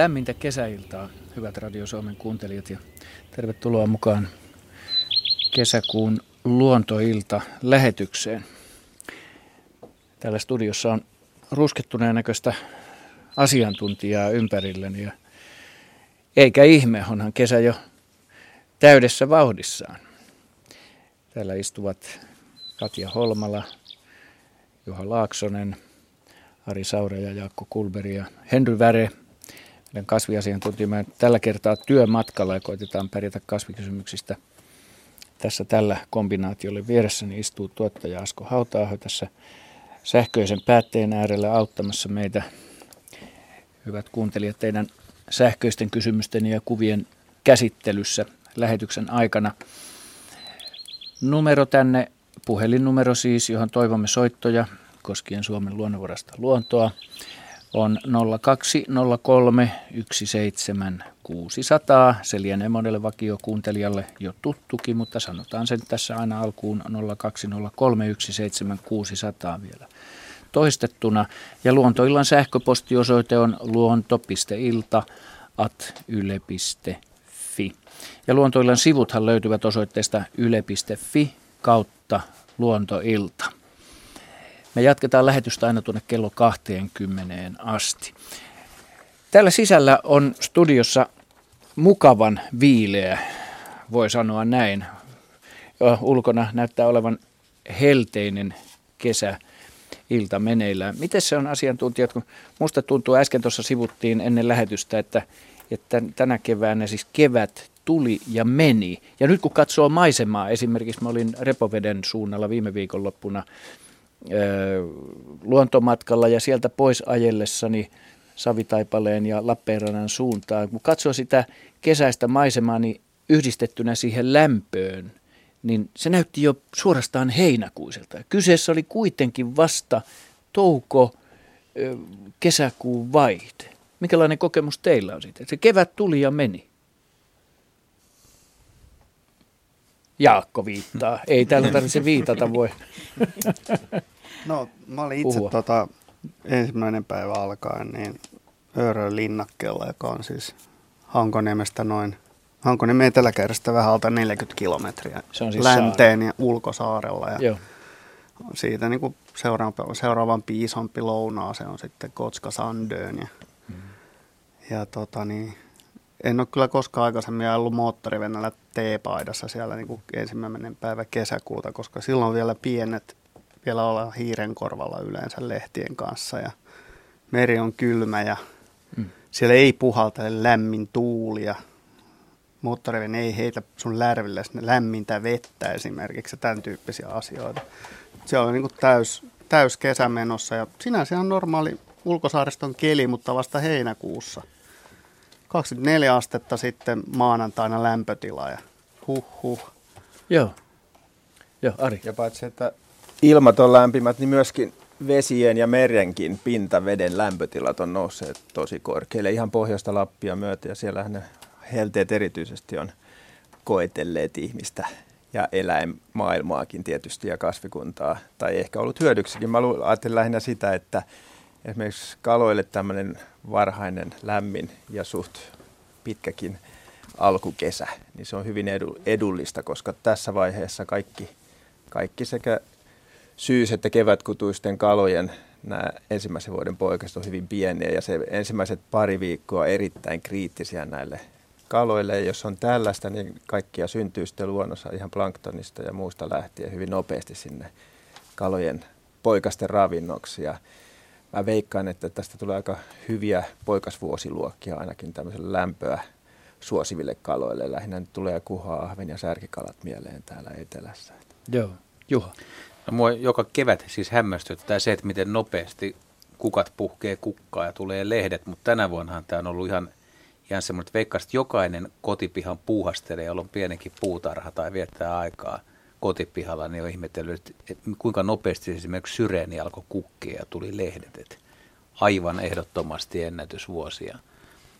Lämmintä kesäiltaa, hyvät Radio Suomen kuuntelijat ja tervetuloa mukaan kesäkuun luontoilta lähetykseen. Täällä studiossa on ruskettuneen näköistä asiantuntijaa ympärilleni ja eikä ihme, onhan kesä jo täydessä vauhdissaan. Täällä istuvat Katja Holmala, Juha Laaksonen, Ari Saure ja Jaakko Kulberi ja Henry Väre, meidän kasviasiantuntijamme tällä kertaa työmatkalla ja koitetaan pärjätä kasvikysymyksistä. Tässä tällä kombinaatiolle vieressäni istuu tuottaja Asko Hautaaho tässä sähköisen päätteen äärellä auttamassa meitä, hyvät kuuntelijat, teidän sähköisten kysymysten ja kuvien käsittelyssä lähetyksen aikana. Numero tänne, puhelinnumero siis, johon toivomme soittoja koskien Suomen luonnonvarasta luontoa, on 0203 17600. Se lienee monelle vakiokuuntelijalle jo tuttukin, mutta sanotaan sen tässä aina alkuun 0203 17600 vielä toistettuna. Ja luontoillan sähköpostiosoite on luonto.ilta at yle.fi. Ja luontoillan sivuthan löytyvät osoitteesta yle.fi kautta luontoilta. Me jatketaan lähetystä aina tuonne kello 20 asti. Täällä sisällä on studiossa mukavan viileä, voi sanoa näin. Ulkona näyttää olevan helteinen kesä ilta meneillään. Miten se on asiantuntijat, kun musta tuntuu äsken tuossa sivuttiin ennen lähetystä, että, että tänä keväänä siis kevät tuli ja meni. Ja nyt kun katsoo maisemaa, esimerkiksi mä olin Repoveden suunnalla viime viikonloppuna luontomatkalla ja sieltä pois ajellessani Savitaipaleen ja Lappeenrannan suuntaan. Kun katsoo sitä kesäistä maisemaa, niin yhdistettynä siihen lämpöön, niin se näytti jo suorastaan heinäkuiselta. Kyseessä oli kuitenkin vasta touko kesäkuun vaihte. Mikälainen kokemus teillä on siitä? Se kevät tuli ja meni. Jaakko viittaa. Ei täällä tarvitse viitata, voi. No, mä olin itse tota, ensimmäinen päivä alkaen niin Öörön linnakkeella, joka on siis Hankoniemestä noin Hankoniemen eteläkäyrästä vähän alta 40 kilometriä Se on siis länteen saari. ja ulkosaarella. Ja Joo. siitä niin kuin seuraavan, seuraavan isompi lounaa se on sitten Kotska Sandön. Ja, mm. ja tota niin, en ole kyllä koskaan aikaisemmin ollut moottorivenällä T-paidassa siellä niin kuin ensimmäinen päivä kesäkuuta, koska silloin vielä pienet, vielä olla hiiren korvalla yleensä lehtien kanssa ja meri on kylmä ja mm. siellä ei puhaltele lämmin tuuli ja moottorivene ei heitä sun lärville lämmintä vettä esimerkiksi ja tämän tyyppisiä asioita. Se on niin kuin täys, täys kesä menossa ja sinänsä ihan normaali ulkosaariston keli, mutta vasta heinäkuussa. 24 astetta sitten maanantaina lämpötila ja huh huh. Joo. Joo, Ari. Ja paitsi, että ilmat on lämpimät, niin myöskin vesien ja merenkin pintaveden lämpötilat on nousseet tosi korkealle. Ihan pohjoista Lappia myötä ja siellähän ne helteet erityisesti on koetelleet ihmistä ja eläinmaailmaakin tietysti ja kasvikuntaa, tai ehkä ollut hyödyksikin. Mä ajattelin lähinnä sitä, että esimerkiksi kaloille tämmöinen varhainen, lämmin ja suht pitkäkin alkukesä, niin se on hyvin edu, edullista, koska tässä vaiheessa kaikki, kaikki sekä syys- että kevätkutuisten kalojen nämä ensimmäisen vuoden poikaset on hyvin pieniä ja se ensimmäiset pari viikkoa erittäin kriittisiä näille kaloille. Ja jos on tällaista, niin kaikkia syntyy sitten luonnossa ihan planktonista ja muusta lähtien hyvin nopeasti sinne kalojen poikasten ravinnoksi. Ja mä veikkaan, että tästä tulee aika hyviä poikasvuosiluokkia ainakin tämmöiselle lämpöä suosiville kaloille. Lähinnä nyt tulee kuhaa, ahven ja särkikalat mieleen täällä etelässä. Joo, Juha. No, mua joka kevät siis hämmästyttää se, että miten nopeasti kukat puhkee kukkaa ja tulee lehdet, mutta tänä vuonnahan tämä on ollut ihan, ihan semmoinen, että veikkaan, että jokainen kotipihan puuhastelee, jolla on pienenkin puutarha tai viettää aikaa kotipihalla, niin on ihmetellyt, että kuinka nopeasti esimerkiksi syreeni alkoi kukkia ja tuli lehdet. Että aivan ehdottomasti ennätysvuosia.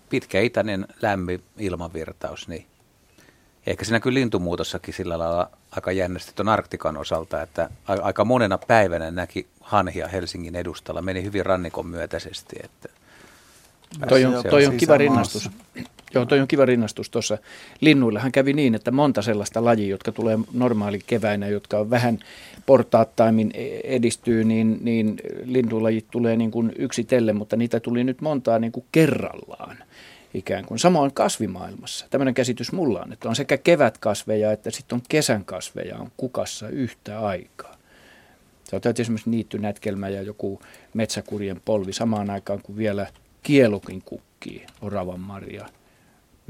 Pitkä itäinen lämmin ilmavirtaus, niin ehkä siinä kyllä lintumuutossakin sillä lailla aika jännästi tuon Arktikan osalta, että aika monena päivänä näki hanhia Helsingin edustalla, meni hyvin rannikon myötäisesti, että Toi on, toi on kiva rinnastus. Joo, toi on kiva rinnastus tuossa. Linnuillahan kävi niin, että monta sellaista lajia, jotka tulee normaali keväinä, jotka on vähän portaattaimmin e- edistyy, niin, niin lintulajit tulee niin kuin yksitellen, mutta niitä tuli nyt montaa niin kuin kerrallaan ikään kuin. Samoin kasvimaailmassa. Tämmöinen käsitys mulla on, että on sekä kevätkasveja että sitten on kesän kasveja on kukassa yhtä aikaa. Sä otat esimerkiksi niittynätkelmä ja joku metsäkurjen polvi samaan aikaan, kuin vielä kielukin kukkii, oravan marja,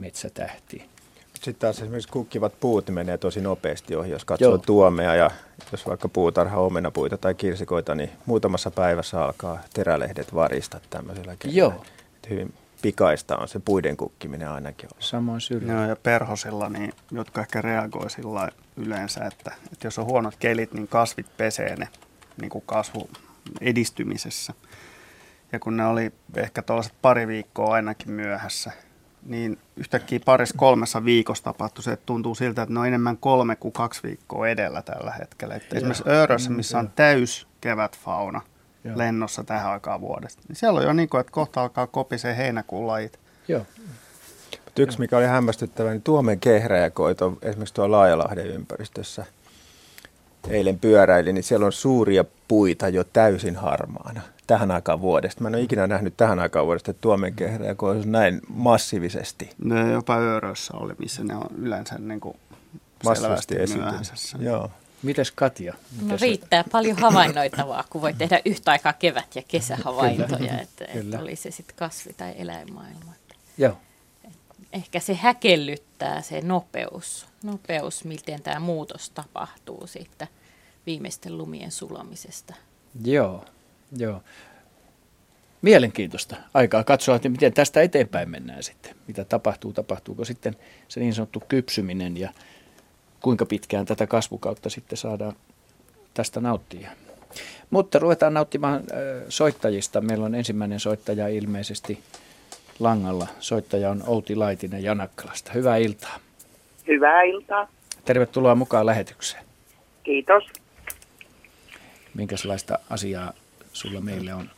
metsätähti. Sitten taas esimerkiksi kukkivat puut menee tosi nopeasti ohi, jos katsoo Joo. tuomea ja jos vaikka puutarha omenapuita tai kirsikoita, niin muutamassa päivässä alkaa terälehdet varista tämmöisellä Joo. Hyvin pikaista on se puiden kukkiminen ainakin ollut. Samoin syrjä. Joo, ja perhosilla, niin, jotka ehkä reagoi sillä yleensä, että, että jos on huonot kelit, niin kasvit pesee ne niin kuin kasvu edistymisessä. Ja kun ne oli ehkä tuollaiset pari viikkoa ainakin myöhässä, niin yhtäkkiä parissa kolmessa viikossa tapahtui se, että tuntuu siltä, että ne on enemmän kolme kuin kaksi viikkoa edellä tällä hetkellä. Että esimerkiksi Öörössä, missä on täys kevätfauna Joo. lennossa tähän aikaan vuodesta, niin siellä on jo niin kuin, että kohta alkaa kopisee heinäkuun lajit. Joo. Mutta yksi, mikä oli hämmästyttävä, niin Tuomen kehräjäkoito esimerkiksi tuolla Laajalahden ympäristössä eilen pyöräili, niin siellä on suuria puita jo täysin harmaana tähän aikaan vuodesta. Mä en ole ikinä nähnyt tähän aikaan vuodesta, että tuomen kehräjä olisi näin massiivisesti. No jopa Öörössä oli, missä ne on yleensä niin kuin selvästi myöhäisessä. Joo. Mites Katja? Mites no riittää paljon havainnoitavaa, kun voi tehdä yhtä aikaa kevät- ja kesähavaintoja, että, että oli se sitten kasvi- tai eläinmaailma. Joo. Ehkä se häkellyttää se nopeus, nopeus, miten tämä muutos tapahtuu siitä viimeisten lumien sulamisesta. Joo, joo. Mielenkiintoista aikaa katsoa, että miten tästä eteenpäin mennään sitten. Mitä tapahtuu, tapahtuuko sitten se niin sanottu kypsyminen ja kuinka pitkään tätä kasvukautta sitten saadaan tästä nauttia. Mutta ruvetaan nauttimaan soittajista. Meillä on ensimmäinen soittaja ilmeisesti langalla. Soittaja on Outi Laitinen Janakkalasta. Hyvää iltaa. Hyvää iltaa. Tervetuloa mukaan lähetykseen. Kiitos. Minkälaista asiaa sulla meille on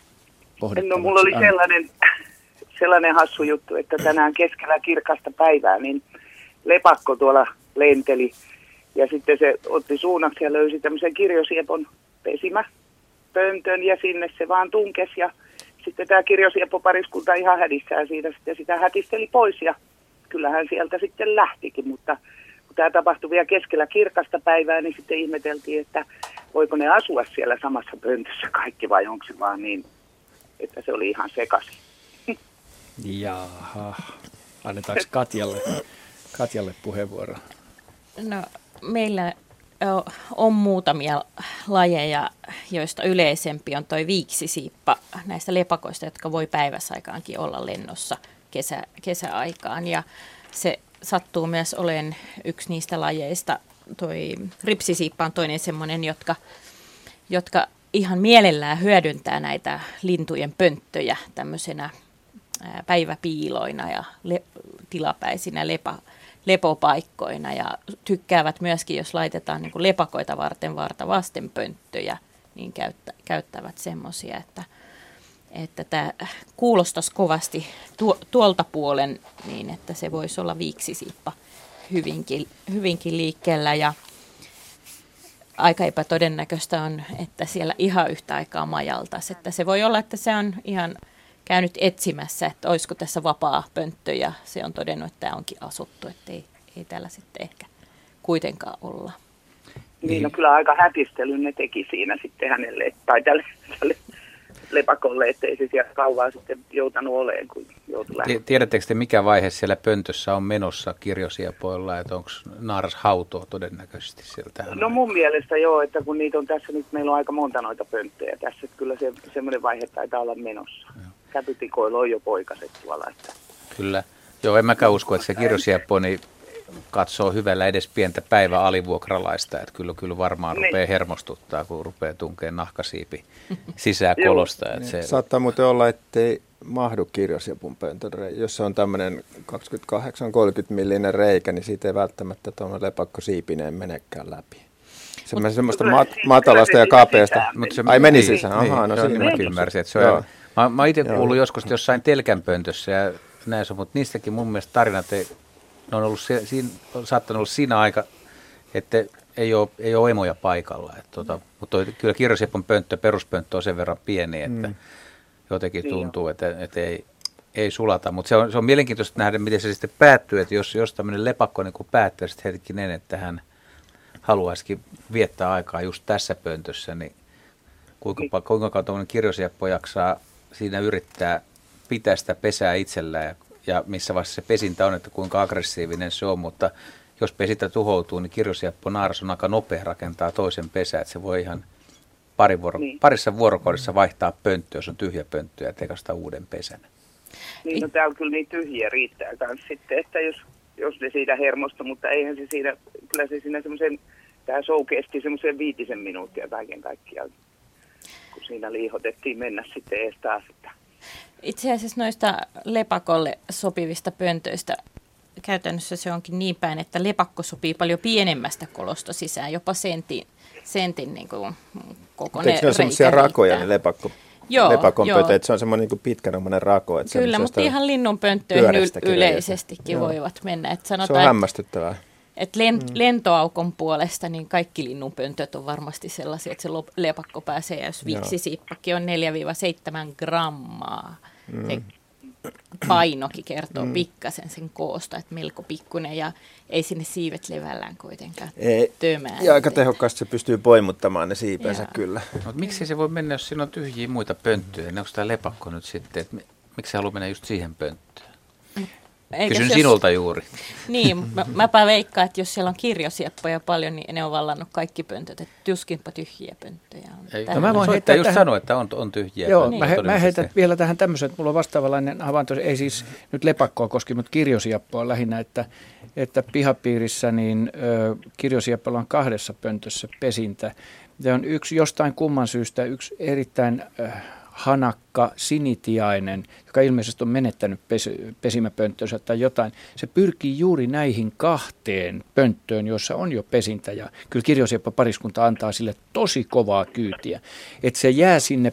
No mulla oli sellainen, sellainen hassu juttu, että tänään keskellä kirkasta päivää niin lepakko tuolla lenteli. Ja sitten se otti suunnaksi ja löysi tämmöisen kirjosiepon pesimäpöntön ja sinne se vaan tunkes ja sitten tämä kirjosiepopariskunta ihan hädissään siitä sitten sitä hätisteli pois ja kyllähän sieltä sitten lähtikin, mutta kun tämä tapahtui vielä keskellä kirkasta päivää, niin sitten ihmeteltiin, että voiko ne asua siellä samassa pöntössä kaikki vai onko se vaan niin, että se oli ihan sekaisin. Jaha, annetaanko Katjalle, Katjalle puheenvuoro? No meillä on muutamia lajeja, joista yleisempi on toi viiksisiippa näistä lepakoista, jotka voi päiväsaikaankin olla lennossa kesä, kesäaikaan. Ja se sattuu myös olen yksi niistä lajeista. Toi ripsisiippa on toinen semmoinen, jotka, jotka ihan mielellään hyödyntää näitä lintujen pönttöjä tämmöisenä päiväpiiloina ja le, tilapäisinä lepa, lepopaikkoina ja tykkäävät myöskin, jos laitetaan niin kuin lepakoita varten varta vasten pönttöjä, niin käyttä, käyttävät semmoisia, että, että tämä kuulostaisi kovasti tu, tuolta puolen niin, että se voisi olla viiksisippa hyvinkin, hyvinkin liikkeellä ja aika epätodennäköistä on, että siellä ihan yhtä aikaa majaltaisi. Että se voi olla, että se on ihan käynyt etsimässä, että olisiko tässä vapaa pönttö ja se on todennut, että tämä onkin asuttu, että ei, ei täällä sitten ehkä kuitenkaan olla. Niin, no kyllä aika hätistelyn ne teki siinä sitten hänelle tai tälle, tälle lepakolle, ettei se siellä kauaa sitten joutanut oleen, kun joutui lähtemään. Tiedättekö te, mikä vaihe siellä pöntössä on menossa kirjosiepoilla, että onko naaras hautoa todennäköisesti sieltä? No mun mielestä joo, että kun niitä on tässä nyt, meillä on aika monta noita pönttöjä tässä, että kyllä se, semmoinen vaihe taitaa olla menossa. Joo käpytikoilla on jo poikaset tuolla. Että. Kyllä. Joo, en mäkään usko, että se kirjosieppo niin katsoo hyvällä edes pientä päivä alivuokralaista, että kyllä, kyllä varmaan niin. rupeaa hermostuttaa, kun rupeaa tunkemaan nahkasiipi sisään kolosta. Että se... Saattaa muuten olla, ettei mahdu kirjosiepun pöntön Jos se on tämmöinen 28-30 millinen reikä, niin siitä ei välttämättä tuommoinen lepakko siipineen menekään läpi. Semmoista mat- matalasta ja kapeasta. Mutta se, Ai meni sisään, niin, ahaa, no siinä mäkin ymmärsin, että se on Mä, mä itse kuullut joskus jossain telkänpöntössä ja näin mutta niistäkin mun mielestä tarinat ei, ne on, ollut se, siinä, on saattanut olla siinä aika, että ei ole, ei ole emoja paikalla. Et tota, mutta toi, kyllä kirjosiepon pönttö, peruspönttö on sen verran pieni, että mm. jotenkin niin tuntuu, että, että ei, ei sulata. Mutta se on, se on mielenkiintoista nähdä, miten se sitten päättyy, että jos, jos tämmöinen lepakko niin päättyy sitten hetkinen, että hän haluaisikin viettää aikaa just tässä pöntössä, niin kuinka, niin. kuinka kauan kirjosieppo jaksaa siinä yrittää pitää sitä pesää itsellään ja, ja missä vaiheessa se pesintä on, että kuinka aggressiivinen se on, mutta jos pesintä tuhoutuu, niin kirjosieppo naaras on aika nopea rakentaa toisen pesää, että se voi ihan pari vuoro, niin. parissa vuorokaudessa vaihtaa pönttöä, jos on tyhjä pönttö ja tekasta uuden pesän. Niin, no täällä kyllä niin tyhjiä riittää kanssa sitten, että jos, jos ne siitä hermosta, mutta eihän se siinä, kyllä se siinä semmoisen, tämä show kesti semmoisen viitisen minuuttia kaiken kaikkiaan, kun siinä liihotettiin mennä sitten ees taas. Että. Itse asiassa noista lepakolle sopivista pöntöistä käytännössä se onkin niin päin, että lepakko sopii paljon pienemmästä kolosta sisään, jopa sentin, sentin niin kuin kokoinen Eikö ne ole sellaisia rakoja, ne lepakko, Joo, lepakon joo. Pöntö, että se on semmoinen niin pitkänommainen rako. Että Kyllä, mutta ihan linnunpönttöihin yleisestikin joo. voivat mennä. Että sanotaan, se on hämmästyttävää. Että lent, mm. lentoaukon puolesta niin kaikki linnunpöntöt on varmasti sellaisia, että se lepakko pääsee, jos viksisiippakin on 4-7 grammaa. Mm. Se painokin kertoo mm. pikkasen sen koosta, että melko pikkunen ja ei sinne siivet levällään kuitenkaan ei, tömää. Ja aika tehokkaasti se pystyy poimuttamaan ne siipensä Jaa. kyllä. Mutta miksi se voi mennä, jos siinä on tyhjiä muita pönttöjä? Onko tämä lepakko nyt sitten, että miksi se haluaa mennä just siihen pönttöön? Eikä Kysyn jos, sinulta juuri. Niin, mä, mäpä veikkaan, että jos siellä on kirjosieppoja paljon, niin ne on vallannut kaikki pöntöt. Että tuskinpa tyhjiä pönttöjä on. Ei, no mä voin heittää just tähän... sanoa, että on, on tyhjiä Joo, mä, he, mä heitän vielä tähän tämmöisen, että mulla on vastaavanlainen havainto. Ei siis nyt lepakkoa koski, mutta kirjosieppoa lähinnä, että, että pihapiirissä niin ö, kirjosieppolla on kahdessa pöntössä pesintä. Ja on yksi jostain kumman syystä yksi erittäin... Ö, hanakka sinitiainen, joka ilmeisesti on menettänyt pes, pesimäpönttönsä tai jotain, se pyrkii juuri näihin kahteen pönttöön, jossa on jo pesintä. Ja kyllä kirjosieppa pariskunta antaa sille tosi kovaa kyytiä. Että se jää sinne,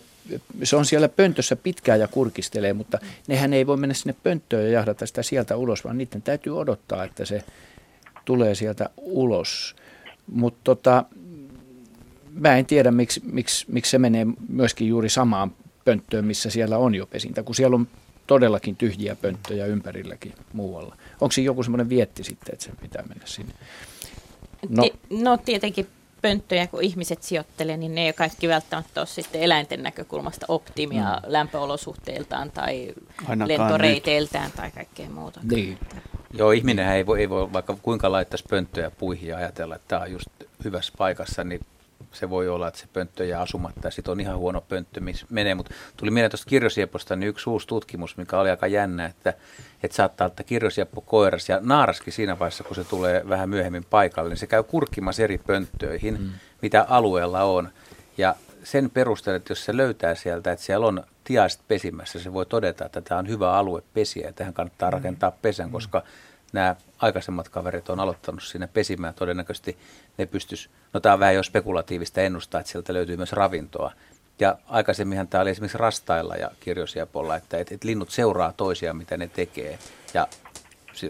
se on siellä pöntössä pitkään ja kurkistelee, mutta nehän ei voi mennä sinne pönttöön ja jahdata sitä sieltä ulos, vaan niiden täytyy odottaa, että se tulee sieltä ulos. Mutta tota, mä en tiedä, miksi, miksi, miksi se menee myöskin juuri samaan pönttöön, missä siellä on jo pesintä, kun siellä on todellakin tyhjiä pönttöjä ympärilläkin muualla. Onko siinä joku semmoinen vietti sitten, että se pitää mennä sinne? No, no tietenkin pönttöjä, kun ihmiset sijoittelee, niin ne ei kaikki välttämättä ole sitten eläinten näkökulmasta optimia mm. lämpöolosuhteiltaan tai Ainakaan lentoreiteiltään nyt. tai kaikkea muuta. Niin. Joo, ihminen ei voi, ei voi vaikka kuinka laittaisi pönttöjä puihin ja ajatella, että tämä on just hyvässä paikassa, niin se voi olla, että se pönttö jää asumatta ja sitten on ihan huono pönttö, missä menee. Mutta tuli mieleen tuosta kirjosieposta niin yksi uusi tutkimus, mikä oli aika jännä, että, että saattaa olla kirjosieppo koiras ja naaraskin siinä vaiheessa, kun se tulee vähän myöhemmin paikalle, niin se käy kurkkimassa eri pönttöihin, mm. mitä alueella on. Ja sen perusteella, että jos se löytää sieltä, että siellä on tiaiset pesimässä, se voi todeta, että tämä on hyvä alue pesiä ja tähän kannattaa mm. rakentaa pesän, mm. koska nämä aikaisemmat kaverit on aloittanut siinä pesimään. Todennäköisesti ne pystyisi, no tämä on vähän jo spekulatiivista ennustaa, että sieltä löytyy myös ravintoa. Ja aikaisemminhan tämä oli esimerkiksi rastailla ja kirjosiepolla, että, että, että linnut seuraa toisiaan, mitä ne tekee. Ja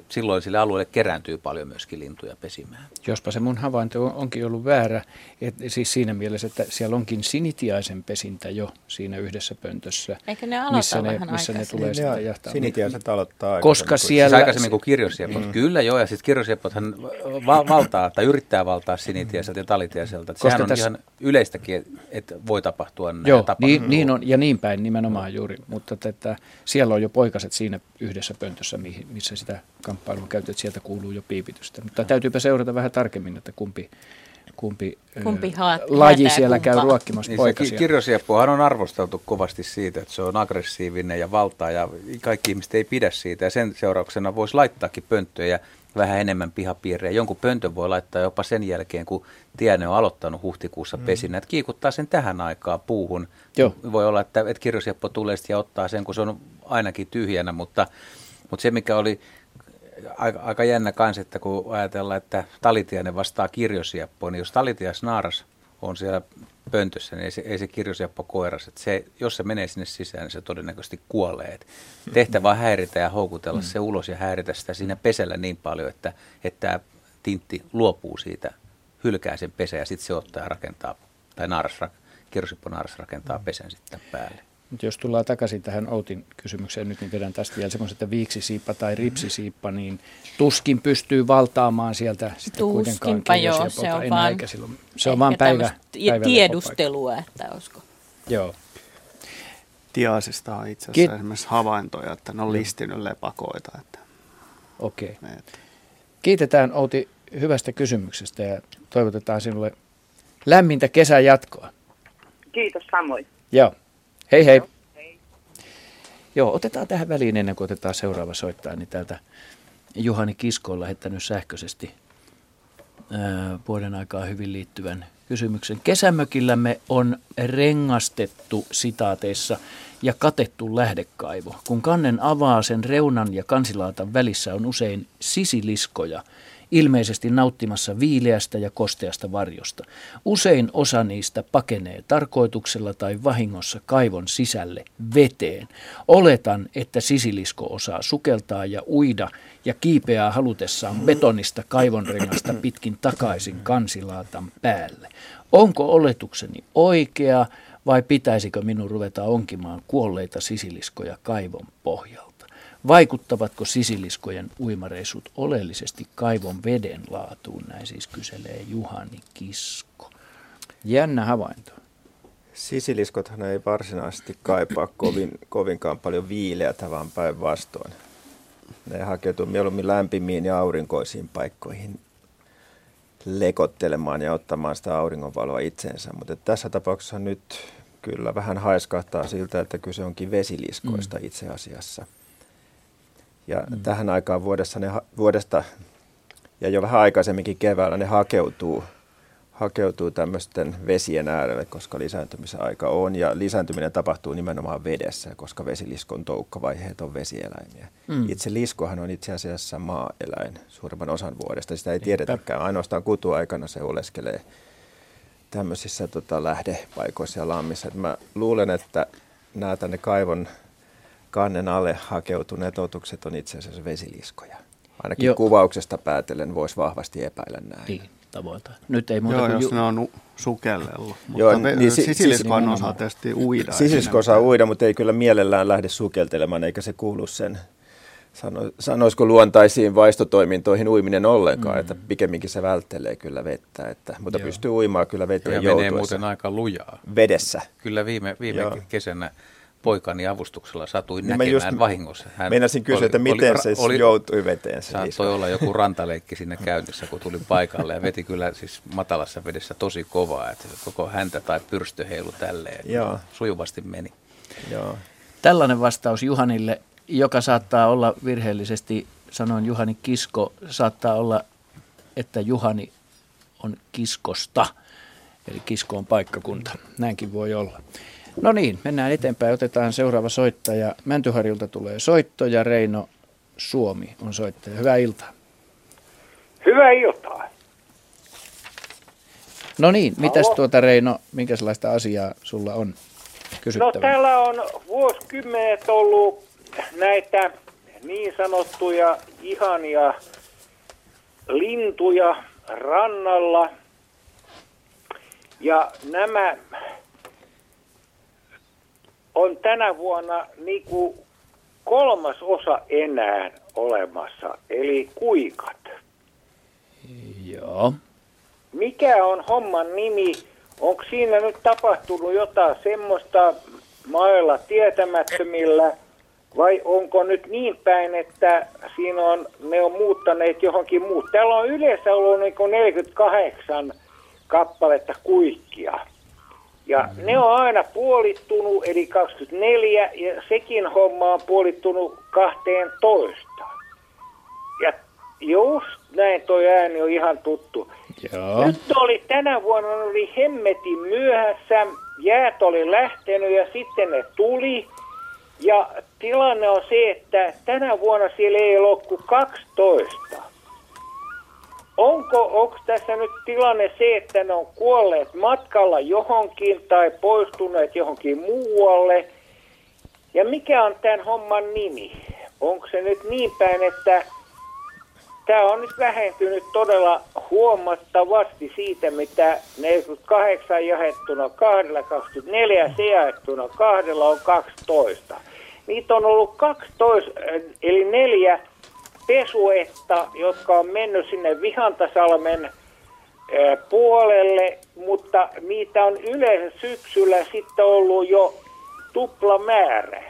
silloin sille alueelle kerääntyy paljon myöskin lintuja pesimään. Jospa se mun havainto onkin ollut väärä, että siis siinä mielessä, että siellä onkin sinitiaisen pesintä jo siinä yhdessä pöntössä. Eikö ne aloita missä ne, missä ne tulee sitten jahtaa. Sinitiaiset aloittaa Koska siis siellä... Siis aikaisemmin kuin kirjosiepot. Mm. Kyllä joo, ja sitten kirjosiepothan va- valtaa tai yrittää valtaa sinitiaiselta ja talitiaiselta. Sehän on tässä... ihan yleistäkin, että voi tapahtua näin. Joo, niin, niin, on, ja niin päin nimenomaan juuri, mutta että siellä on jo poikaset siinä yhdessä pöntössä, missä sitä kamppailua käyty, että sieltä kuuluu jo piipitystä. Mutta täytyypä seurata vähän tarkemmin, että kumpi, kumpi, kumpi haat, laji siellä kumpa. käy ruokkimassa niin poikasia. Kirjosieppuahan on arvosteltu kovasti siitä, että se on aggressiivinen ja valtaa ja kaikki ihmiset ei pidä siitä ja sen seurauksena voisi laittaakin pönttöjä vähän enemmän pihapiirejä. Jonkun pöntön voi laittaa jopa sen jälkeen, kun tiene on aloittanut huhtikuussa mm. pesinä. Että kiikuttaa sen tähän aikaan puuhun. Joo. Voi olla, että, että kirjosieppo tulee ja ottaa sen, kun se on ainakin tyhjänä, mutta, mutta se mikä oli aika, aika jännä kanssa, että kun ajatellaan, että talitiainen vastaa kirjosieppoon, niin jos talitias naaras on siellä pöntössä, niin ei se, ei se kirjoseppo koiras. Että se, jos se menee sinne sisään, niin se todennäköisesti kuolee. Et tehtävä on häiritä ja houkutella mm. se ulos ja häiritä sitä siinä pesällä niin paljon, että, että tintti luopuu siitä, hylkää sen pesä ja sitten se ottaa ja rakentaa, tai naaras, kirjoseppo naaras rakentaa pesän sitten päälle. Mutta jos tullaan takaisin tähän Outin kysymykseen nyt, niin vedän tästä vielä semmoisen, että viiksisiippa tai ripsisiippa, niin tuskin pystyy valtaamaan sieltä sitten kuitenkaan joo, se on vaan, eikä silloin. Se on vaan päivä, päivä tiedustelua, että olisiko. Joo. Tiaisista on itse asiassa Kiit- esimerkiksi havaintoja, että ne on listinyt lepakoita. Että Okei. Okay. Kiitetään Outi hyvästä kysymyksestä ja toivotetaan sinulle lämmintä kesän jatkoa. Kiitos samoin. Joo. Hei hei. Joo, otetaan tähän väliin ennen kuin otetaan seuraava soittaa, niin täältä Juhani Kisko on lähettänyt sähköisesti ää, vuoden aikaa hyvin liittyvän kysymyksen. Kesämökillämme on rengastettu sitaateissa ja katettu lähdekaivo. Kun kannen avaa sen reunan ja kansilaatan välissä on usein sisiliskoja – ilmeisesti nauttimassa viileästä ja kosteasta varjosta. Usein osa niistä pakenee tarkoituksella tai vahingossa kaivon sisälle veteen. Oletan, että sisilisko osaa sukeltaa ja uida ja kiipeää halutessaan betonista kaivonrengasta pitkin takaisin kansilaatan päälle. Onko oletukseni oikea vai pitäisikö minun ruveta onkimaan kuolleita sisiliskoja kaivon pohjalla? Vaikuttavatko sisiliskojen uimareissut oleellisesti kaivon veden laatuun? Näin siis kyselee Juhani Kisko. Jännä havainto. Sisiliskothan ei varsinaisesti kaipaa kovin, kovinkaan paljon viileätä, vaan päinvastoin. Ne hakeutuu mieluummin lämpimiin ja aurinkoisiin paikkoihin lekottelemaan ja ottamaan sitä auringonvaloa itseensä. Mutta tässä tapauksessa nyt kyllä vähän haiskahtaa siltä, että kyse onkin vesiliskoista mm. itse asiassa – ja mm. tähän aikaan vuodessa, ne, vuodesta ja jo vähän aikaisemminkin keväällä ne hakeutuu, hakeutuu tämmöisten vesien äärelle, koska lisääntymisen aika on. Ja lisääntyminen tapahtuu nimenomaan vedessä, koska vesiliskon toukkavaiheet on vesieläimiä. Mm. Itse liskohan on itse asiassa maaeläin suurimman osan vuodesta. Sitä ei tiedetäkään. Ainoastaan kutuaikana se oleskelee tämmöisissä tota, lähdepaikoissa ja lammissa. Et mä luulen, että nämä tänne kaivon kannen alle hakeutuneet otukset on itse asiassa vesiliskoja. Ainakin Joo. kuvauksesta päätellen voisi vahvasti epäillä näin. Niin, tavoilta. Nyt ei muuta Joo, kuin jos ju- ne on sukellellut. Mutta Joo, niin, sisilisko on osaa tietysti uida. Sisilisko osaa uida, mutta ei kyllä mielellään lähde sukeltelemaan, eikä se kuulu sen sano, sanoisiko luontaisiin vaistotoimintoihin uiminen ollenkaan, mm. että pikemminkin se välttelee kyllä vettä, että, mutta Joo. pystyy uimaan kyllä veteen ja menee muuten aika lujaa. Vedessä. Kyllä viime, viime kesänä poikani avustuksella satuin niin näkemään just vahingossa. Hän meinasin kysyä, oli, että miten oli, se oli, joutui veteen. Se saattoi olla joku rantaleikki sinne käynnissä, kun tuli paikalle ja veti kyllä siis matalassa vedessä tosi kovaa, että koko häntä tai pyrstö heilu tälleen. Joo. Sujuvasti meni. Joo. Tällainen vastaus Juhanille, joka saattaa olla virheellisesti, sanoin Juhani Kisko, saattaa olla, että Juhani on Kiskosta, eli Kisko on paikkakunta. Näinkin voi olla. No niin, mennään eteenpäin. Otetaan seuraava soittaja. Mäntyharjulta tulee soitto ja Reino Suomi on soittaja. Hyvää iltaa. Hyvää iltaa. No niin, mitäs tuota Reino, minkälaista asiaa sulla on kysyttävä? No täällä on vuosikymmenet ollut näitä niin sanottuja ihania lintuja rannalla. Ja nämä on tänä vuonna niin kuin kolmas osa enää olemassa, eli kuikat. Joo. Mikä on homman nimi? Onko siinä nyt tapahtunut jotain semmoista mailla tietämättömillä, vai onko nyt niin päin, että siinä on, ne on muuttaneet johonkin muut? Täällä on yleensä ollut niin 48 kappaletta kuikkia. Ja ne on aina puolittunut, eli 24, ja sekin homma on puolittunut 12. Ja just näin toi ääni on ihan tuttu. Joo. Nyt oli tänä vuonna oli hemmetin myöhässä, jäät oli lähtenyt ja sitten ne tuli. Ja tilanne on se, että tänä vuonna siellä ei ole kuin 12. onko, onko tässä nyt tilanne se, että ne on kuolleet matkalla johonkin tai poistuneet johonkin muualle? Ja mikä on tämän homman nimi? Onko se nyt niin päin, että tämä on nyt vähentynyt todella huomattavasti siitä, mitä 48 jaettuna 2, 24 se jaettuna kahdella on 12. Niitä on ollut 12, eli neljä pesuetta, jotka on mennyt sinne Vihantasalmen puolelle, mutta niitä on yleensä syksyllä sitten ollut jo tupla määrä.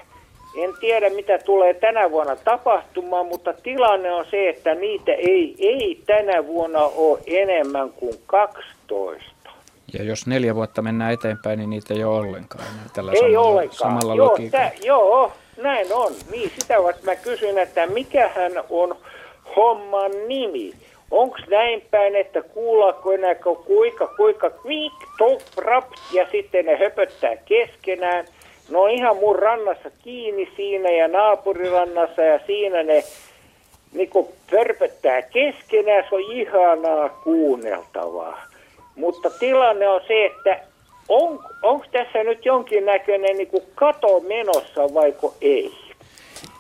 En tiedä, mitä tulee tänä vuonna tapahtumaan, mutta tilanne on se, että niitä ei, ei tänä vuonna ole enemmän kuin 12. Ja jos neljä vuotta mennään eteenpäin, niin niitä ei ole ollenkaan tällä ei samalla, ollenkaan. samalla joo, tä, joo, näin on. Niin, sitä vasta mä kysyn, että mikähän on homman nimi. Onko näin päin, että kuullaanko enää kuinka, kuinka kviik, top, rap, ja sitten ne höpöttää keskenään – No ihan mun rannassa kiinni siinä ja naapurirannassa ja siinä ne niinku pörpöttää keskenään, se on ihanaa kuunneltavaa. Mutta tilanne on se, että on, onko tässä nyt jonkinnäköinen niinku kato menossa vaiko ei?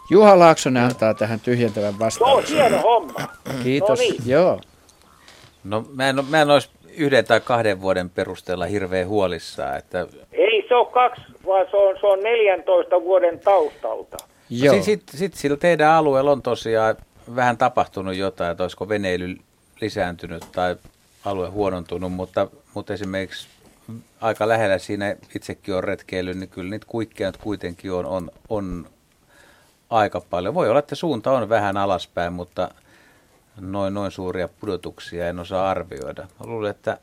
Juha Laaksonen antaa tähän tyhjentävän vastauksen. Se on hieno homma. Kiitos. No niin. Joo. No mä en, mä en olisi yhden tai kahden vuoden perusteella hirveän huolissaan. Että... Ei se ole kaksi, vaan se on, se on 14 vuoden taustalta. Joo. Sitten sit, sit sillä teidän alueella on tosiaan vähän tapahtunut jotain, että olisiko veneily lisääntynyt tai alue huonontunut, mutta, mutta esimerkiksi aika lähellä siinä itsekin on retkeily, niin kyllä niitä kuikkeja kuitenkin on, on, on aika paljon. Voi olla, että suunta on vähän alaspäin, mutta noin, noin suuria pudotuksia en osaa arvioida. Mä luulen, että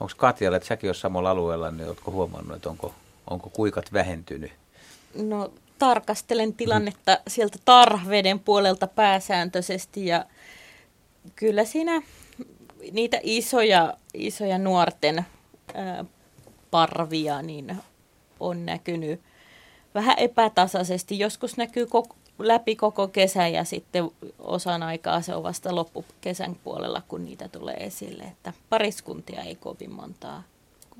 onko Katjalle, että säkin samalla alueella, niin oletko huomannut, että onko, onko kuikat vähentynyt? No tarkastelen tilannetta sieltä tarveden puolelta pääsääntöisesti ja kyllä siinä niitä isoja, isoja nuorten parvia niin on näkynyt vähän epätasaisesti. Joskus näkyy koko, läpi koko kesän ja sitten osan aikaa se on vasta loppukesän puolella, kun niitä tulee esille. Että pariskuntia ei kovin montaa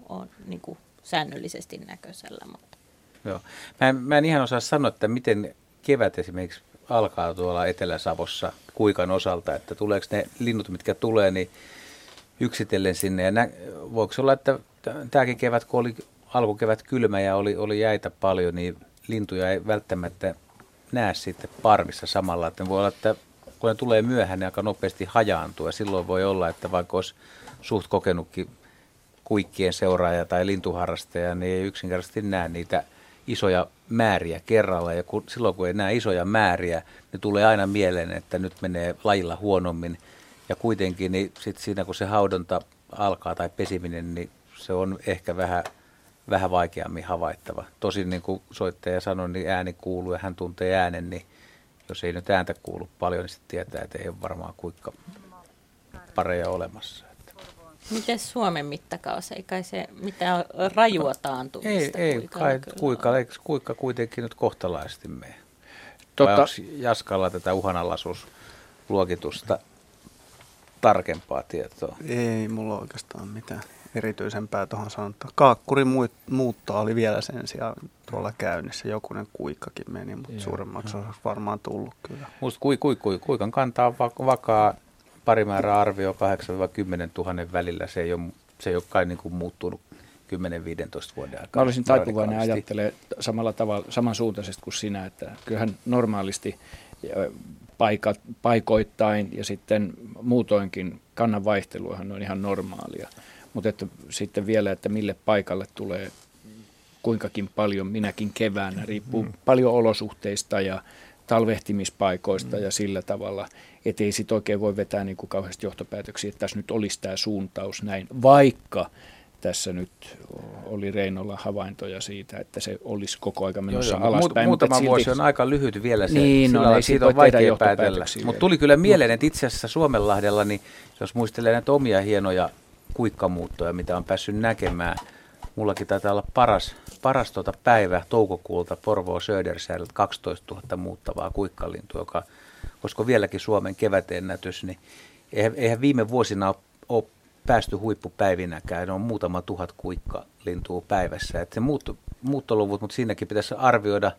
ole niin kuin säännöllisesti näköisellä. Mutta. Joo. Mä, en, mä en ihan osaa sanoa, että miten kevät esimerkiksi alkaa tuolla Etelä-Savossa kuikan osalta, että tuleeko ne linnut, mitkä tulee, niin yksitellen sinne. Ja nä, voiko olla, että tämäkin kevät, kun oli alkukevät kylmä ja oli, oli jäitä paljon, niin lintuja ei välttämättä näe sitten parvissa samalla. Että voi olla, että kun ne tulee myöhään, ne aika nopeasti hajaantuu ja silloin voi olla, että vaikka olisi suht kokenutkin kuikkien seuraaja tai lintuharrastaja, niin ei yksinkertaisesti näe niitä isoja määriä kerralla. Ja kun, silloin kun ei näe isoja määriä, niin tulee aina mieleen, että nyt menee lajilla huonommin. Ja kuitenkin niin sit siinä kun se haudonta alkaa tai pesiminen, niin se on ehkä vähän vähän vaikeammin havaittava. Tosin niin kuin soittaja sanoi, niin ääni kuuluu ja hän tuntee äänen, niin jos ei nyt ääntä kuulu paljon, niin sitten tietää, että ei ole varmaan kuinka pareja olemassa. Miten Suomen mittakaavassa? Ei kai se mitään rajua taantumista? Ei, ei kai kuikka, eikö kuikka kuitenkin nyt kohtalaisesti mene? Totta. Jaskalla tätä uhanalaisuusluokitusta tarkempaa tietoa? Ei mulla oikeastaan mitään erityisempää tuohon sanottua. Kaakkuri muuttaa oli vielä sen sijaan tuolla käynnissä. Jokunen kuikkakin meni, mutta Joo, suuremmaksi olisi varmaan tullut kyllä. Musta kui, kui, kui, kuikan kantaa vakaa parimäärä arvio 8-10 000 välillä. Se ei ole, se ei ole kai niin kuin muuttunut 10-15 vuoden aikana. Mä olisin taipuvainen ajattelee samalla tavalla, samansuuntaisesti kuin sinä, että kyllähän normaalisti paikat, paikoittain ja sitten muutoinkin kannan vaihteluahan on ihan normaalia. Mutta että sitten vielä, että mille paikalle tulee kuinkakin paljon minäkin keväänä, riippuu mm. paljon olosuhteista ja talvehtimispaikoista mm. ja sillä tavalla, ettei sitten oikein voi vetää niin kuin kauheasti johtopäätöksiä, että tässä nyt olisi tämä suuntaus näin, vaikka tässä nyt oli Reinolla havaintoja siitä, että se olisi koko aika menossa joo, joo. alaspäin. Muutama silti... vuosi on aika lyhyt vielä se. Niin, no, ei siitä on vaikea päätellä. Mutta tuli kyllä mieleen, että itse asiassa Suomenlahdella, niin jos muistelee näitä omia hienoja kuikkamuuttoja, mitä on päässyt näkemään. Mullakin taitaa olla paras, paras tuota päivä toukokuulta Porvoo Södersäältä 12 000 muuttavaa kuikkalintua, joka olisiko vieläkin Suomen kevätennätys, niin eihän, eihän viime vuosina ole, päästy huippupäivinäkään, ne on muutama tuhat kuikka lintua päivässä. Että se muutto, muuttoluvut, mutta siinäkin pitäisi arvioida,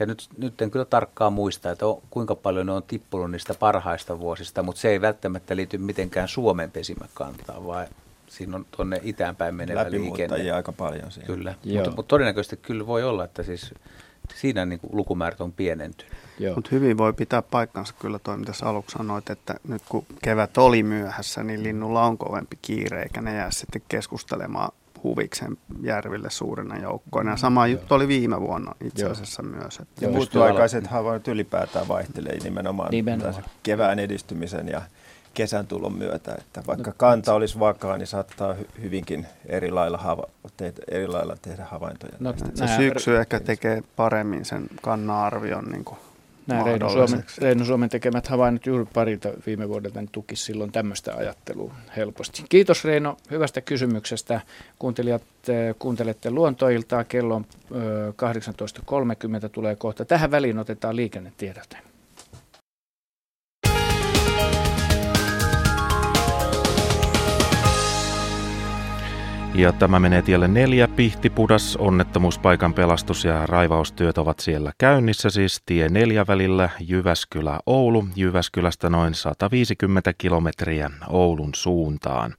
ja nyt, nyt en kyllä tarkkaan muista, että on, kuinka paljon ne on tippunut niistä parhaista vuosista, mutta se ei välttämättä liity mitenkään Suomen pesimäkantaan, vaan siinä on tuonne itäänpäin menevä liikenne. aika paljon siinä. Kyllä, mutta, mutta todennäköisesti kyllä voi olla, että siis siinä niin kuin lukumäärät on pienentynyt. Mutta hyvin voi pitää paikkansa kyllä toi, mitä sä aluksi sanoit, että nyt kun kevät oli myöhässä, niin linnulla on kovempi kiire, eikä ne jää sitten keskustelemaan huviksen järville suurina joukkoina. Ja sama juttu oli viime vuonna itse asiassa Joo. myös. Että ja muuttuaikaiset havainnot ylipäätään vaihtelee nimenomaan, nimenomaan. kevään edistymisen ja kesän tulon myötä. Että vaikka no, kanta olisi vakaa, niin saattaa hyvinkin eri lailla, hava- tehdä, eri lailla tehdä havaintoja. No, se syksy ehkä tekee paremmin sen kannan-arvion niin kuin Nämä Reino Suomen, Reino Suomen tekemät havainnot juuri parilta viime vuodelta niin tuki silloin tämmöistä ajattelua helposti. Kiitos Reino hyvästä kysymyksestä. Kuuntelijat, eh, kuuntelette luontoiltaa. Kello on 18.30 eh, tulee kohta. Tähän väliin otetaan liikennetiedote. Ja tämä menee tielle neljä, Pihtipudas, onnettomuuspaikan pelastus- ja raivaustyöt ovat siellä käynnissä, siis tie neljä välillä Jyväskylä-Oulu, Jyväskylästä noin 150 kilometriä Oulun suuntaan.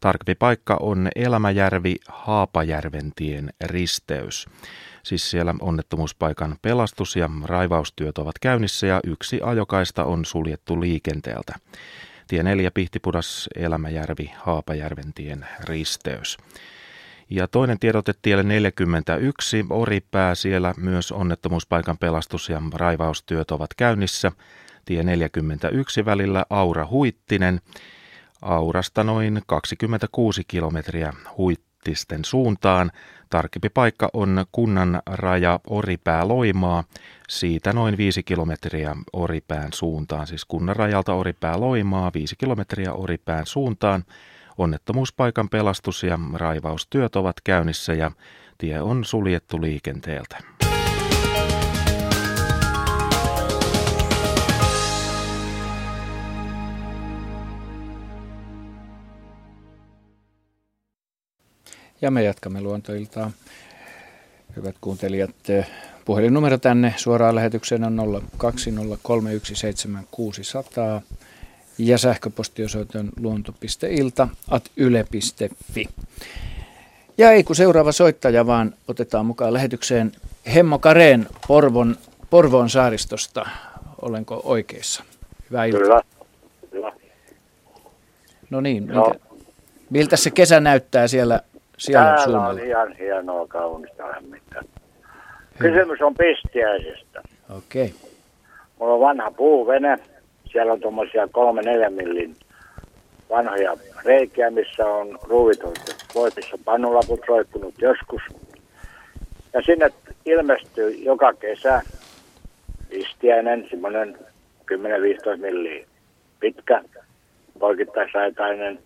Tarkempi paikka on Elämäjärvi Haapajärven tien risteys. Siis siellä onnettomuuspaikan pelastus- ja raivaustyöt ovat käynnissä ja yksi ajokaista on suljettu liikenteeltä. Tie 4 Pihtipudas, Elämäjärvi, Haapajärven tien risteys. Ja toinen tiedote tielle 41, Oripää, siellä myös onnettomuuspaikan pelastus- ja raivaustyöt ovat käynnissä. Tie 41 välillä Aura Huittinen, Aurasta noin 26 kilometriä Huittisten suuntaan. Tarkempi paikka on kunnan raja Oripää-Loimaa, siitä noin 5 kilometriä Oripään suuntaan, siis kunnan rajalta Oripää-Loimaa, 5 kilometriä Oripään suuntaan. Onnettomuuspaikan pelastus- ja raivaustyöt ovat käynnissä ja tie on suljettu liikenteeltä. Ja me jatkamme luontoiltaa. Hyvät kuuntelijat, puhelinnumero tänne suoraan lähetykseen on 020317600 ja sähköpostiosoite on luonto.ilta at yle.fi. Ja ei kun seuraava soittaja, vaan otetaan mukaan lähetykseen Hemmo Kareen Porvon, Porvoon saaristosta. Olenko oikeassa? Hyvää iltaa. Kyllä. Kyllä. No niin, no. Miltä, miltä se kesä näyttää siellä siellä Täällä suunnalla. on ihan hienoa, kaunista lämmintä. Kysymys on pistiäisestä. Okei. Okay. Mulla on vanha puuvene. Siellä on tuommoisia kolme neljä millin vanhoja reikiä, missä on ruuvitoiset voipissa pannulaput roikkunut joskus. Ja sinne ilmestyy joka kesä pistiäinen, semmoinen 10-15 milliä pitkä, poikittaisraitainen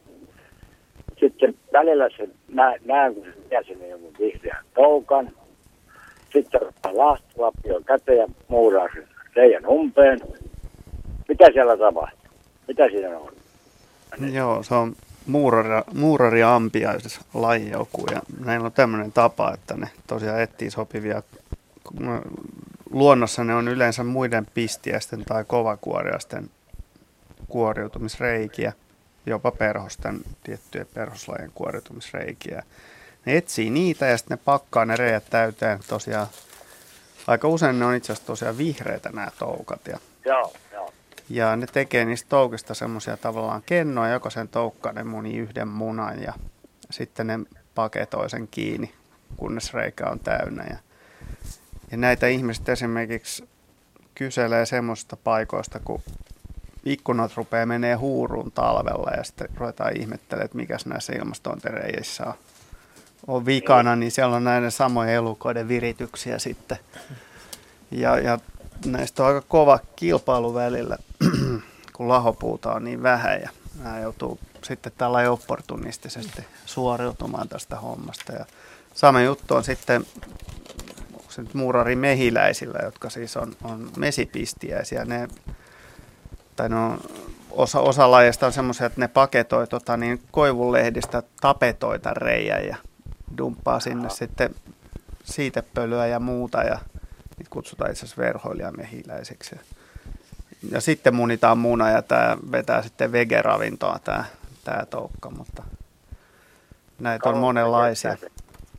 sitten välillä se nä, näen, kun vie sinne jonkun vihreän toukan. Sitten ottaa laastulapio käteen ja muuraa sen reijän umpeen. Mitä siellä tapahtuu? Mitä siinä on? Joo, se on muurari, muurari ampiaises joku ja näillä on tämmöinen tapa, että ne tosiaan etsii sopivia luonnossa ne on yleensä muiden pistiäisten tai kovakuoriaisten kuoriutumisreikiä jopa perhosten, tiettyjen perhoslajien kuoriutumisreikiä. Ne etsii niitä ja sitten ne pakkaa ne reijät täyteen tosiaan. Aika usein ne on itse asiassa tosiaan vihreitä nämä toukat. Ja, joo, joo. ja ne tekee niistä toukista semmoisia tavallaan kennoja, jokaisen toukkaan ne muni yhden munan ja sitten ne paketoi sen kiinni, kunnes reikä on täynnä. Ja, ja näitä ihmiset esimerkiksi kyselee semmoista paikoista kuin ikkunat rupeaa menee huuruun talvella ja sitten ruvetaan ihmettelemään, että mikäs näissä ilmastointireissä on, on vikana, niin siellä on näiden samojen elukoiden virityksiä sitten. Ja, ja näistä on aika kova kilpailu välillä, kun lahopuuta on niin vähän ja nämä joutuu sitten tällä opportunistisesti suoriutumaan tästä hommasta. Ja sama juttu on sitten se nyt muurari mehiläisillä, jotka siis on, on mesipistiäisiä. Ne tai no, osa, osa lajeista on semmoisia, että ne paketoi tota, niin koivunlehdistä tapetoita reijän ja dumppaa sinne sitten siitepölyä ja muuta ja niitä kutsutaan itse asiassa verhoilijamehiläiseksi. Ja sitten munitaan muna ja tämä vetää sitten vegeravintoa tämä, tämä toukka, mutta näitä on monenlaisia.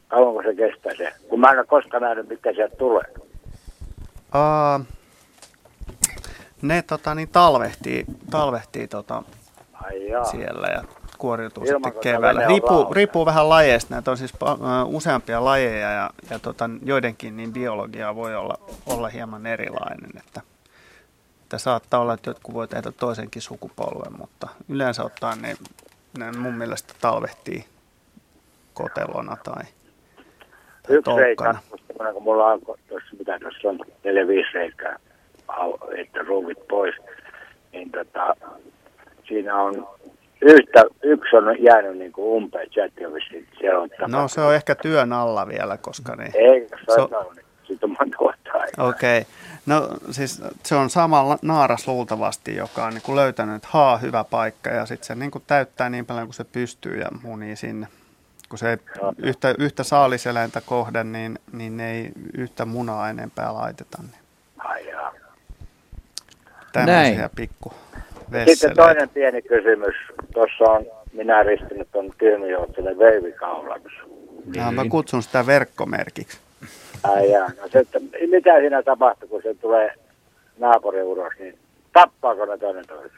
Kauanko se kestää se? Kun mä en ole koskaan nähnyt, mitkä sieltä tulee. Uh, ne tota, niin talvehtii, talvehtii tota, siellä ja kuoriutuu Ilman, sitten kun keväällä. Riippuu, riippuu vähän lajeista. Näitä on siis useampia lajeja ja, ja tota, joidenkin niin biologia voi olla, olla hieman erilainen. Että, että saattaa olla, että jotkut voi tehdä toisenkin sukupolven, mutta yleensä ottaen ne, ne mun mielestä talvehtii kotelona tai, tai Yksi reikä, kun mulla on tuossa, mitä tuossa on, neljä viisi reikää, että ruuvit pois, niin tota, siinä on yhtä, yksi on jäänyt niin kuin umpeen, vissiin, siellä on No se on ehkä työn alla vielä, koska ne... Ei, se Se on, on- se siitä on monta vuotta aikaa. Okei. Okay. No siis se on sama naaras luultavasti, joka on niin kuin löytänyt, että haa, hyvä paikka. Ja sitten se niin kuin täyttää niin paljon kuin se pystyy ja munii sinne. Kun se ei yhtä, yhtä saaliseläintä kohden, niin, niin ei yhtä munaa enempää laiteta. Niin Ai jaa. Tämmöisiä Näin. pikku Sitten toinen pieni kysymys. Tuossa on minä ristinyt tuon kyynijoutselle veivikaulaksi. Ja mä kutsun sitä verkkomerkiksi. Ai jaa. No se, että mitä siinä tapahtuu, kun se tulee naapurin uros, niin tappaako ne toinen toisen?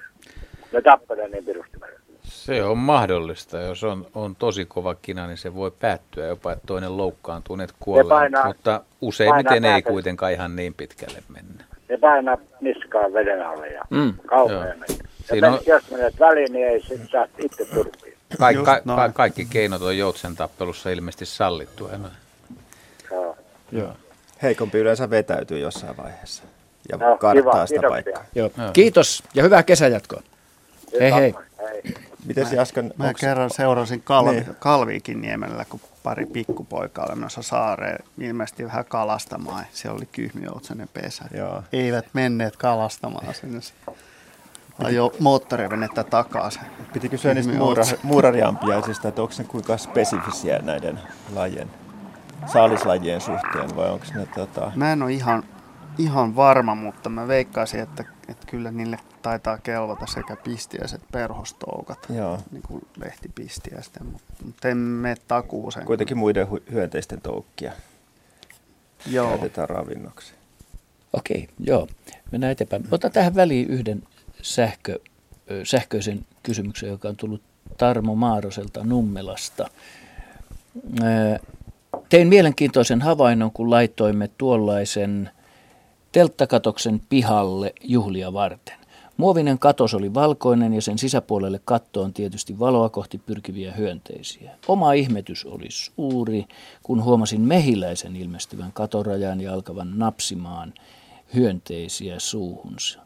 Ne tappelee niin pirusti. Se on mahdollista. Jos on, on tosi kova kina, niin se voi päättyä jopa, että toinen loukkaantuu, ne kuolee. painaa- Mutta useimmiten painaa ei päätä. kuitenkaan ihan niin pitkälle mennä. Ne painaa niskaan veden alle ja Mm, kauhean Siinä on- jos menet väliin, niin ei sit saa itse turpiin. Ka- Just ka- ka- kaikki keinot on joutsen tappelussa ilmeisesti sallittu. Joo. Joo. Heikompi yleensä vetäytyy jossain vaiheessa ja No, karttaa kiva, sitä paikkaa. Joo. Joo. Kiitos ja hyvää kesänjatkoa. Hei hei. Hei. Miten Jaskon, Mä onks- kerran seurasin Kalvi, Niin. Kalviikin niemellä, kun pari pikkupoikaa oli menossa saareen ilmeisesti vähän kalastamaan. Siellä oli kyhmyjoutsainen pesä. Joo. Eivät menneet kalastamaan sinne. Ajo moottorivenettä takaisin. Piti kysyä niistä muura, muurariampiaisista, että onko ne kuinka spesifisiä näiden lajien, saalislajien suhteen vai onko ne tota, Mä en ole ihan, ihan varma, mutta mä veikkaisin, että, että kyllä niille taitaa kelvata sekä pistiäiset että perhostoukat. Joo. Niin kuin lehtipistiäisten, mutta, mutta en mene takuuseen. kuitenkin muiden hu- hyönteisten toukkia Joo. käytetään ravinnoksi? Okei, joo. Mennään eteenpäin. Ota tähän väliin yhden sähkö, sähköisen kysymyksen, joka on tullut Tarmo Maaroselta Nummelasta. Tein mielenkiintoisen havainnon, kun laitoimme tuollaisen telttakatoksen pihalle juhlia varten. Muovinen katos oli valkoinen ja sen sisäpuolelle kattoon tietysti valoa kohti pyrkiviä hyönteisiä. Oma ihmetys oli suuri, kun huomasin mehiläisen ilmestyvän katorajaan ja alkavan napsimaan hyönteisiä suuhunsa.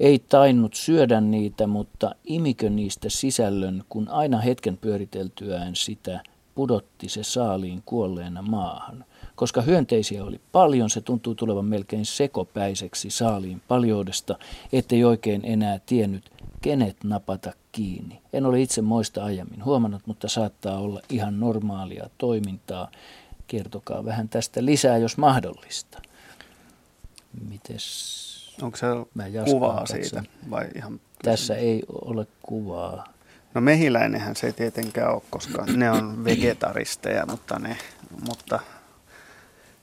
Ei tainnut syödä niitä, mutta imikö niistä sisällön, kun aina hetken pyöriteltyään sitä pudotti se saaliin kuolleena maahan. Koska hyönteisiä oli paljon, se tuntui tulevan melkein sekopäiseksi saaliin paljoudesta, ettei oikein enää tiennyt, kenet napata kiinni. En ole itse moista aiemmin huomannut, mutta saattaa olla ihan normaalia toimintaa. Kertokaa vähän tästä lisää, jos mahdollista. Mites Onko se kuvaa katson. siitä vai ihan tässä ei ole kuvaa? No mehiläinenhän se ei tietenkään ole, koska ne on vegetaristeja, mutta ne, mutta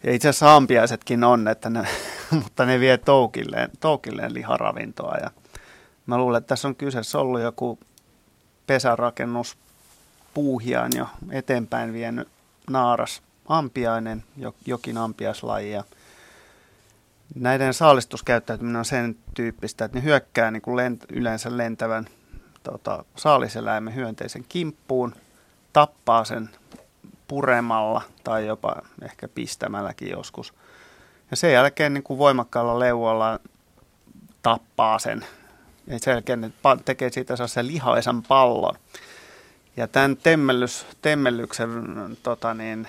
ja itse asiassa ampiaisetkin on, että ne, mutta ne vie toukilleen, toukilleen liharavintoa. Ja mä luulen, että tässä on kyseessä ollut joku pesärakennus puuhiaan jo eteenpäin vienyt naaras ampiainen, jo- jokin ampiaislaji. Ja näiden saalistuskäyttäytyminen on sen tyyppistä, että ne hyökkää niin kuin lent, yleensä lentävän tota, saaliseläimen hyönteisen kimppuun, tappaa sen puremalla tai jopa ehkä pistämälläkin joskus. Ja sen jälkeen niin kuin voimakkaalla leualla tappaa sen. Ja sen jälkeen ne tekee siitä sellaisen lihaisen pallon. Ja tämän temmellys, temmellyksen tota niin,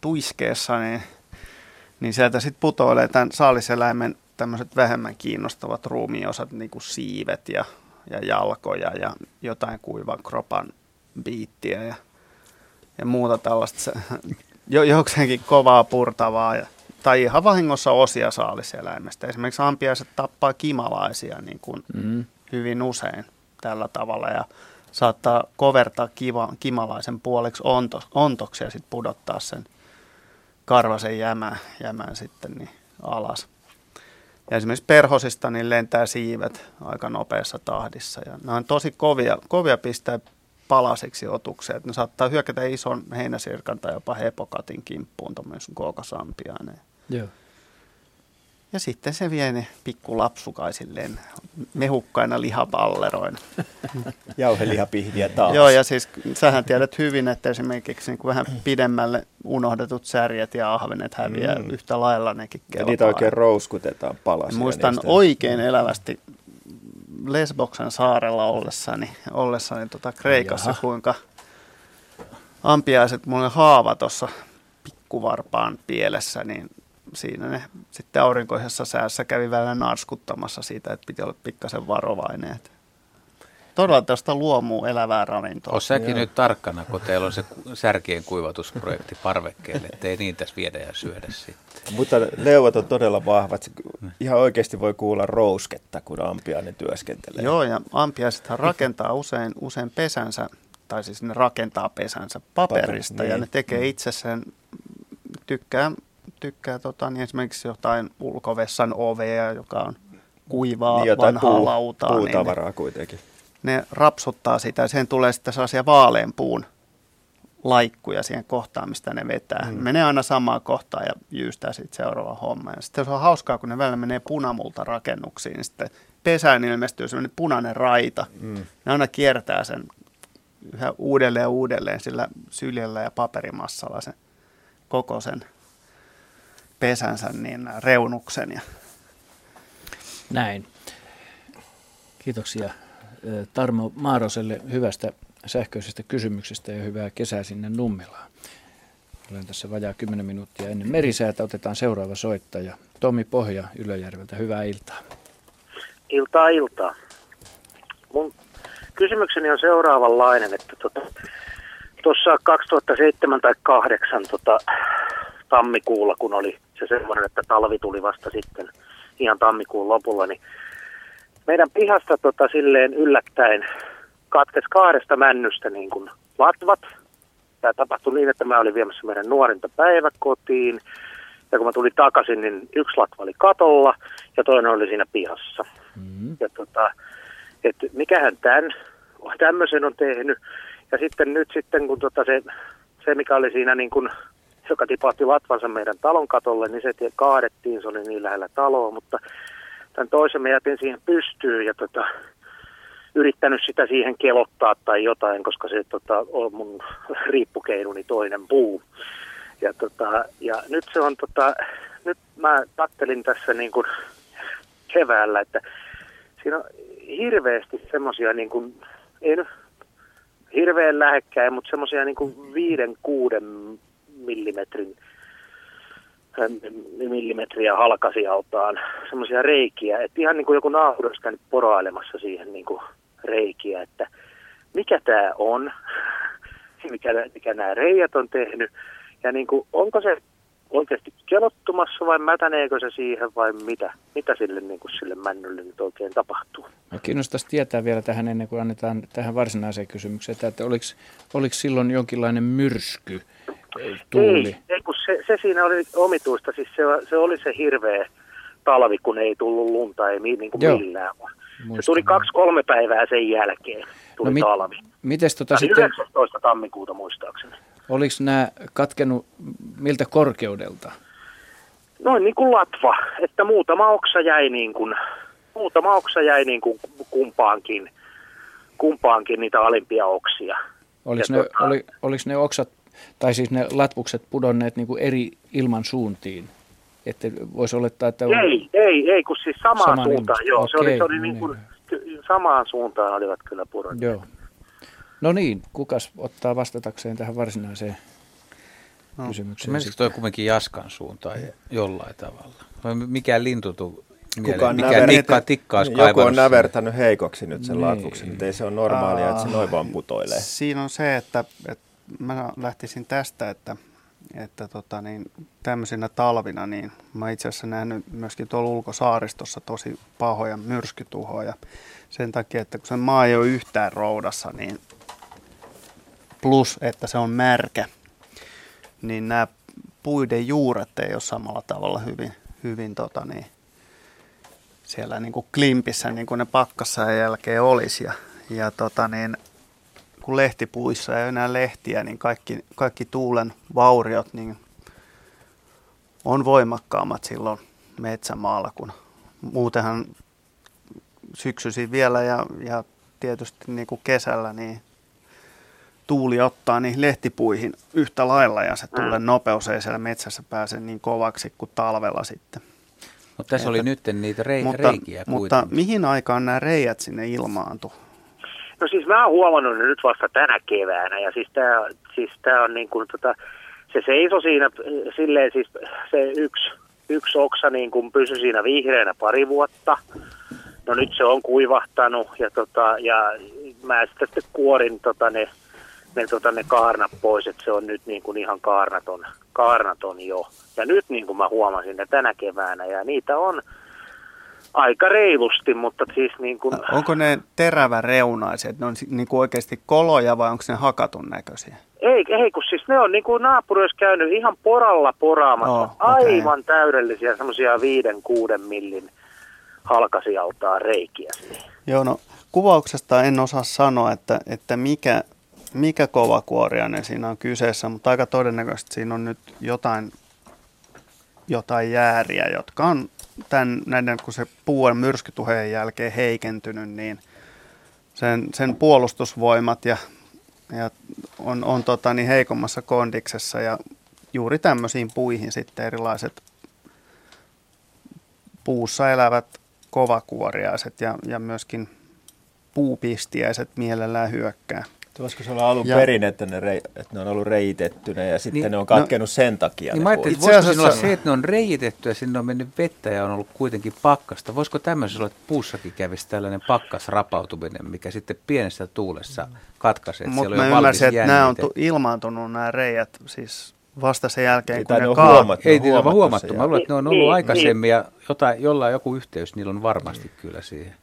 tuiskeessa, niin, niin sieltä sitten putoilee tämän saaliseläimen tämmöiset vähemmän kiinnostavat ruumiinosat, niin kuin siivet ja ja jalkoja ja jotain kuivan kropan biittiä ja, ja muuta tällaista jo, jokseenkin kovaa purtavaa ja, tai ihan vahingossa osia saaliseläimestä. Esimerkiksi ampiaiset tappaa kimalaisia niin kuin mm. hyvin usein tällä tavalla ja saattaa kovertaa kiva, kimalaisen puoleksi onto, ontoksi ja sitten pudottaa sen karvasen jämän, jämän sitten niin alas. Ja esimerkiksi perhosista niin lentää siivet aika nopeassa tahdissa. Ja ne on tosi kovia, kovia pistää palasiksi otuksia. Että ne saattaa hyökätä ison heinäsirkan tai jopa hepokatin kimppuun tuommoisen kookasampiainen. Joo. Ja sitten se vie ne pikkulapsukaisilleen mehukkaina lihapalleroina. Jauhelihapihdiä taas. Joo, ja siis sähän tiedät hyvin, että esimerkiksi niin kuin vähän pidemmälle unohdetut särjet ja ahvenet häviää mm. yhtä lailla nekin kelpaa. Ja niitä oikein rouskutetaan palasia. Muistan niistä. oikein elävästi Lesboksen saarella ollessani, ollessani tota Kreikassa, Jaha. kuinka ampiaiset, mulla oli haava tuossa pikkuvarpaan pielessä, niin siinä ne sitten aurinkoisessa säässä kävi välillä narskuttamassa siitä, että piti olla pikkasen varovainen. Todella tästä luomuu elävää ravintoa. Oot säkin nyt tarkkana, kun teillä on se särkien kuivatusprojekti parvekkeelle, ettei niitä viedä ja syödä sitten. Mutta leuvat on todella vahvat. Ihan oikeasti voi kuulla rousketta, kun ampiainen työskentelee. Joo, ja ampiaisethan rakentaa usein, usein pesänsä, tai siis ne rakentaa pesänsä paperista, Paper, niin. ja ne tekee itse sen, tykkää tykkää tota, niin esimerkiksi jotain ulkovessan ovea, joka on kuivaa niin, vanhaa puu, lautaa. Niin puutavaraa niin kuitenkin. Ne rapsuttaa sitä ja siihen tulee sitten sellaisia vaaleanpuun laikkuja siihen kohtaan, mistä ne vetää. Mm. Menee aina samaan kohtaan ja jyystää sitten seuraava homma. Ja sitten se on hauskaa, kun ne välillä menee punamulta rakennuksiin, niin sitten pesään ilmestyy sellainen punainen raita. Mm. Ne aina kiertää sen yhä uudelleen ja uudelleen sillä syljellä ja paperimassalla sen koko sen pesänsä niin reunuksen. Ja... Näin. Kiitoksia Tarmo Maaroselle hyvästä sähköisestä kysymyksestä ja hyvää kesää sinne Nummelaan. Olen tässä vajaa 10 minuuttia ennen merisäätä. Otetaan seuraava soittaja. Tomi Pohja Ylöjärveltä. Hyvää iltaa. Iltaa, iltaa. Mun kysymykseni on seuraavanlainen, että tuota, tuossa 2007 tai 2008 tota, tammikuulla, kun oli se semmoinen, että talvi tuli vasta sitten ihan tammikuun lopulla, niin meidän pihasta tota, silleen yllättäen katkes kahdesta männystä niin kuin latvat. Tämä tapahtui niin, että mä olin viemässä meidän nuorinta päiväkotiin. Ja kun mä tulin takaisin, niin yksi latva oli katolla ja toinen oli siinä pihassa. Mm-hmm. Ja tota, että mikähän tämän, tämmöisen on tehnyt. Ja sitten nyt sitten, kun tota se, se, mikä oli siinä niin kuin joka tipahti latvansa meidän talon katolle, niin se kaadettiin, se oli niin lähellä taloa, mutta tämän toisen me jätin siihen pystyyn ja tota, yrittänyt sitä siihen kelottaa tai jotain, koska se tota, on mun riippukeinuni toinen puu. Ja, tota, ja nyt se on, tota, nyt mä kattelin tässä niin kuin keväällä, että siinä on hirveästi semmoisia, niin kuin, ei nyt hirveän lähekkäin, mutta semmoisia niin viiden, kuuden millimetrin millimetriä halkasijaltaan semmoisia reikiä, että ihan niin kuin joku naapuri olisi käynyt poroilemassa siihen niin kuin reikiä, että mikä tämä on, mikä, mikä nämä reijät on tehnyt, ja niin kuin, onko se oikeasti kelottumassa vai mätäneekö se siihen vai mitä, mitä sille, niin kuin sille männylle nyt oikein tapahtuu? No, kiinnostaisi tietää vielä tähän ennen kuin annetaan tähän varsinaiseen kysymykseen, että oliko, oliko silloin jonkinlainen myrsky, tuuli? Ei, ei kun se, se siinä oli omituista, siis se, se oli se hirveä talvi, kun ei tullut lunta, ei niin kuin millään. Muistan. Se tuli kaksi-kolme päivää sen jälkeen, tuli no, mit, talvi. Mites tota sitten... 19. tammikuuta muistaakseni. Oliko nämä katkenut miltä korkeudelta? Noin niin kuin latva, että muutama oksa jäi niin kuin, muutama oksa jäi niin kuin kumpaankin, kumpaankin niitä alimpia oksia. Oliko ne, tota, oli, oliko ne oksat, tai siis ne latvukset pudonneet niin kuin eri ilman suuntiin? Että voisi olettaa, että... On... Ei, ei, ei, kun siis samaan Saman suuntaan, ilman. joo. Okei, se oli, se oli no niin kuin, niin. samaan suuntaan olivat kyllä pudonneet. Joo. No niin, kukas ottaa vastatakseen tähän varsinaiseen no, kysymykseen? Mielestäni toi kuitenkin Jaskan suuntaan jollain tavalla? Mikä lintu Kuka on mikä näver- tikkaa tikkaus Joku on nävertänyt heikoksi nyt sen Niin. laakuksen, mutta ei se ole normaalia, että se noin vaan putoilee. Siinä on se, että, että mä lähtisin tästä, että, että tota niin, tämmöisinä talvina, niin mä itse asiassa nähnyt myöskin tuolla ulkosaaristossa tosi pahoja myrskytuhoja. Sen takia, että kun se maa ei ole yhtään roudassa, niin plus, että se on märkä, niin nämä puiden juuret ei ole samalla tavalla hyvin, hyvin tota niin, siellä niin kuin klimpissä, niin kuin ne pakkassa jälkeen olisi. Ja, ja tota niin, kun lehtipuissa ei ole enää lehtiä, niin kaikki, kaikki tuulen vauriot niin on voimakkaammat silloin metsämaalla, kun muutenhan syksyisin vielä ja, ja tietysti niin kuin kesällä niin tuuli ottaa niihin lehtipuihin yhtä lailla ja se tuulen nopeus ei siellä metsässä pääse niin kovaksi kuin talvella sitten. Mutta tässä oli Että- nyt niitä rei, mutta, reikiä mutta kuitenkin. mihin aikaan nämä reijät sinne ilmaantu? No siis mä oon huomannut ne nyt vasta tänä keväänä ja siis tää, siis tää on niin kuin tota, se seiso siinä silleen siis se yksi, yksi oksa niin kuin pysyi siinä vihreänä pari vuotta. No nyt se on kuivahtanut ja, tota, ja mä sitten, sitten kuorin tota ne, ne, tota, ne kaarnat pois, että se on nyt niin kuin ihan kaarnaton, kaarnaton jo. Ja nyt niin kuin mä huomasin ne tänä keväänä ja niitä on aika reilusti, mutta siis niin kuin, Onko ne terävä reunaiset? Ne on niin kuin oikeasti koloja vai onko ne hakatun näköisiä? Ei, ei kun siis ne on niin kuin naapuri olisi käynyt ihan poralla poraamassa. Oh, okei. Aivan täydellisiä semmoisia viiden, kuuden millin halkasijaltaan reikiä. Joo, no kuvauksesta en osaa sanoa, että, että mikä, mikä kovakuoriainen siinä on kyseessä, mutta aika todennäköisesti siinä on nyt jotain, jotain jääriä, jotka on tämän, näiden, kun se puu on myrskytuheen jälkeen heikentynyt, niin sen, sen puolustusvoimat ja, ja on, on tota, niin heikommassa kondiksessa ja juuri tämmöisiin puihin sitten erilaiset puussa elävät kovakuoriaiset ja, ja myöskin puupistiäiset mielellään hyökkää. Voisiko se olla alun Ja- perin, että ne, rei, että ne on ollut reitettynä ja sitten Niin, ne on no- katkenut sen takia? Niin mä ajattelin, että voisiko siinä olla asiassa- se, että ne on reijitetty ja sinne on mennyt vettä ja on ollut kuitenkin pakkasta. Voisiko tämmöisessä olla, että puussakin kävisi tällainen pakkasrapautuminen, mikä sitten pienessä tuulessa katkaisee, että Mutta siellä mä on jo valmis ymmärsin, että nämä on tu- ilmaantunut nämä reijät siis vasta sen jälkeen, Niin, kun ne kaat- huomattu. Ei huomattu huomattu. Mä luulen, että ne on ollut Niin, aikaisemmin ja jotain, jollain joku yhteys niillä on varmasti kyllä siihen.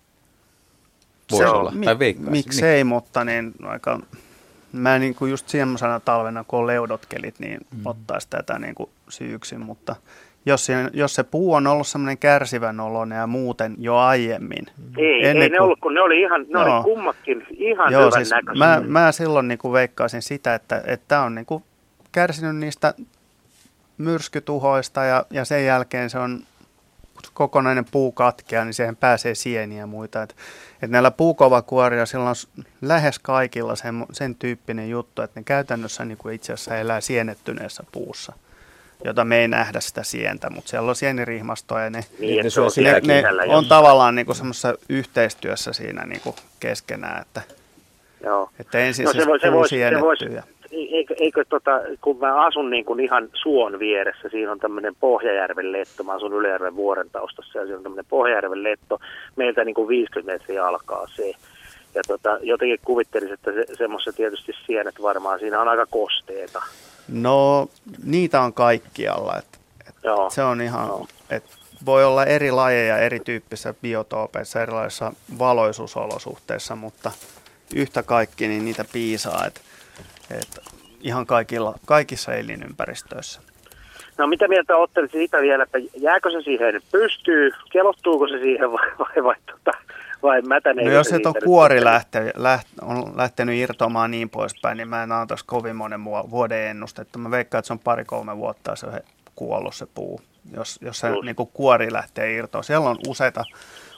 Voisi Se on- olla, mi- tai veikkaisin. Miksei, mutta niin aika, mä niin kuin just semmoisena talvena, kun on leudotkelit, niin mm. ottaisi tätä niin kuin syyksi, mutta jos, siinä, jos se puu on ollut semmoinen kärsivän oloinen ja muuten jo aiemmin. Ei, Ennen ei ne kuin- ollut, kun ne oli ihan, ne Joo. oli kummatkin ihan Joo, hyvän siis näköisiä. mä, mä silloin niin kuin veikkaisin sitä, että tämä on niin kuin kärsinyt niistä myrskytuhoista ja, ja sen jälkeen se on se kokonainen puu katkeaa, niin siihen pääsee sieniä ja muita. Et, et näillä puukovakuoria sillä on lähes kaikilla sen, sen tyyppinen juttu, että ne käytännössä niin kuin itse asiassa elää sienettyneessä puussa, jota me ei nähdä sitä sientä, mutta siellä on sienirihmastoja ja ne, niin, ne että on ne, ne on tavallaan niin kuin semmoisessa yhteistyössä siinä niin kuin keskenään, että, Joo. että ensin No se, se voi- se voisi- se ja- Eikö, eikö tota, kun mä asun niin kuin ihan suon vieressä, siinä on tämmöinen Pohjajärven letto, mä asun Ylejärven vuoren taustassa ja siinä on tämmöinen Pohjajärven letto, meiltä niin kuin 50 metriä alkaa se. Ja tota, jotenkin kuvittelisin, että se, semmoista tietysti sienet varmaan, siinä on aika kosteeta. No, niitä on kaikkialla. Et, et Joo. se on ihan, Joo. et voi olla eri lajeja erityyppisissä biotoopeissa, erilaisissa valoisuusolosuhteissa, mutta yhtä kaikki niin niitä piisaa, että et ihan kaikilla, kaikissa elinympäristöissä. No mitä mieltä ottelit siitä vielä, että jääkö se siihen pystyy, kelottuuko se siihen vai, vai, vai, tota, vai mätäneekö No jos se et on kuori lähte, läht, on lähtenyt irtoamaan niin poispäin, niin mä en antaisi kovin monen vuoden ennustetta. Mä veikkaan, että se on pari-kolme vuotta se kuollut se puu, jos, jos se niin kuin kuori lähtee irtoon. Siellä on useita,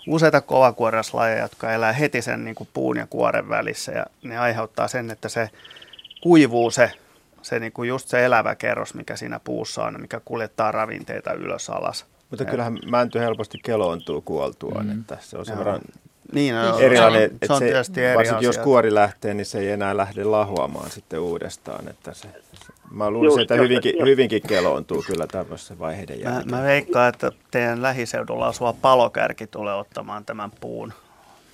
useita kovakuoriaslajeja, jotka elää heti sen niin kuin puun ja kuoren välissä ja ne aiheuttaa sen, että se kuivuu se, se niin kuin just se elävä kerros, mikä siinä puussa on, mikä kuljettaa ravinteita ylös alas. Mutta kyllähän mänty helposti keloontuu kuoltuaan, mm. että se on sen Joo. verran Niin, no, erilainen, se on, että se on se, tietysti eri varsinkin jos asia. kuori lähtee, niin se ei enää lähde lahoamaan sitten uudestaan, että se, se Mä luulisin, että hyvinkin, hyvinkin keloontuu kyllä tämmöisessä vaiheiden Mä, jälkeen. mä veikkaan, että teidän lähiseudulla asuva palokärki tulee ottamaan tämän puun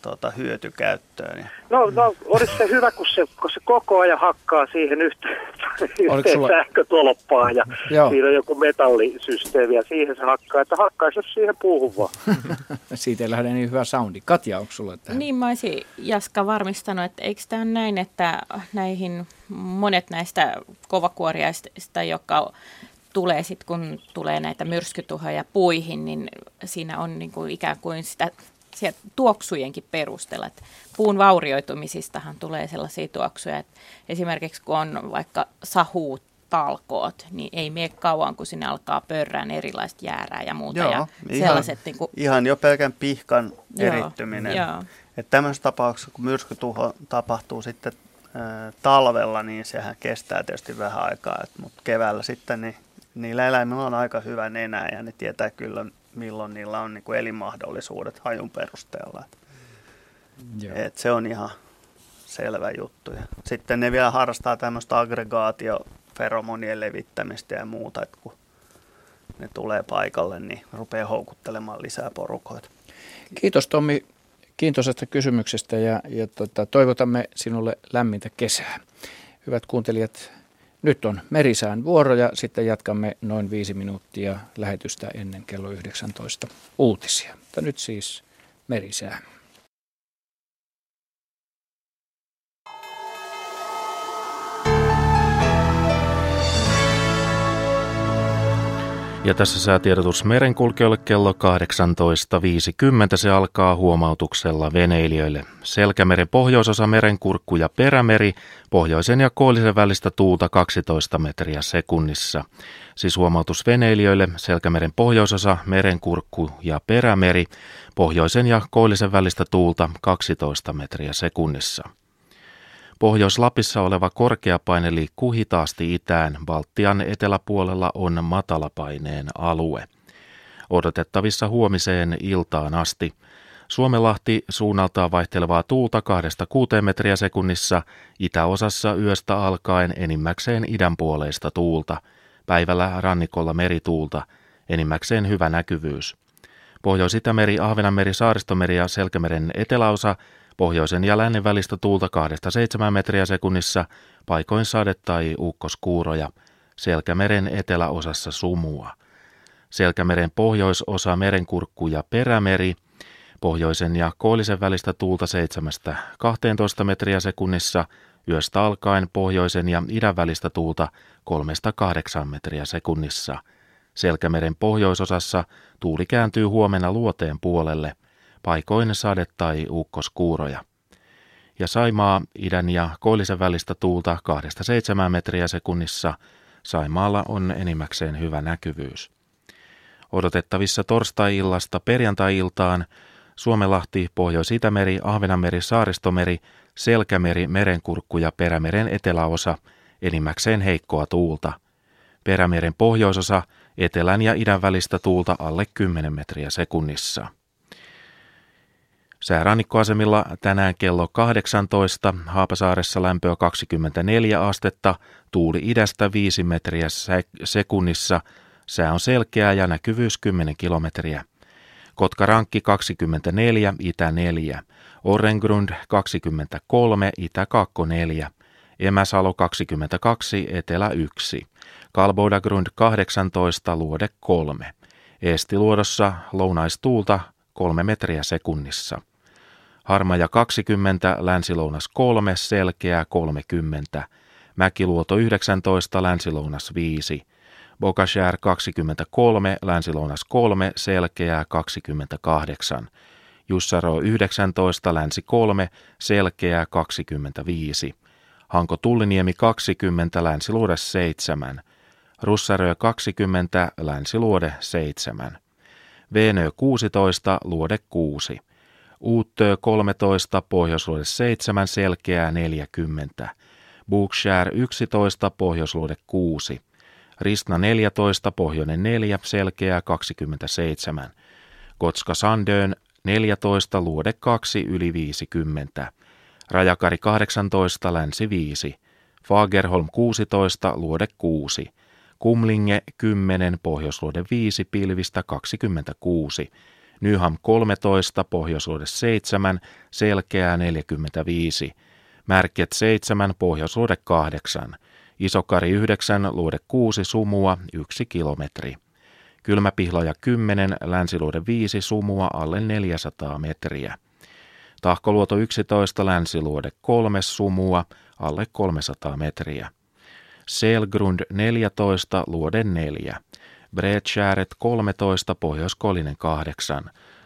tuota, hyötykäyttöön. Ja No, no olisi se hyvä, kun se, kun se koko ajan hakkaa siihen yhteen, yhteen sulla- sähkötolppaan ja Joo. siinä on joku metallisysteemi ja siihen se hakkaa, että hakkaisi siihen puuhun vaan. Siitä ei lähde niin hyvä soundi. Katja, onko sulla tähän? Niin mä olisin Jaska varmistanut, että eikö tämä ole näin, että näihin monet näistä kovakuoriaista, jotka tulee sitten, kun tulee näitä myrskytuhoja puihin, niin siinä on niin kuin ikään kuin sitä sieltä tuoksujenkin perusteella. Että puun vaurioitumisistahan tulee sellaisia tuoksuja, että esimerkiksi kun on vaikka sahuut, talkoot, niin ei mene kauan, kun sinne alkaa pörrään erilaista jäärää ja muuta. ja sellaiset niin kuin, ihan jo pelkän pihkan Joo, erittyminen. joo. Että tämmöisessä tapauksessa, kun myrskytuho tapahtuu sitten ä, talvella, niin sehän kestää tietysti vähän aikaa. Et, mutta keväällä sitten niin niillä eläimillä on aika hyvä nenä ja ne tietää kyllä, milloin niillä on niin kuin elinmahdollisuudet hajun perusteella. Et, Joo. et se on ihan selvä juttu. Ja sitten ne vielä harrastaa tämmöistä aggregaatio, feromonien levittämistä ja muuta, että kun ne tulee paikalle, niin rupeaa houkuttelemaan lisää porukoita. Kiitos Tommi kiintoisesta kysymyksestä ja, ja tota, toivotamme sinulle lämmintä kesää. Hyvät kuuntelijat, nyt on merisään vuoro ja sitten jatkamme noin viisi minuuttia lähetystä ennen kello 19 uutisia. Mutta nyt siis merisää. Ja tässä säätiedotus merenkulkijoille kello 18.50. Se alkaa huomautuksella veneilijöille. Selkämeren pohjoisosa merenkurkku ja perämeri, pohjoisen ja koillisen välistä tuulta 12 metriä sekunnissa. Siis huomautus veneilijöille, Selkämeren pohjoisosa, merenkurkku ja perämeri, pohjoisen ja koillisen välistä tuulta 12 metriä sekunnissa. Pohjois-Lapissa oleva korkeapaine liikkuu hitaasti itään. Baltian eteläpuolella on matalapaineen alue. Odotettavissa huomiseen iltaan asti. Suomenlahti suunnaltaan vaihtelevaa tuulta 2-6 metriä sekunnissa, itäosassa yöstä alkaen enimmäkseen idänpuoleista tuulta. Päivällä rannikolla merituulta, enimmäkseen hyvä näkyvyys. Pohjois-Itämeri, Ahvenanmeri, Saaristomeri ja Selkämeren eteläosa Pohjoisen ja lännen välistä tuulta 2-7 metriä sekunnissa, paikoin sade- tai ukkoskuuroja, Selkämeren eteläosassa sumua. Selkämeren pohjoisosa merenkurkku ja perämeri, pohjoisen ja koillisen välistä tuulta 7-12 metriä sekunnissa, yöstä alkaen pohjoisen ja idän välistä tuulta 3-8 metriä sekunnissa. Selkämeren pohjoisosassa tuuli kääntyy huomenna luoteen puolelle – paikoin sade- tai ukkoskuuroja. Ja Saimaa idän ja koillisen välistä tuulta 2-7 metriä sekunnissa. Saimaalla on enimmäkseen hyvä näkyvyys. Odotettavissa torstai-illasta perjantai-iltaan Suomenlahti, Pohjois-Itämeri, Ahvenanmeri, Saaristomeri, Selkämeri, Merenkurkku ja Perämeren eteläosa, enimmäkseen heikkoa tuulta. Perämeren pohjoisosa, etelän ja idän välistä tuulta alle 10 metriä sekunnissa. Säärannikkoasemilla tänään kello 18, Haapasaaressa lämpöä 24 astetta, tuuli idästä 5 metriä sekunnissa, sää on selkeää ja näkyvyys 10 kilometriä. Kotkarankki 24, itä 4, Orrengrund 23, itä 4, Emäsalo 22, etelä 1, Kalbodagrund 18, luode 3, Eestiluodossa lounaistuulta 3 metriä sekunnissa. Harmaja 20, länsilounas 3, selkeä 30, Mäkiluoto 19, länsilounas 5, Bokashär 23, länsilounas 3, selkeää 28, Jussaro 19, länsi 3, selkeää 25, Hanko Tulliniemi 20, länsiluode 7, Russarö 20, länsiluode 7, Veenö 16, luode 6, Uuttö 13, pohjoisluode 7, selkeää 40. Bookshare 11, pohjoisluode 6. Ristna 14, pohjoinen 4, selkeää 27. Kotska Sandön 14, luode 2, yli 50. Rajakari 18, länsi 5. Fagerholm 16, luode 6. Kumlinge 10, pohjoisluode 5, pilvistä 26. Nyham 13, pohjoisluode 7, selkeää 45. Märket 7, pohjoisluode 8. Isokari 9, luode 6, sumua 1 kilometri. Kylmäpihlaja 10, länsiluode 5, sumua alle 400 metriä. Tahkoluoto 11, länsiluode 3, sumua alle 300 metriä. Selgrund 14, luode 4. Bredskäret 13, Pohjoiskolinen 8.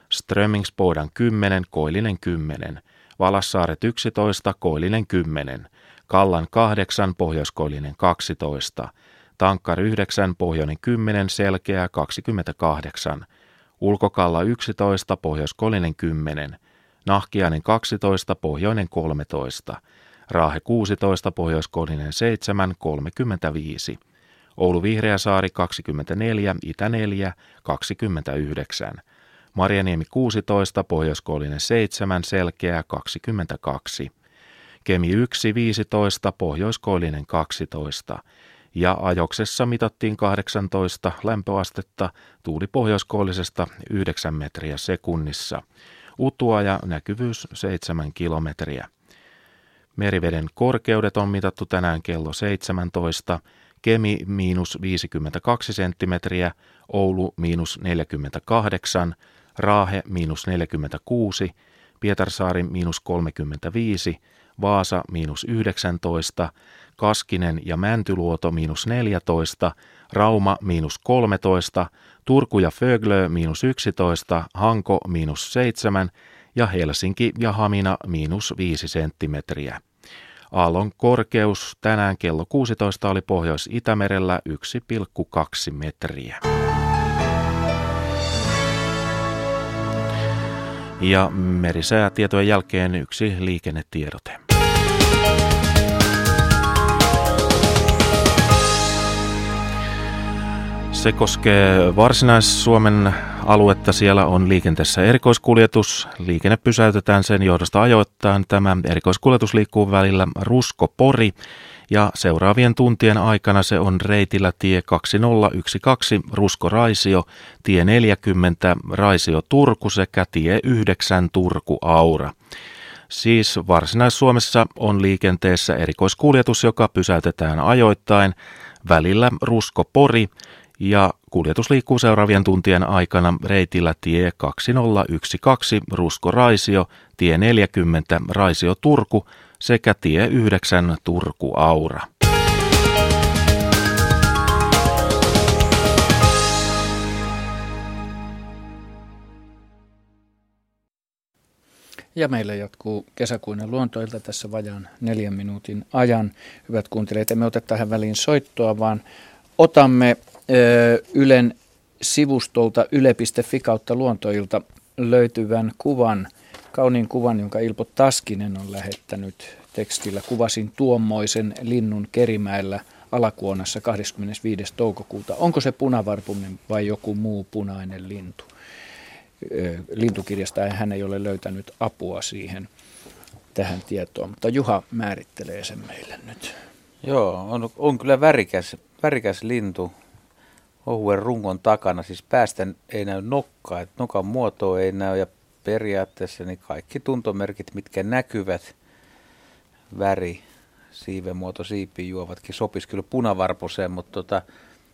Strömingsbodan 10, Koillinen 10. Valassaaret 11, Koillinen 10. Kallan 8, Pohjoiskoillinen 12. Tankkar 9, Pohjoinen 10, Selkeä 28. Ulkokalla 11, Pohjoiskolinen 10. Nahkiainen 12, Pohjoinen 13. Raahe 16, Pohjoiskolinen 7, 35. Oulu Vihreäsaari 24, Itä 4, 29. Marjaniemi 16, Pohjoiskoillinen 7, Selkeä 22. Kemi 1, 15, Pohjoiskoillinen 12. Ja ajoksessa mitattiin 18 lämpöastetta, tuuli pohjoiskoillisesta 9 metriä sekunnissa. Utua ja näkyvyys 7 kilometriä. Meriveden korkeudet on mitattu tänään kello 17. Kemi miinus 52 senttimetriä, Oulu miinus 48, Raahe miinus 46, Pietarsaari miinus 35, Vaasa miinus 19, Kaskinen ja Mäntyluoto miinus 14, Rauma miinus 13, Turku ja Föglö miinus 11, Hanko miinus 7 ja Helsinki ja Hamina miinus 5 senttimetriä. Aallon korkeus tänään kello 16 oli Pohjois-Itämerellä 1,2 metriä. Ja merisäätietojen jälkeen yksi liikennetiedote. Se koskee Varsinais-Suomen aluetta. Siellä on liikenteessä erikoiskuljetus. Liikenne pysäytetään sen johdosta ajoittain. Tämä erikoiskuljetus liikkuu välillä Rusko-Pori ja seuraavien tuntien aikana se on reitillä tie 2012 Rusko-Raisio, tie 40 Raisio-Turku sekä tie 9 Turku-Aura. Siis Varsinais-Suomessa on liikenteessä erikoiskuljetus, joka pysäytetään ajoittain välillä Rusko-Pori ja kuljetus liikkuu seuraavien tuntien aikana reitillä tie 2012 Rusko-Raisio, tie 40 Raisio-Turku sekä tie 9 Turku-Aura. Ja meillä jatkuu kesäkuinen luontoilta tässä vajaan neljän minuutin ajan. Hyvät kuuntelijat, emme ota tähän väliin soittoa, vaan otamme Ylen sivustolta yle.fi kautta luontoilta löytyvän kuvan, kauniin kuvan, jonka Ilpo Taskinen on lähettänyt tekstillä. Kuvasin tuommoisen linnun Kerimäellä alakuonassa 25. toukokuuta. Onko se punavarpunen vai joku muu punainen lintu? Lintukirjasta hän ei ole löytänyt apua siihen tähän tietoon, mutta Juha määrittelee sen meille nyt. Joo, on, on kyllä värikäs, värikäs lintu ohuen rungon takana. Siis päästä ei näy nokkaa, että nokan muoto ei näy ja periaatteessa niin kaikki tuntomerkit, mitkä näkyvät, väri, siivemuoto, siipijuovatkin sopisi kyllä punavarposeen, mutta tota,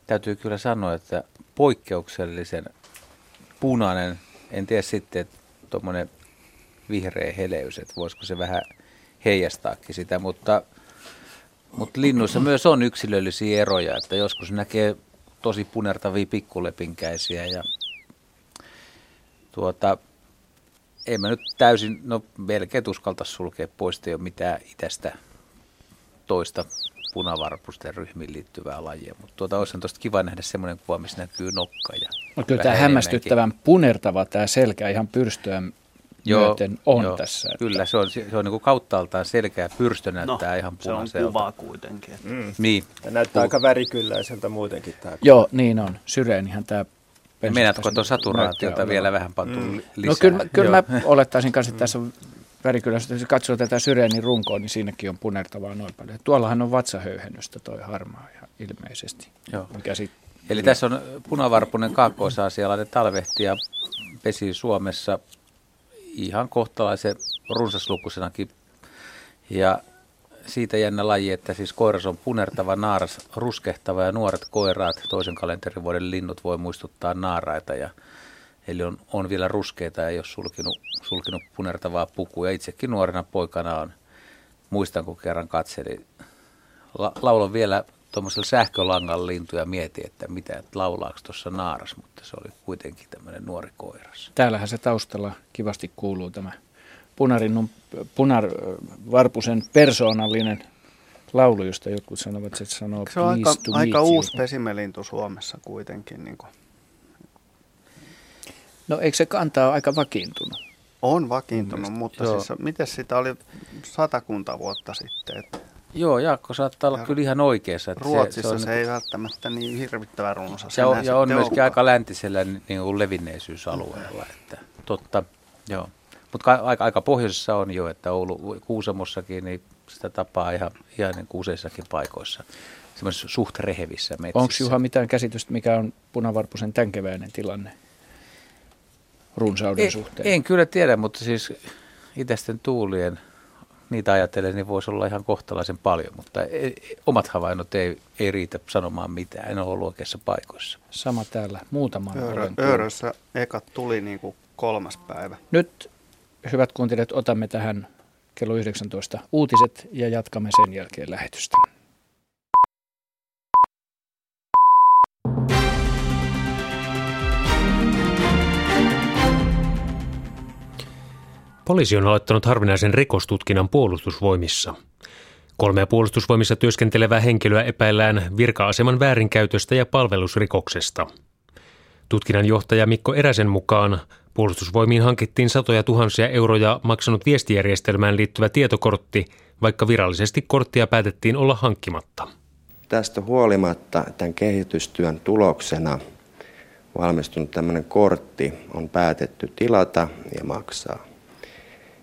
täytyy kyllä sanoa, että poikkeuksellisen punainen, en tiedä sitten, että tuommoinen vihreä heleys, että voisiko se vähän heijastaakin sitä, mutta, mutta linnuissa myös on yksilöllisiä eroja, että joskus näkee tosi punertavia pikkulepinkäisiä ja tuota, ei mä nyt täysin, no melkein uskalta sulkea pois, ei ole mitään itästä toista punavarpusten ryhmiin liittyvää lajia, mutta tuota, olisi tuosta kiva nähdä semmoinen kuva, missä näkyy nokka. Ja no kyllä tämä hämmästyttävän punertava tämä selkä ihan pyrstöä joo, myöten on joo, tässä. Että... Kyllä, se on, se on niin kauttaaltaan selkeä pyrstö näyttää no, ihan punaiselta. se on kuvaa kuitenkin. Että... Mm. Niin. Tämä näyttää Puh. aika värikylläiseltä muutenkin tämä Joo, niin on. Syreenihän tämä Meinaatko tuon saturaatiota vielä vähän pantu mm. lisää? No kyllä, kyllä mä olettaisin kanssa, että tässä on värikylässä, jos katsoo tätä Syreenin runkoa, niin siinäkin on punertavaa noin paljon. Tuollahan on vatsahöyhennystä toi harmaa ihan ilmeisesti. Joo. Mikä sit, Eli tässä on punavarpunen kaakkois-aasialainen talvehti ja pesi Suomessa ihan kohtalaisen runsaslukuisenakin. Ja siitä jännä laji, että siis koiras on punertava, naaras ruskehtava ja nuoret koiraat, toisen kalenterivuoden linnut voi muistuttaa naaraita. Ja, eli on, on vielä ruskeita ja ei ole sulkinut, sulkinut punertavaa pukua. Ja itsekin nuorena poikana on, muistan kun kerran katselin, la, laulan vielä tuommoisella sähkölangalla lintuja ja mietin, että mitä, että laulaako tuossa naaras, mutta se oli kuitenkin tämmöinen nuori koiras. Täällähän se taustalla kivasti kuuluu tämä punarinnun, punarvarpusen persoonallinen laulu, josta jotkut sanovat, että se sanoo Se on aika, "Pleased to aika meet you". uusi pesimelintu Suomessa kuitenkin. Niin kuin. No eikö se kantaa aika vakiintunut? On vakiintunut, mutta joo. siis, miten sitä oli satakunta vuotta sitten? Että Joo, Jaakko saattaa olla Ja kyllä ihan oikeassa. Että Ruotsissa se, on se ei välttämättä niin hirvittävän runsas. Ja, on, ja on myöskin aika läntisellä niin kuin levinneisyysalueella. Että, totta, joo. Mutta aika, aika pohjoisessa on jo, että Oulu, Kuusamossakin, niin sitä tapaa ihan, ihan niin kuin useissakin paikoissa. Semmoisissa suht rehevissä metsissä. Onko Juha mitään käsitystä, mikä on punavarpusen tämänkeväinen tilanne runsauden en, suhteen? en kyllä tiedä, mutta siis itäisten tuulien, niitä ajatellen, niin voisi olla ihan kohtalaisen paljon, mutta ei, omat havainnot ei, ei riitä sanomaan mitään. En ole ollut oikeassa paikoissa. Sama täällä, muutaman Öörö. Öörössä ekat tuli niin kuin kolmas päivä. Nyt, hyvät kuuntelijat, otamme tähän kello 19 uutiset ja jatkamme sen jälkeen lähetystä. Poliisi on aloittanut harvinaisen rikostutkinnan puolustusvoimissa. Kolmea puolustusvoimissa työskentelevää henkilöä epäillään virka-aseman väärinkäytöstä ja palvelusrikoksesta. Tutkinnan johtaja Mikko Eräsen mukaan puolustusvoimiin hankittiin satoja tuhansia euroja maksanut viestijärjestelmään liittyvä tietokortti, vaikka virallisesti korttia päätettiin olla hankkimatta. Tästä huolimatta tämän kehitystyön tuloksena valmistunut tämmöinen kortti on päätetty tilata ja maksaa.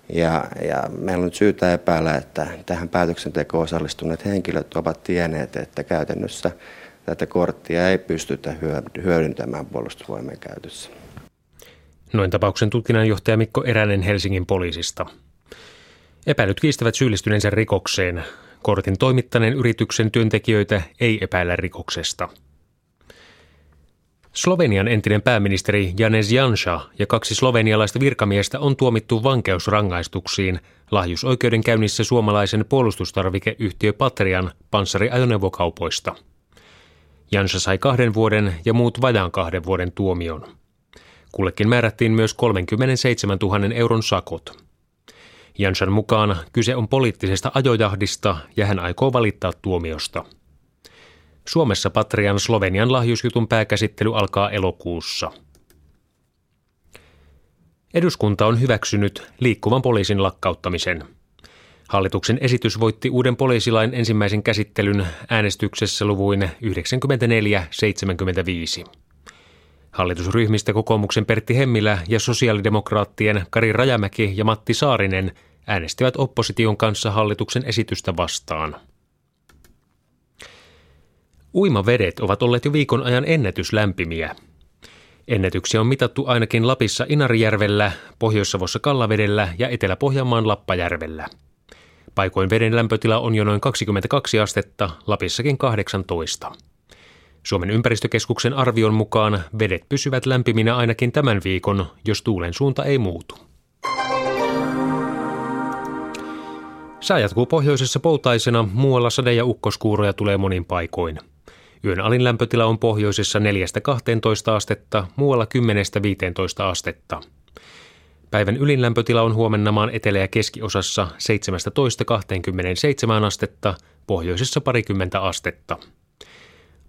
Ja, ja meillä on nyt syytä epäillä, että tähän päätöksentekoon osallistuneet henkilöt ovat tienneet, että käytännössä tätä korttia ei pystytä hyö- hyödyntämään puolustusvoimien käytössä. Noin tapauksen tutkinnanjohtaja Mikko Eränen Helsingin poliisista. Epäilyt kiistävät syyllistyneensä rikokseen. Kortin toimittaneen yrityksen työntekijöitä ei epäillä rikoksesta. Slovenian entinen pääministeri Janez Janša ja kaksi slovenialaista virkamiestä on tuomittu vankeusrangaistuksiin lahjusoikeudenkäynnissä suomalaisen puolustustarvikeyhtiö Patrian panssariajoneuvokaupoista. Janša sai kahden vuoden ja muut vajaan kahden vuoden tuomion. Kullekin määrättiin myös 37 000 euron sakot. Jansan mukaan kyse on poliittisesta ajojahdista ja hän aikoo valittaa tuomiosta. Suomessa Patrian Slovenian lahjusjutun pääkäsittely alkaa elokuussa. Eduskunta on hyväksynyt liikkuvan poliisin lakkauttamisen. Hallituksen esitys voitti uuden poliisilain ensimmäisen käsittelyn äänestyksessä luvuin 94-75. Hallitusryhmistä kokoomuksen Pertti Hemmilä ja sosiaalidemokraattien Kari Rajamäki ja Matti Saarinen äänestivät opposition kanssa hallituksen esitystä vastaan. Uimavedet ovat olleet jo viikon ajan ennätyslämpimiä. Ennätyksiä on mitattu ainakin Lapissa Inarijärvellä, Pohjois-Savossa Kallavedellä ja Etelä-Pohjanmaan Lappajärvellä. Paikoin veden lämpötila on jo noin 22 astetta, Lapissakin 18. Suomen ympäristökeskuksen arvion mukaan vedet pysyvät lämpiminä ainakin tämän viikon, jos tuulen suunta ei muutu. Sää jatkuu pohjoisessa poutaisena, muualla sade- ja ukkoskuuroja tulee monin paikoin. Yön alin lämpötila on pohjoisessa 4-12 astetta, muualla 10-15 astetta. Päivän ylin lämpötila on huomenna maan etelä- ja keskiosassa 17-27 astetta, pohjoisessa parikymmentä astetta.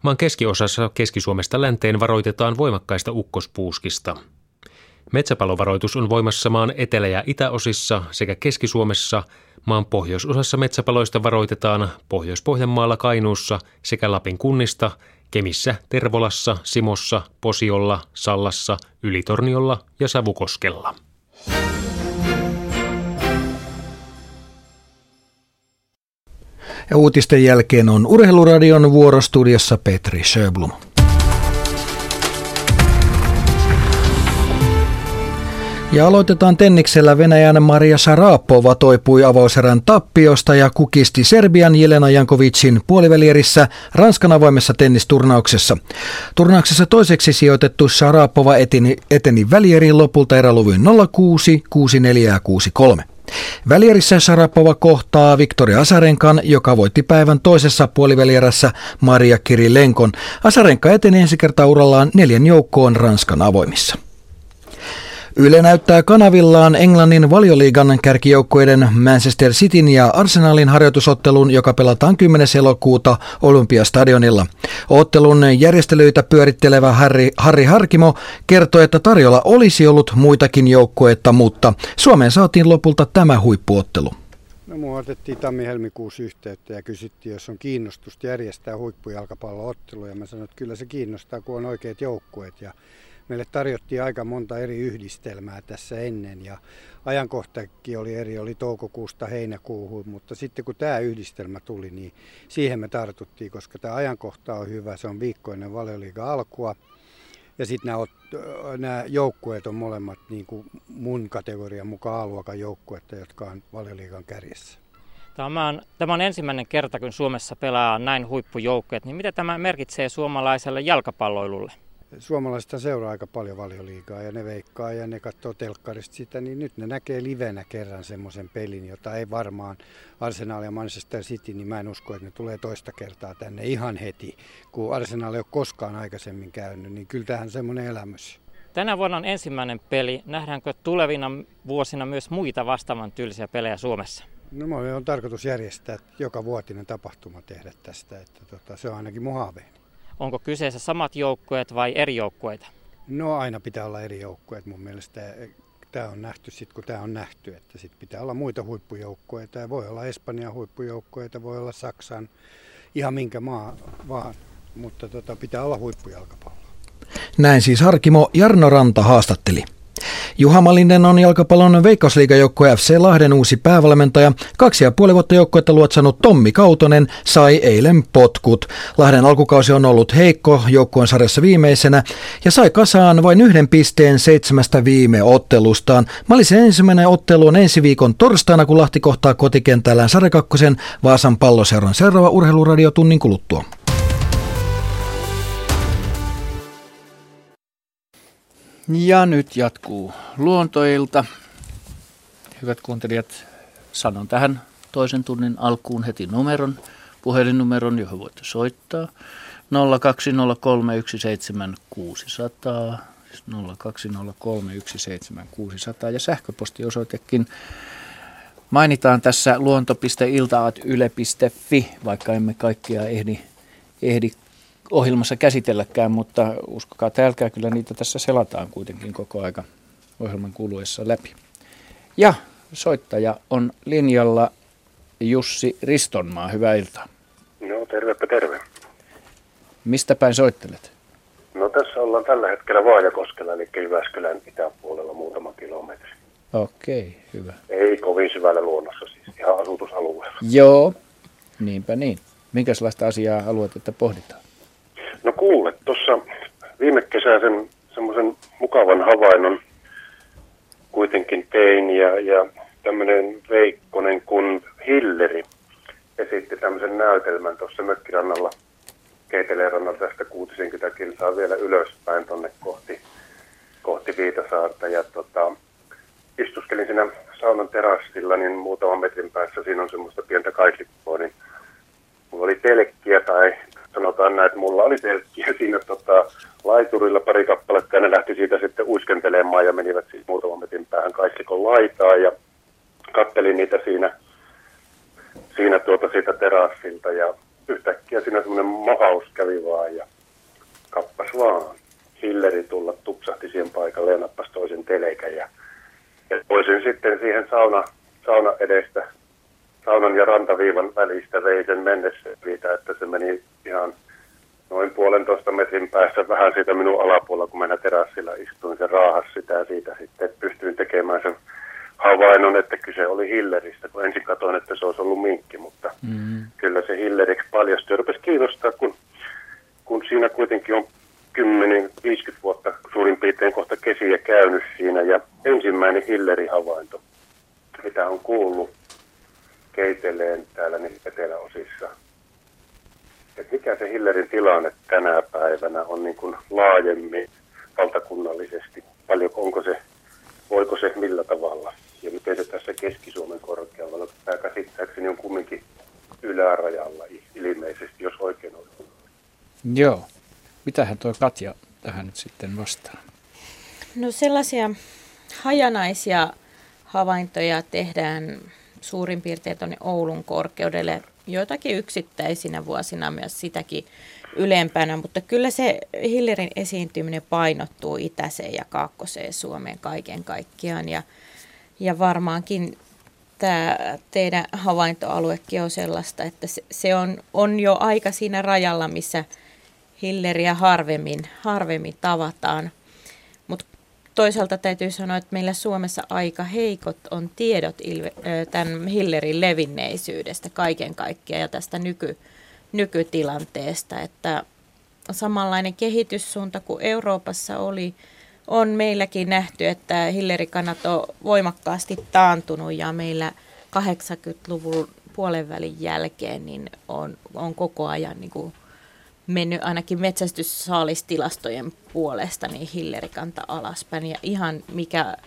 Maan keskiosassa Keski-Suomesta länteen varoitetaan voimakkaista ukkospuuskista. Metsäpalovaroitus on voimassa maan etelä- ja itäosissa sekä Keski-Suomessa. Maan pohjoisosassa metsäpaloista varoitetaan Pohjois-Pohjanmaalla, Kainuussa sekä Lapin kunnista, Kemissä, Tervolassa, Simossa, Posiolla, Sallassa, Ylitorniolla ja Savukoskella. Ja uutisten jälkeen on Urheiluradion vuorostudiossa Petri Sjöblom. Ja aloitetaan tenniksellä Venäjän Maria Sarapova toipui avauserän tappiosta ja kukisti Serbian Jelena Jankovicin puolivälierissä Ranskan avoimessa tennisturnauksessa. Turnauksessa toiseksi sijoitettu Sarapova eteni, eteni välieriin lopulta eräluvyn 06, 64 ja 63. Välierissä Sarapova kohtaa Viktoria Asarenkan, joka voitti päivän toisessa puolivälierässä Maria Kirilenkon. Asarenka eteni ensi kertaa urallaan neljän joukkoon Ranskan avoimissa. Yle näyttää kanavillaan Englannin valioliigan kärkijoukkueiden Manchester Cityn ja Arsenalin harjoitusottelun, joka pelataan 10. elokuuta Olympiastadionilla. Ottelun järjestelyitä pyörittelevä Harri, Harri Harkimo kertoi, että tarjolla olisi ollut muitakin joukkueita, mutta Suomeen saatiin lopulta tämä huippuottelu. No, mua otettiin tammi-helmikuussa yhteyttä ja kysyttiin, jos on kiinnostusta järjestää huippujalkapallootteluja. Mä sanoin, että kyllä se kiinnostaa, kun on oikeat joukkueet. Ja meille tarjottiin aika monta eri yhdistelmää tässä ennen ja ajankohtakin oli eri, oli toukokuusta heinäkuuhun, mutta sitten kun tämä yhdistelmä tuli, niin siihen me tartuttiin, koska tämä ajankohta on hyvä, se on viikkoinen valioliiga alkua. Ja sitten nämä, nämä joukkueet on molemmat niin kuin mun kategorian mukaan A-luokan joukkuetta, jotka on valioliigan kärjessä. Tämä on, tämä on ensimmäinen kerta, kun Suomessa pelaa näin huippujoukkueet. Niin mitä tämä merkitsee suomalaiselle jalkapalloilulle? Suomalaiset seuraa aika paljon valioliigaa ja ne veikkaa ja ne katsoo telkkarista sitä, niin nyt ne näkee livenä kerran semmoisen pelin, jota ei varmaan Arsenal ja Manchester City, niin mä en usko, että ne tulee toista kertaa tänne ihan heti, kun Arsenal ei ole koskaan aikaisemmin käynyt, niin kyllä tähän semmoinen elämys. Tänä vuonna on ensimmäinen peli. Nähdäänkö tulevina vuosina myös muita vastaavan tyylisiä pelejä Suomessa? No me on tarkoitus järjestää joka vuotinen tapahtuma tehdä tästä, että tota, se on ainakin mun haaveeni. Onko kyseessä samat joukkueet vai eri joukkueita? No aina pitää olla eri joukkueet mun mielestä. Tämä on nähty sitten, kun tämä on nähty, että sitten pitää olla muita huippujoukkueita. Ja voi olla Espanjan huippujoukkueita, voi olla Saksan, ihan minkä maa vaan. Mutta tota, pitää olla huippujalkapallo. Näin siis Harkimo Jarno Ranta haastatteli. Juha Malinen on jalkapallon veikkausliigajoukkue FC Lahden uusi päävalmentaja. Kaksi ja puoli vuotta joukkuetta luotsanut Tommi Kautonen sai eilen potkut. Lahden alkukausi on ollut heikko joukkueen sarjassa viimeisenä ja sai kasaan vain yhden pisteen seitsemästä viime ottelustaan. Malisen ensimmäinen ottelu on ensi viikon torstaina, kun Lahti kohtaa kotikentällään sarjakakkosen Vaasan palloseuran seuraava urheiluradio tunnin kuluttua. Ja nyt jatkuu luontoilta. Hyvät kuuntelijat, sanon tähän toisen tunnin alkuun heti numeron, puhelinnumeron, johon voitte soittaa. 020317600, siis 020317600 ja sähköpostiosoitekin mainitaan tässä luonto.iltaat.yle.fi, vaikka emme kaikkia ehdi, ehdi ohjelmassa käsitelläkään, mutta uskokaa tälkää, kyllä niitä tässä selataan kuitenkin koko aika ohjelman kuluessa läpi. Ja soittaja on linjalla Jussi Ristonmaa. Hyvää iltaa. No tervepä terve. Mistä päin soittelet? No tässä ollaan tällä hetkellä Vaajakoskella, eli Jyväskylän itäpuolella muutama kilometri. Okei, hyvä. Ei kovin syvällä luonnossa, siis ihan asutusalueella. Joo, niinpä niin. Minkälaista asiaa haluat, että pohditaan? No kuule, tuossa viime kesäisen semmoisen mukavan havainnon kuitenkin tein ja, ja tämmöinen Veikkonen kuin Hilleri esitti tämmöisen näytelmän tuossa mökkirannalla Keitelerannalla tästä 60 kilsaa vielä ylöspäin tonne kohti, kohti Viitasaarta. Ja tota, istuskelin siinä saunan terassilla, niin muutaman metrin päässä siinä on semmoista pientä kaiklippoa, niin mulla oli telkkiä tai sanotaan näin, että mulla oli telkkiä siinä tota, laiturilla pari kappaletta ja ne lähti siitä sitten uiskentelemaan ja menivät siis muutaman metin päähän kaikkikon laitaa ja kattelin niitä siinä, siinä tuota siitä terassilta ja yhtäkkiä siinä semmoinen mahaus kävi vaan ja kappas vaan. Hilleri tulla tupsahti siihen paikalle ja nappasi toisen telekän ja, ja voisin sitten siihen sauna, sauna edestä saunan ja rantaviivan välistä vei sen mennessä siitä, että se meni ihan noin puolentoista metrin päässä vähän siitä minun alapuolella, kun minä terassilla istuin. Se raahas sitä siitä sitten, pystyin tekemään sen havainnon, että kyse oli Hilleristä, kun ensin katsoin, että se olisi ollut minkki, mutta Mm. kyllä se Hilleriksi paljastui. Ja rupesi kiinnostaa, kun, kun siinä kuitenkin on 10-50 vuotta suurin piirtein kohta kesiä käynyt siinä. Ja ensimmäinen Hilleri-havainto, mitä on kuullut keiteleen täällä niin eteläosissa. Et mikä se Hillerin tilanne tänä päivänä on niin kuin laajemmin valtakunnallisesti? Paljonko onko se, voiko se millä tavalla? Ja miten se tässä Keski-Suomen korkealla? Tämä käsittääkseni on kumminkin ylärajalla ilmeisesti, jos oikein on. Joo. Mitähän tuo Katja tähän nyt sitten vastaa? No sellaisia hajanaisia havaintoja tehdään suurin piirtein tuonne Oulun korkeudelle, joitakin yksittäisinä vuosina myös sitäkin ylempänä, mutta kyllä se Hillerin esiintyminen painottuu itäiseen ja kaakkoiseen Suomeen kaiken kaikkiaan ja, ja varmaankin tämä teidän havaintoaluekin on sellaista, että se, se on, on jo aika siinä rajalla, missä Hilleriä harvemmin, harvemmin tavataan. Toisaalta täytyy sanoa, että meillä Suomessa aika heikot on tiedot tämän Hillerin levinneisyydestä kaiken kaikkiaan ja tästä nyky, nykytilanteesta, että samanlainen kehityssuunta kuin Euroopassa oli, on meilläkin nähty, että hillerikannat on voimakkaasti taantunut ja meillä 80-luvun puolen välin jälkeen niin on, on koko ajan niin kuin mennyt ainakin metsästyssaalistilastojen puolesta niin hillerikanta alaspäin. Ja ihan mikä,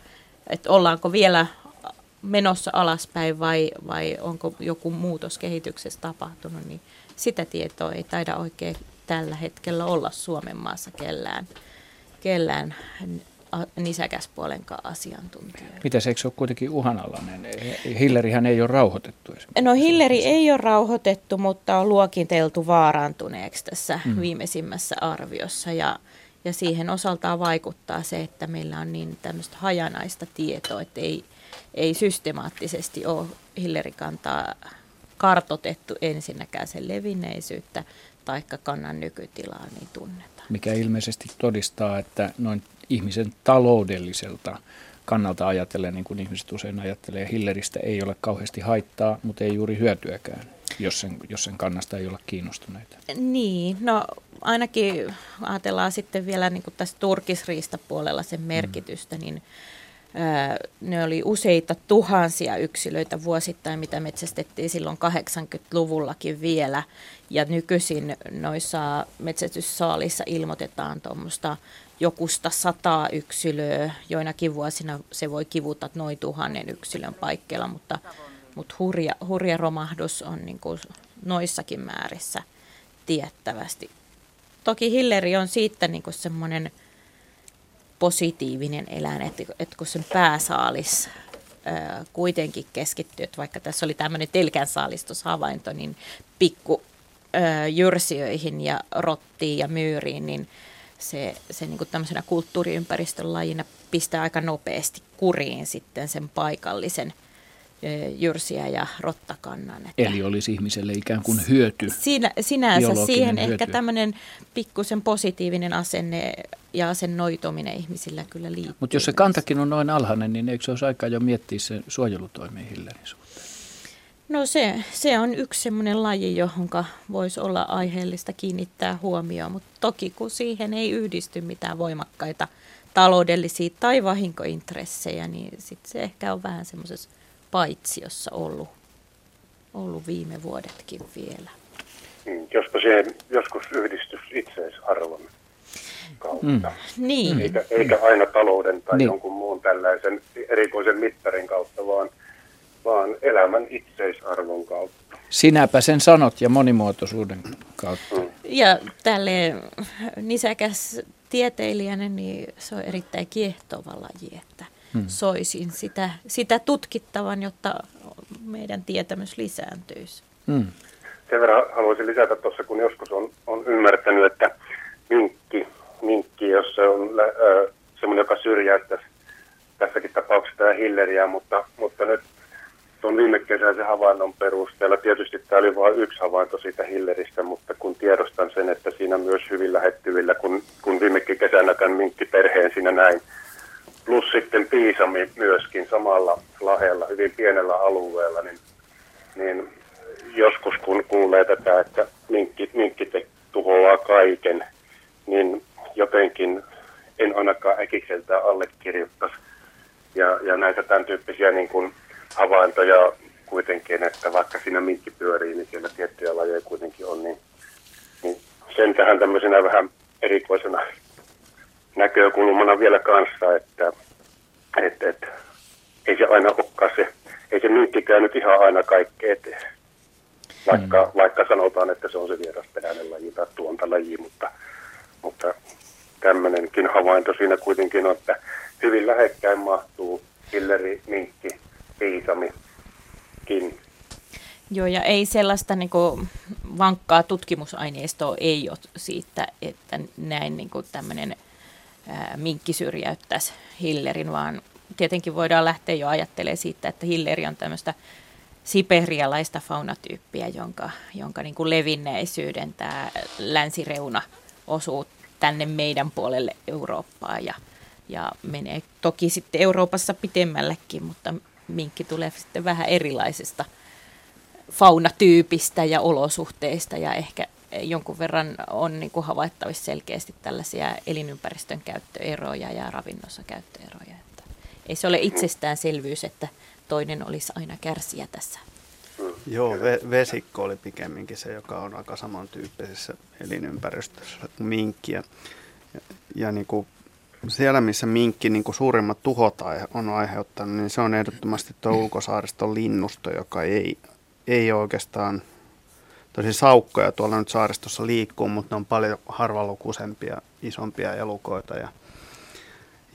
että ollaanko vielä menossa alaspäin vai, vai onko joku muutos kehityksessä tapahtunut, niin sitä tietoa ei taida oikein tällä hetkellä olla Suomen maassa kellään, kellään nisäkäspuolenkaan asiantuntijoita. Mitäs, eikö se ole kuitenkin uhanalainen? Hillerihän ei ole rauhoitettu esimerkiksi. No Hilleri ei ole rauhoitettu, mutta on luokiteltu vaarantuneeksi tässä mm. viimeisimmässä arviossa. Ja, ja siihen osaltaan vaikuttaa se, että meillä on niin tämmöistä hajanaista tietoa, että ei, ei systemaattisesti ole Hillerikantaa kartotettu ensinnäkään sen levinneisyyttä, taikka kannan nykytilaa, niin tunnetaan. Mikä ilmeisesti todistaa, että noin ihmisen taloudelliselta kannalta ajatellen, niin kuin ihmiset usein ajattelee, Hilleristä ei ole kauheasti haittaa, mutta ei juuri hyötyäkään, jos sen, jos sen kannasta ei olla kiinnostuneita. Niin, no ainakin ajatellaan sitten vielä niin kuin tässä turkisriistapuolella sen merkitystä, mm. niin ne oli useita tuhansia yksilöitä vuosittain, mitä metsästettiin silloin 80-luvullakin vielä. Ja nykyisin noissa metsästyssaalissa ilmoitetaan tuommoista jokusta sataa yksilöä. Joinakin vuosina se voi kivuta noin tuhannen yksilön paikkeilla, mutta, mutta hurja, hurja romahdus on niin kuin noissakin määrissä tiettävästi. Toki Hilleri on siitä niin kuin semmoinen positiivinen eläin, että, että kun sen pääsaalis ää, kuitenkin keskittyy, että vaikka tässä oli tämmöinen telkän saalistushavainto, niin pikku ää, jyrsijöihin ja rottiin ja myyriin, niin se, se niin kuin tämmöisenä kulttuuriympäristön lajina pistää aika nopeasti kuriin sitten sen paikallisen jyrsiä ja rottakannan. Että Eli olisi ihmiselle ikään kuin hyöty. Siinä, sinänsä siihen hyöty. ehkä tämmöinen pikkusen positiivinen asenne ja asennoituminen ihmisillä kyllä liittyy. Mutta jos se kantakin on noin alhainen, niin eikö se olisi aika jo miettiä sen suojelutoimien Hillerin No se, se on yksi semmoinen laji, johon voisi olla aiheellista kiinnittää huomioon, mutta toki kun siihen ei yhdisty mitään voimakkaita taloudellisia tai vahinkointressejä, niin sitten se ehkä on vähän semmoisessa paitsiossa ollut, ollut viime vuodetkin vielä. Mm, jospa siihen joskus yhdistys itseisarvon kautta. Mm. Niin. Eikä, eikä aina talouden tai niin. jonkun muun tällaisen erikoisen mittarin kautta, vaan vaan elämän itseisarvon kautta. Sinäpä sen sanot ja monimuotoisuuden kautta. Mm. Ja tälle nisäkäs tieteilijänä, niin se on erittäin kiehtova laji, että hmm. soisin sitä, sitä tutkittavan, jotta meidän tietämys lisääntyisi. Hmm. Sen verran haluaisin lisätä tuossa, kun joskus on, on ymmärtänyt, että minkki, minkki jos se on äh, semmoinen, joka syrjäyttäisi tässäkin tapauksessa tämä hilleriä, mutta, mutta nyt tuon viime kesäisen havainnon perusteella, tietysti tämä oli vain yksi havainto siitä Hilleristä, mutta kun tiedostan sen, että siinä myös hyvin lähettyvillä, kun, kun viime kesänäkään minkkiperheen siinä näin, plus sitten piisami myöskin samalla lahella, hyvin pienellä alueella, niin, niin joskus kun kuulee tätä, että minkki, minkki te, tuhoaa kaiken, niin jotenkin en ainakaan äkikseltään allekirjoittaisi. Ja, ja näitä tämän tyyppisiä niin kuin havaintoja kuitenkin, että vaikka siinä minkki pyörii, niin siellä tiettyjä lajeja kuitenkin on, niin, niin sen tähän tämmöisenä vähän erikoisena näkökulmana vielä kanssa, että et, et, ei se aina olekaan se, ei se minkkikään nyt ihan aina kaikkea eteen. Vaikka, mm. vaikka sanotaan, että se on se vierasperäinen laji tai tuontalaji, mutta, mutta tämmöinenkin havainto siinä kuitenkin on, että hyvin lähekkäin mahtuu hilleri, minkki, piisami, kin. Joo, ja ei sellaista niin kuin, vankkaa tutkimusaineistoa ei ole siitä, että näin niin kuin, tämmöinen ää, minkki syrjäyttäisi hillerin, vaan tietenkin voidaan lähteä jo ajattelemaan siitä, että hilleri on tämmöistä siperialaista faunatyyppiä, jonka, jonka niin kuin levinneisyyden tämä länsireuna osuu tänne meidän puolelle Eurooppaa ja, ja menee toki sitten Euroopassa pitemmällekin, mutta minkki tulee sitten vähän erilaisesta faunatyypistä ja olosuhteista ja ehkä jonkun verran on niin kuin havaittavissa selkeästi tällaisia elinympäristön käyttöeroja ja ravinnossa käyttöeroja. Että ei se ole itsestäänselvyys, että toinen olisi aina kärsiä tässä. Joo, ve- vesikko oli pikemminkin se, joka on aika samantyyppisessä elinympäristössä kuin minkki. Ja, ja niin kuin siellä, missä minkki niin kuin suurimmat tuhot on aiheuttanut, niin se on ehdottomasti tuo ulkosaariston linnusto, joka ei, ei oikeastaan, tosi saukkoja tuolla nyt saaristossa liikkuu, mutta ne on paljon harvalukuisempia, isompia elukoita. Ja,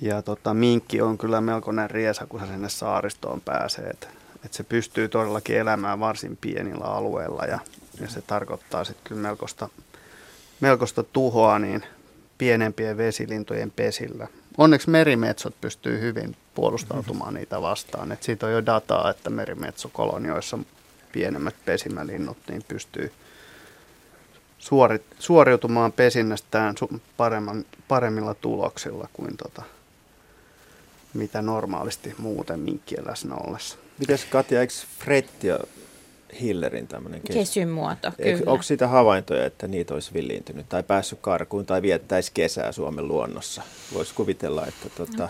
ja tota, minkki on kyllä melkoinen riesa, kun se sinne saaristoon pääsee. Että että se pystyy todellakin elämään varsin pienillä alueilla ja, ja se tarkoittaa sitten kyllä melkoista, melkoista tuhoa niin pienempien vesilintojen pesillä. Onneksi merimetsot pystyy hyvin puolustautumaan niitä vastaan. Et siitä on jo dataa, että merimetsokolonioissa pienemmät pesimälinnut niin pystyy suori, suoriutumaan pesinnästään paremman, paremmilla tuloksilla kuin tota, mitä normaalisti muuten minkkien läsnä ollessa. Mites Katja, eikö Fretti ja Hillerin tämmöinen kes... kesyn muoto, kyllä. Onko siitä havaintoja, että niitä olisi villiintynyt tai päässyt karkuun tai viettäisi kesää Suomen luonnossa? Voisi kuvitella, että tota,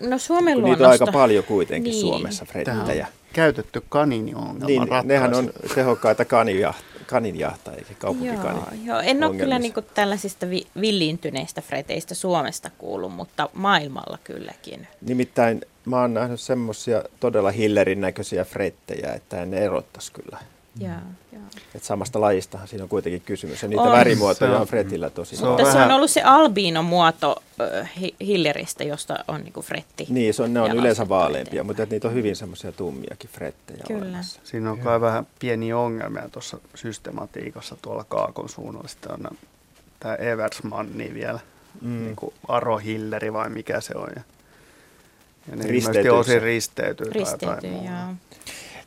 no, Suomen luonnosta... Niitä on aika paljon kuitenkin niin. Suomessa frettejä. Käytetty kanini-ongelma niin, Nehän on tehokkaita kanijahtajia kaninjahta eikä kaupunkikani. Joo, joo. en ole kyllä niinku tällaisista vi- villiintyneistä freteistä Suomesta kuullut, mutta maailmalla kylläkin. Nimittäin mä oon nähnyt semmoisia todella hillerin näköisiä frettejä, että ne erottaisi kyllä. Joo, joo. Et samasta lajistahan siinä on kuitenkin kysymys. Ja niitä on. värimuotoja on, on Fretillä tosi. Se on Mutta se on ollut se albiino-muoto äh, hilleristä, josta on niinku fretti. Niin, se on, ne on yleensä vaaleampia, mutta niitä on hyvin semmoisia tummiakin frettejä Kyllä. olemassa. Siinä on kai vähän pieniä ongelmia tuossa systematiikassa tuolla Kaakon suunnalla. Sitten on tämä Eversmanni vielä, mm. niin kuin Aro Hilleri vai mikä se on. Ja, ja ne ilmeisesti osin risteytyy. Risteytyy, joo.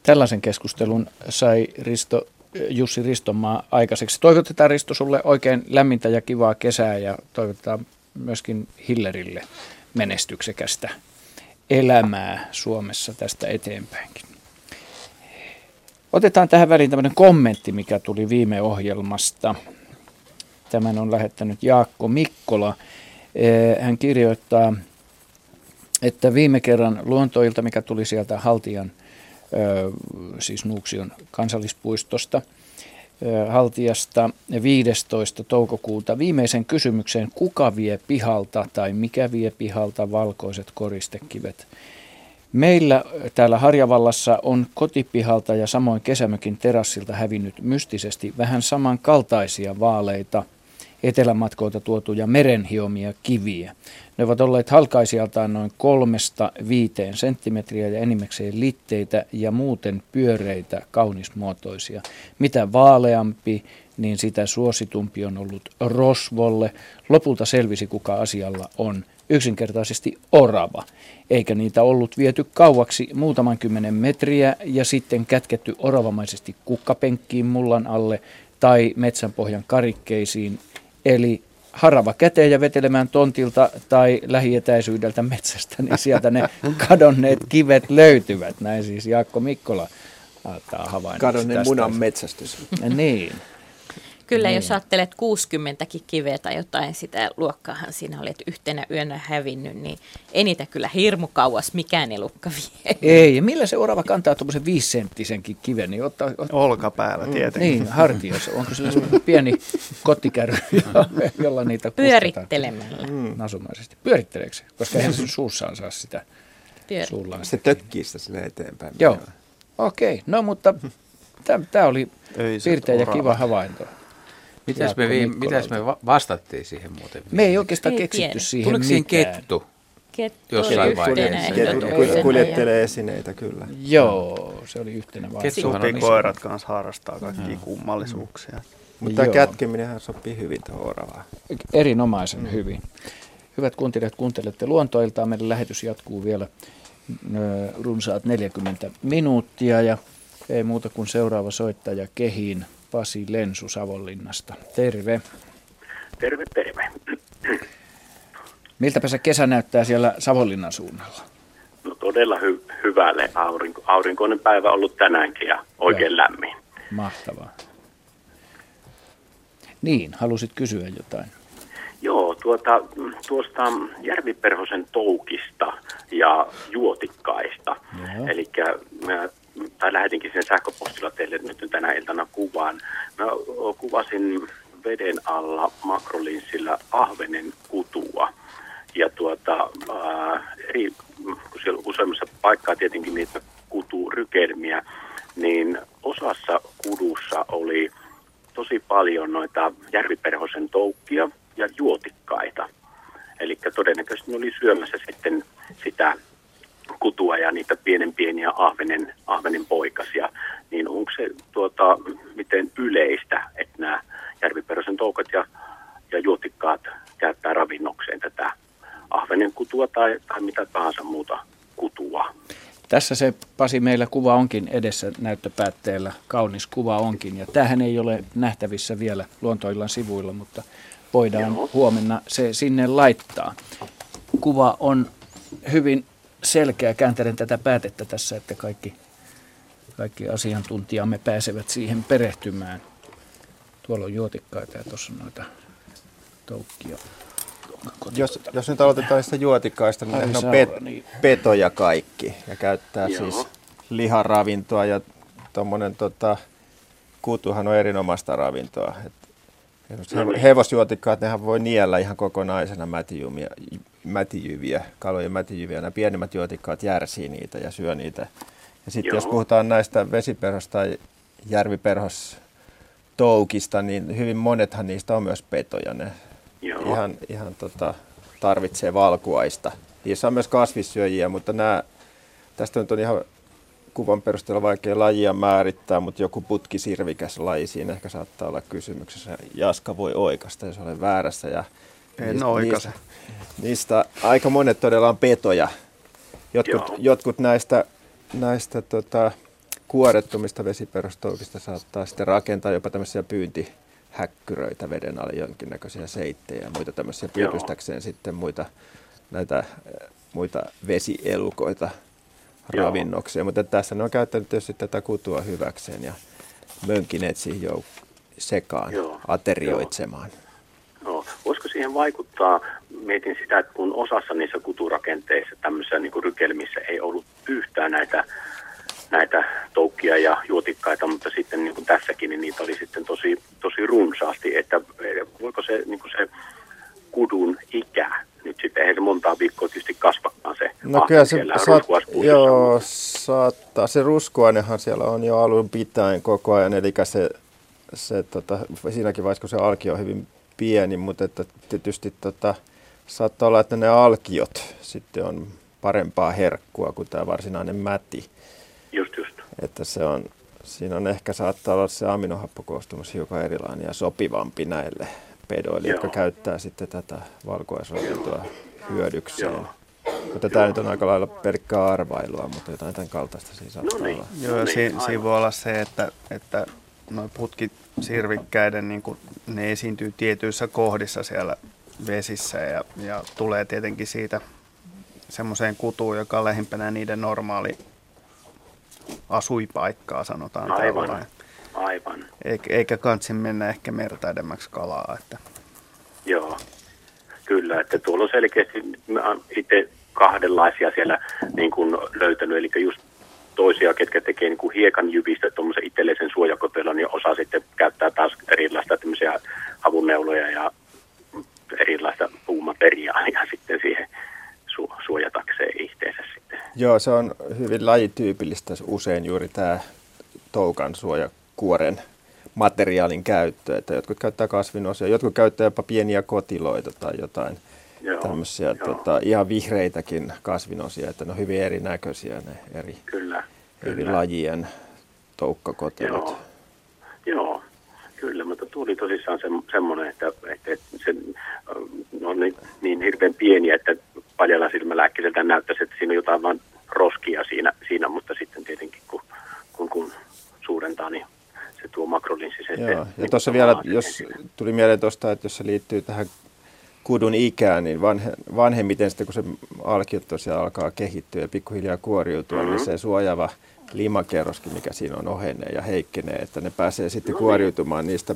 Tällaisen keskustelun sai Risto, Jussi Ristomaa aikaiseksi. Toivotetaan Risto sulle oikein lämmintä ja kivaa kesää ja toivotetaan myöskin Hillerille menestyksekästä elämää Suomessa tästä eteenpäinkin. Otetaan tähän väliin tämmöinen kommentti, mikä tuli viime ohjelmasta. Tämän on lähettänyt Jaakko Mikkola. Hän kirjoittaa, että viime kerran luontoilta, mikä tuli sieltä Haltian siis Nuuksion kansallispuistosta haltijasta 15. toukokuuta viimeisen kysymykseen, kuka vie pihalta tai mikä vie pihalta valkoiset koristekivet. Meillä täällä Harjavallassa on kotipihalta ja samoin kesämökin terassilta hävinnyt mystisesti vähän samankaltaisia vaaleita – etelämatkoilta tuotuja merenhiomia kiviä. Ne ovat olleet halkaisijaltaan noin kolmesta viiteen senttimetriä ja enimmäkseen litteitä ja muuten pyöreitä, kaunismuotoisia. Mitä vaaleampi, niin sitä suositumpi on ollut rosvolle. Lopulta selvisi, kuka asialla on. Yksinkertaisesti orava, eikä niitä ollut viety kauaksi muutaman kymmenen metriä ja sitten kätketty oravamaisesti kukkapenkkiin mullan alle tai metsänpohjan karikkeisiin Eli harava käteen ja vetelemään tontilta tai lähietäisyydeltä metsästä, niin sieltä ne kadonneet kivet löytyvät. Näin siis Jaakko Mikkola antaa havainnoksi Kadonneen munan metsästys. Niin. Kyllä, Niin. jos ajattelet 60 kiveä tai jotain sitä luokkaahan siinä oli, että yhtenä yönä hävinnyt, niin ei niitä kyllä hirmu kauas mikään elukka vie. Ei, ja millä se orava kantaa tuommoisen viisenttisenkin kiven? Niin ottaa, ottaa, Olkapäällä tietenkin. Niin, hartiossa. Onko sillä semmoinen pieni kottikärry, jo- jolla niitä? Pyörittelemällä. Mm. Nasumaisesti. Pyöritteleekö se? Koska eihän se suussaan saa sitä suullaan. Se tökkii sitä sinne eteenpäin. Joo, okei. Okay. No mutta tämä oli piirtein ja kiva havainto. Mitäs me, viime, Mikkolalta. mitäs me va- vastattiin siihen muuten? Me ei oikeastaan Ei keksitty tiedä. siihen Tuliko siinä mitään. kettu? Kettu Jossain vaiheessa. yhtenä Kettu ehdotuksena kuljettelee esineitä kyllä. Joo, se oli yhtenä vai. Kettuhan on iso. Supikoirat kanssa harrastaa kaikkia kummallisuuksia. Mutta tämä Joo. kätkeminenhän sopii hyvin tuohon oravaan. Erinomaisen mm. hyvin. Hyvät kuuntelijat, kuuntelette luontoiltaa. Meidän lähetys jatkuu vielä ö, runsaat 40 minuuttia ja ei muuta kuin seuraava soittaja kehiin Pasi Lensu Savonlinnasta. Terve. Terve, terve. Miltäpä se kesä näyttää siellä Savonlinnan suunnalla? No todella hy- hyvälle aurinko- aurinkoinen päivä ollut tänäänkin ja oikein Joo. lämmin. Mahtavaa. Niin, halusit kysyä jotain. Joo, tuota, tuosta Järviperhosen toukista ja juotikkaista. Eli tai lähetinkin sen sähköpostilla teille nyt tänä iltana kuvan. Mä kuvasin veden alla makrolinssillä ahvenen kutua. Ja tuota, ää, eri, kun siellä on useammassa paikkaa tietenkin niitä kuturykelmiä, niin osassa kudussa oli tosi paljon noita järviperhosen toukkia ja juotikkaita. Eli todennäköisesti ne oli syömässä sitten sitä kutua ja niitä pienen pieniä ahvenen, ahvenen poikasia. Niin onko se tuota, miten yleistä, että nämä järviperhosen toukat ja, ja juotikkaat käyttää ravinnokseen tätä ahvenen kutua tai, tai mitä tahansa muuta kutua? Tässä se Pasi meillä kuva onkin edessä näyttöpäätteellä. Kaunis kuva onkin. Ja tämähän ei ole nähtävissä vielä luontoillan sivuilla, mutta voidaan Joo. huomenna se sinne laittaa. Kuva on hyvin selkeä. Kääntelen tätä päätettä tässä, että kaikki, kaikki asiantuntijamme pääsevät siihen perehtymään. Tuolla on juotikkaita ja tuossa on noita toukkia. Jos, jos nyt aloitetaan niistä juotikkaista, niin Ai, ne on pet, niin. petoja kaikki ja käyttää Joo. siis liharavintoa ja tuommoinen tota, kutuhan on erinomaista ravintoa. Et, No niin. hevosjuotikkaat, nehän voi niellä ihan kokonaisena mätijyviä, mätijyviä, kalojen mätijyviä. Nämä pienimmät juotikkaat järsii niitä ja syö niitä. Ja sitten jos puhutaan näistä vesiperhosta tai järviperhos toukista, niin hyvin monethan niistä on myös petoja. Ne Joo. ihan, ihan tota, tarvitsee valkuaista. Niissä on myös kasvissyöjiä, mutta nämä, tästä nyt on ihan kuvan perusteella vaikea lajia määrittää, mutta joku putkisirvikäs laji siinä ehkä saattaa olla kysymyksessä. Jaska voi oikasta, jos olen väärässä. Ja En niistä, niistä aika monet todella on petoja. Jotkut, Joo. jotkut näistä, näistä tota, kuorettomista vesiperustoukista saattaa sitten rakentaa jopa tämmöisiä pyyntihäkkyröitä veden alle, jonkinnäköisiä seittejä ja muita tämmöisiä Joo. pyydystäkseen sitten muita näitä eh, muita vesielukoita Joo. ravinnokseen. Mutta tässä ne on käyttänyt tietysti tätä kutua hyväkseen ja mönkineet siihen jouk- sekaan Joo. aterioitsemaan. No, voisiko siihen vaikuttaa, mietin sitä, että kun osassa niissä kuturakenteissa tämmöisissä niin kuin rykelmissä ei ollut yhtään näitä, näitä toukkia ja juotikkaita, mutta sitten niin kuin tässäkin, niin niitä oli sitten tosi, tosi runsaasti, että voiko se, niin kuin se kudun ikä nyt sitten, eihän se montaa viikkoa tietysti kasvakaan se No kyllä se saat, joo, saattaa. Se ruskuainehan siellä on jo alun pitäen koko ajan, eli se, se tota, siinäkin vaiheessa, kun se alki on hyvin pieni, mutta että tietysti tota, saattaa olla, että ne alkiot sitten on parempaa herkkua kuin tämä varsinainen mäti. Just, just. Että se on, siinä on ehkä saattaa olla se aminohappokoostumus hiukan erilainen ja sopivampi näille pedoille, Joo. jotka käyttää sitten tätä valkuaisravintoa hyödykseen. Joo. Mutta tämä nyt on aika lailla pelkkää arvailua, mutta jotain tämän kaltaista siinä saattaa No niin. olla. Joo, No niin, si- siinä voi olla se, että, että nuo putki, sirvikkäiden, niin kuin, ne esiintyy tietyissä kohdissa siellä vesissä ja, ja tulee tietenkin siitä semmoiseen kutuun, joka on lähimpänä niiden normaali asuipaikkaa, sanotaan Aivan. tällainen. Aivan. Eikä, eikä kansi mennä ehkä merta edemmäksi kalaa. Että. Joo, kyllä. Että tuolla on selkeästi itse kahdenlaisia siellä niin kuin löytänyt, eli just toisia, ketkä tekee niin kuin hiekan jyvistä tuommoisen itsellisen suojakotelon ja osa sitten käyttää taas erilaista tämmöisiä havunneuloja ja erilaista puumateriaalia sitten siihen su- suojatakseen itseensä sitten. Joo, se on hyvin lajityypillistä usein juuri tämä toukan suojakuoren materiaalin käyttö, että jotkut käyttää kasvinosia, jotkut käyttää jopa pieniä kotiloita tai jotain Joo, tämmöisiä joo. tota, ihan vihreitäkin kasvinosia, että ne on hyvin erinäköisiä ne eri, Kyllä, eri kyllä. lajien toukkakotelot. Joo, joo, kyllä, mutta tuli tosissaan se, semmoinen, että, että, että se on niin, niin hirveän pieniä, että paljalla silmällä äkkiseltä näyttäisi, että siinä on jotain vain roskia siinä, siinä mutta sitten tietenkin kun, kun, kun suurentaa, niin se tuo makrolinssi se Joo. Ja tuossa vielä, jos tuli mieleen tuosta, että jos se liittyy tähän kudun ikään, niin vanhe, vanhemmiten sitten kun se alkiot tosiaan alkaa kehittyä ja pikkuhiljaa kuoriutua, mm-hmm. niin se suojaava limakerroskin, mikä siinä on, ohenee ja heikkenee, että ne pääsee sitten No niin. kuoriutumaan niistä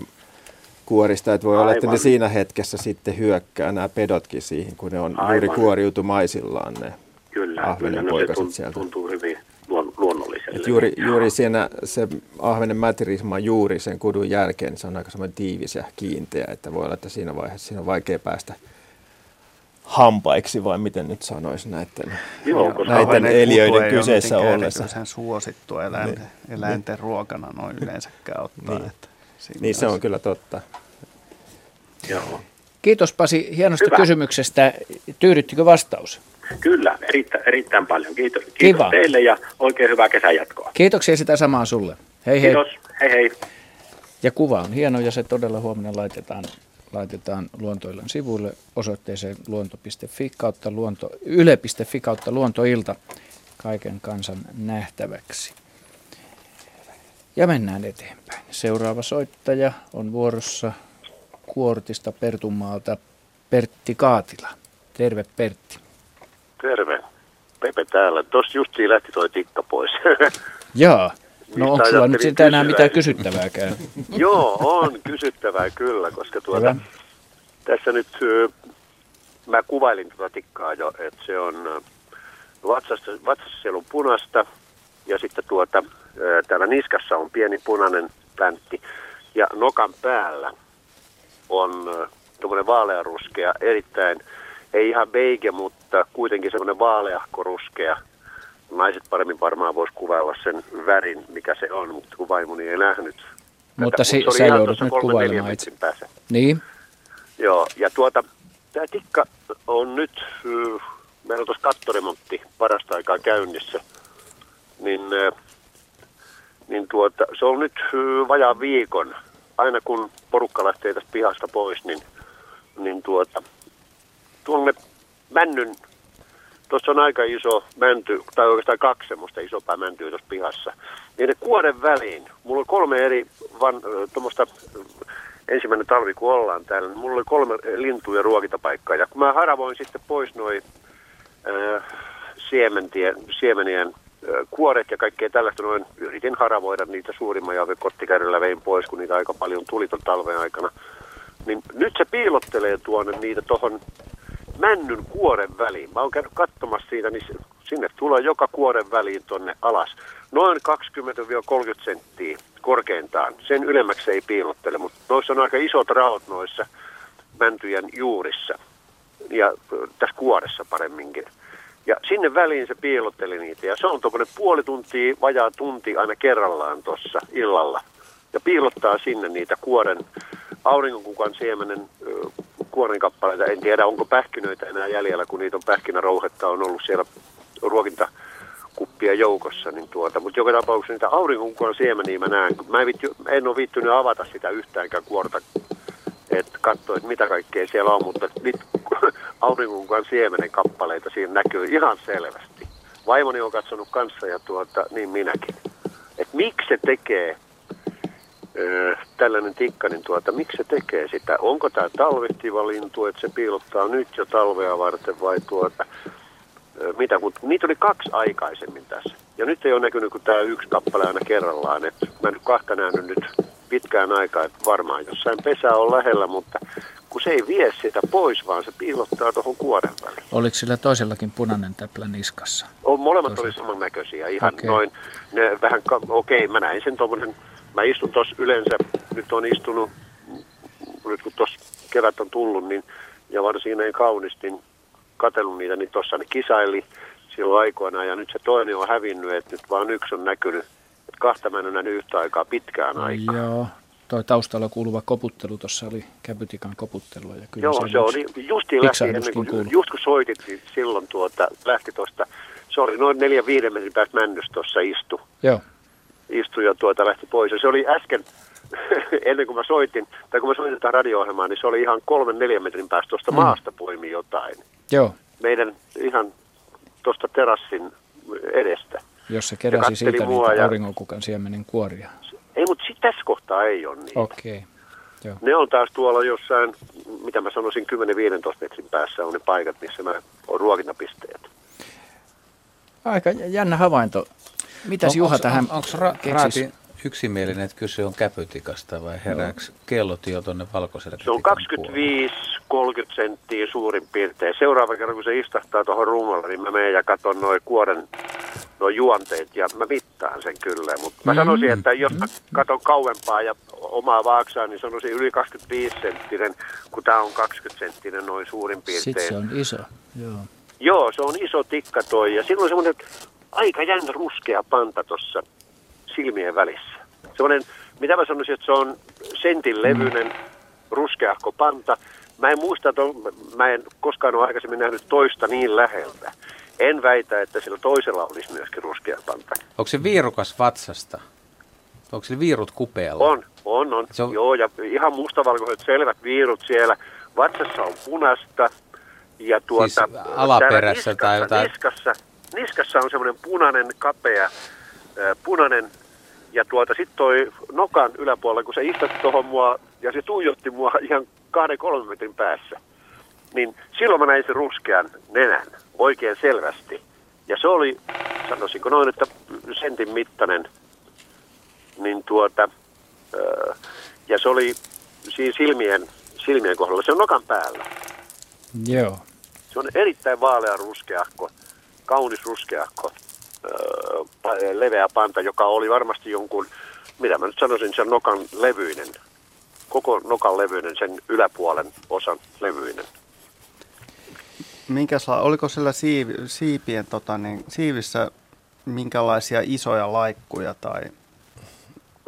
kuorista, että voi olla, että ne Aivan. siinä hetkessä sitten hyökkää nämä pedotkin siihen, kun ne on Aivan. juuri kuoriutumaisillaan ne Kyllä, kyllä no se tuntuu, sieltä. tuntuu hyvin. Et juuri, juuri siinä se ahvenen mätirisma juuri sen kudun jälkeen, niin se on aika semmoinen tiivis ja kiinteä, että voi olla, että siinä vaiheessa siinä on vaikea päästä hampaiksi, vai miten nyt sanoisi näiden, Joo, koska näiden eliöiden kyseessä ollessa. erityisen suosittua eläinten, Niin. eläinten ruokana noin yleensäkään ottaa. Niin. Että Niin se on kyllä totta. Joo. Kiitos Pasi hienosta Hyvä. kysymyksestä. Tyydyttikö vastaus? Kyllä, erittäin, erittäin paljon. Kiitos, kiitos Kiva. teille ja oikein hyvää kesän jatkoa. Kiitoksia sitä samaa sulle. Hei hei. Kiitos, hei hei. Ja kuva on hieno ja se todella huomenna laitetaan, laitetaan Luontoillan sivuille osoitteeseen luonto.fi kautta luonto, yle.fi kautta luontoilta kaiken kansan nähtäväksi. Ja mennään eteenpäin. Seuraava soittaja on vuorossa Kuortista Pertunmaalta Pertti Kaatila. Terve Pertti. Terve. Pepe täällä. Tuossa justiin lähti toi tikka pois. Jaa. No Mistä onko sulla nyt sitä enää mitään kysyttävääkään? Joo, on kysyttävää kyllä, koska tuota, Hyvä. tässä nyt mä kuvailin tuota tikkaa jo, että se on vatsassa, vatsassa siellä on punasta ja sitten tuota, täällä niskassa on pieni punainen pläntti ja nokan päällä on tuommoinen vaalearuskea, erittäin, ei ihan beige, mutta kuitenkin semmoinen vaaleahkoruskea. Naiset paremmin varmaan voisi kuvailla sen värin, mikä se on, mutta kun vaimoni ei nähnyt. Mutta si- sä joudut nyt kuvailemaan itse. päässä. Niin? Joo, ja tuota, tämä tikka on nyt, uh, meillä on tuossa kattoremontti parasta aikaa käynnissä, niin, äh, niin tuota, se on nyt uh, vajaan viikon. Aina kun porukka lähtee tästä pihasta pois, niin, niin tuota, tuonne männyn, tuossa on aika iso mänty, tai oikeastaan kaksi semmoista isompaa mäntyä tuossa pihassa. Niin ne kuoren väliin, mulla on kolme eri van, tuommoista ensimmäinen talvi, kun ollaan täällä, niin mulla oli kolme lintuja ruokintapaikkaa. Ja kun mä haravoin sitten pois noin äh, siemenien äh, kuoret ja kaikkea tällaista, noin yritin haravoida niitä suurimman ja kottikärryllä vein pois, kun niitä aika paljon tuli ton talven aikana. Niin nyt se piilottelee tuonne niitä tuohon männyn kuoren väliin. Mä oon käynyt katsomassa siitä, niin sinne tulee joka kuoren väliin tonne alas. Noin 20-30 senttiä korkeintaan. Sen ylemmäksi ei piilottele, mutta noissa on aika isot raot noissa mäntyjen juurissa. Ja tässä kuoressa paremminkin. Ja sinne väliin se piilotteli niitä. Ja se on tuommoinen puoli tuntia, vajaa tunti aina kerrallaan tuossa illalla. Ja piilottaa sinne niitä kuoren, auringonkukan siemenen kuoren kappaleita. En tiedä, onko pähkinöitä enää jäljellä, kun niitä on pähkinärouhetta on ollut siellä ruokintakuppia joukossa. Niin tuota, mutta joka tapauksessa niitä auringonkukan siemeniä mä näen. Mä en, vitty, en ole viittynyt avata sitä yhtäänkään kuorta että katsoa, että mitä kaikkea siellä on, mutta nyt auringonkukan siemenen kappaleita siinä näkyy ihan selvästi. Vaimoni on katsonut kanssa ja tuota, niin minäkin. Et miksi se tekee ö, tällainen tikka, niin tuota, miksi se tekee sitä? Onko tämä talvehtiva lintu, että se piilottaa nyt jo talvea varten vai tuota, ö, mitä, mutta niitä oli kaksi aikaisemmin tässä. Ja nyt ei ole näkynyt kuin tämä yksi kappale aina kerrallaan. Et mä en nyt kahta nähnyt nyt pitkään aikaa, että varmaan jossain pesä on lähellä, mutta kun se ei vie sitä pois, vaan se piilottaa tuohon kuoren väliin. Oliko sillä toisellakin punainen täplä niskassa? On, molemmat oli samannäköisiä, ihan Okei. noin, ne vähän, okei, mä näin sen tuommoisen, mä istun tuossa yleensä, nyt on istunut, nyt kun tuossa kevät on tullut, niin, ja varsin ei kaunisti, niin katsellut niitä, niin tuossa ne kisaili silloin aikoina, ja nyt se toinen on hävinnyt, että nyt vaan yksi on näkynyt, että kahta mä en ole nähnyt yhtä aikaa pitkään aikaa. Joo, toi taustalla kuuluva koputtelu, tuossa oli käpytikan koputtelua. Ja kyllä Joo, se yksi niin, justiin lähti ennen kuin, just kun soitit, niin silloin tuota, lähti tuosta, se oli noin neljän viiden metrin päästä männystä tuossa istu. Joo. Istui ja tuota lähti pois. Ja se oli äsken, ennen kuin mä soitin, tai kun mä soitin tätä radio-ohjelmaa, niin se oli ihan kolmen neljän metrin päästä tuosta Mm. maasta poimi jotain. Joo, Meidän ihan tuosta terassin edestä. jos se keräsi katteli siitä niitä ja- auringonkukan siemenen kuoria. Ei, mutta tässä kohtaa ei ole niin. Okei. Joo. Ne on taas tuolla jossain, mitä mä sanoisin, 10-15 metrin päässä on ne paikat, missä mä on ruokintapisteet. Aika jännä havainto. Mitäs On- Juha onks- tähän on- Onko ra-? Raati yksimielinen, että kyse on käpytikasta vai herääkö kellot jo tuonne valkoiselle Se on 25-30 senttiä suurin piirtein. Seuraava kerran, kun se istahtaa tuohon ruumalle, niin mä menen ja katson noin kuoren nuo juonteet ja mä mittaan sen kyllä. Mutta mä Mm. sanoisin, että jos mä katson kauempaa ja omaa vaaksaa, niin sanoisin yli 25 senttinen, kun tämä on 20 senttinen noin suurin piirtein. Sitten se on iso. Joo. Joo, se on iso tikka toi ja silloin semmoinen aika jännä ruskea panta tuossa silmien välissä. Semmoinen, mitä mä sanoisin, että se on sentin levyinen ruskeahko panta. Mä en muista, että on, mä en koskaan ole aikaisemmin nähnyt toista niin läheltä. En väitä, että sillä toisella olisi myöskin ruskea panta. Onko se viirukas vatsasta? Onko se viirut kupealla? On, on, on. on... Joo, ja ihan mustavalkoiset selvät viirut siellä. Vatsassa on punasta. Ja tuota, Siis alaperässä tai jotain- Niskassa, niskassa on semmoinen punainen, kapea, punainen. Ja tuota, sitten toi nokan yläpuolella, kun se istatti tuohon mua ja se tuijotti mua ihan kahden kolmen metrin päässä. Niin silloin mä näin sen ruskean nenän oikein selvästi. Ja se oli, sanoisinko noin, että sentin mittainen niin tuota, ja se oli siinä silmien, silmien kohdalla, se on nokan päällä. Joo. Se on erittäin vaalea ruskeahko, kaunis ruskeahko, öö, leveä panta, joka oli varmasti jonkun, mitä mä nyt sanoisin, sen nokan levyinen, koko nokan levyinen, sen yläpuolen osan levyinen. Minkäsla, oliko sillä siivi, siipien, tota, niin, siivissä minkälaisia isoja laikkuja tai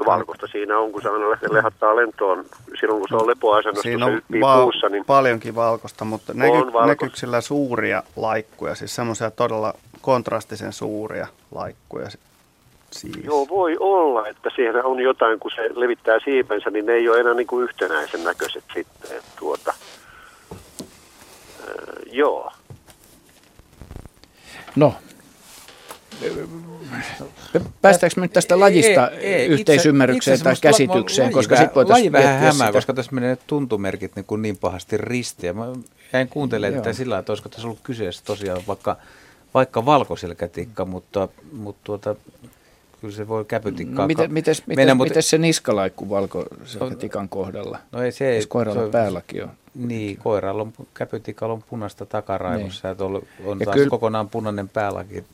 Valkoista siinä on, kun se aina le- lehattaa lentoon, silloin kun se on lepoasennossa, kun Siinä se on hyppii val- puussa, niin paljonkin valkoista, mutta näky, valkoista. näkyykö sillä suuria laikkuja, siis semmoisia todella kontrastisen suuria laikkuja si- siivissä? Joo, voi olla, että siellä on jotain, kun se levittää siipensä, niin ne ei ole enää niin kuin yhtenäisen näköiset sitten. Että tuota, öö, joo. No, päästäänkö me nyt tästä lajista Ei, ei, yhteisymmärrykseen itse- tai käsitykseen, laji koska sitten voitaisiin Laji vähän hämää, sitä. koska tässä menee tuntumerkit niin, kuin niin pahasti ristiä. Mä jäin kuuntelemaan tätä sillä että olisiko tässä ollut kyseessä tosiaan vaikka, vaikka valkoselkätikka, mutta, mutta tuota, kyllä se voi käpytikkaa. No, miten, ka- mites, mennä, mites, mutta- mites se niskalaikku valkoselkätikan kohdalla? No ei se... Jos koiralla se on- päälläkin on. Niin, koiralla on, käpytikalla on punaista takaraivossa Niin. ja on Ja taas kyllä- kokonaan punainen päälläkin.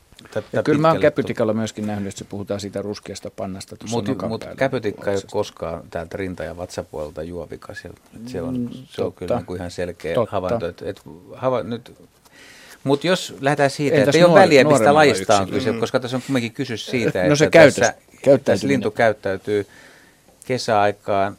Ja kyllä mä oon käpytikalla myöskin nähnyt, että se puhutaan siitä ruskeasta pannasta tuossa Mutta mut käpytikka ei ole koskaan täältä rinta- ja vatsapuolelta juovikas. Se on, Mm, se on totta. kyllä niin kuin ihan selkeä Totta. havainto. Et, et, hava, nyt, mutta jos lähdetään siitä, Entäs että ei ole väliä, mistä lajista on kyse, Mm. koska tässä on kuitenkin kysymys siitä, No se että käytös- tässä, tässä lintu käyttäytyy kesäaikaan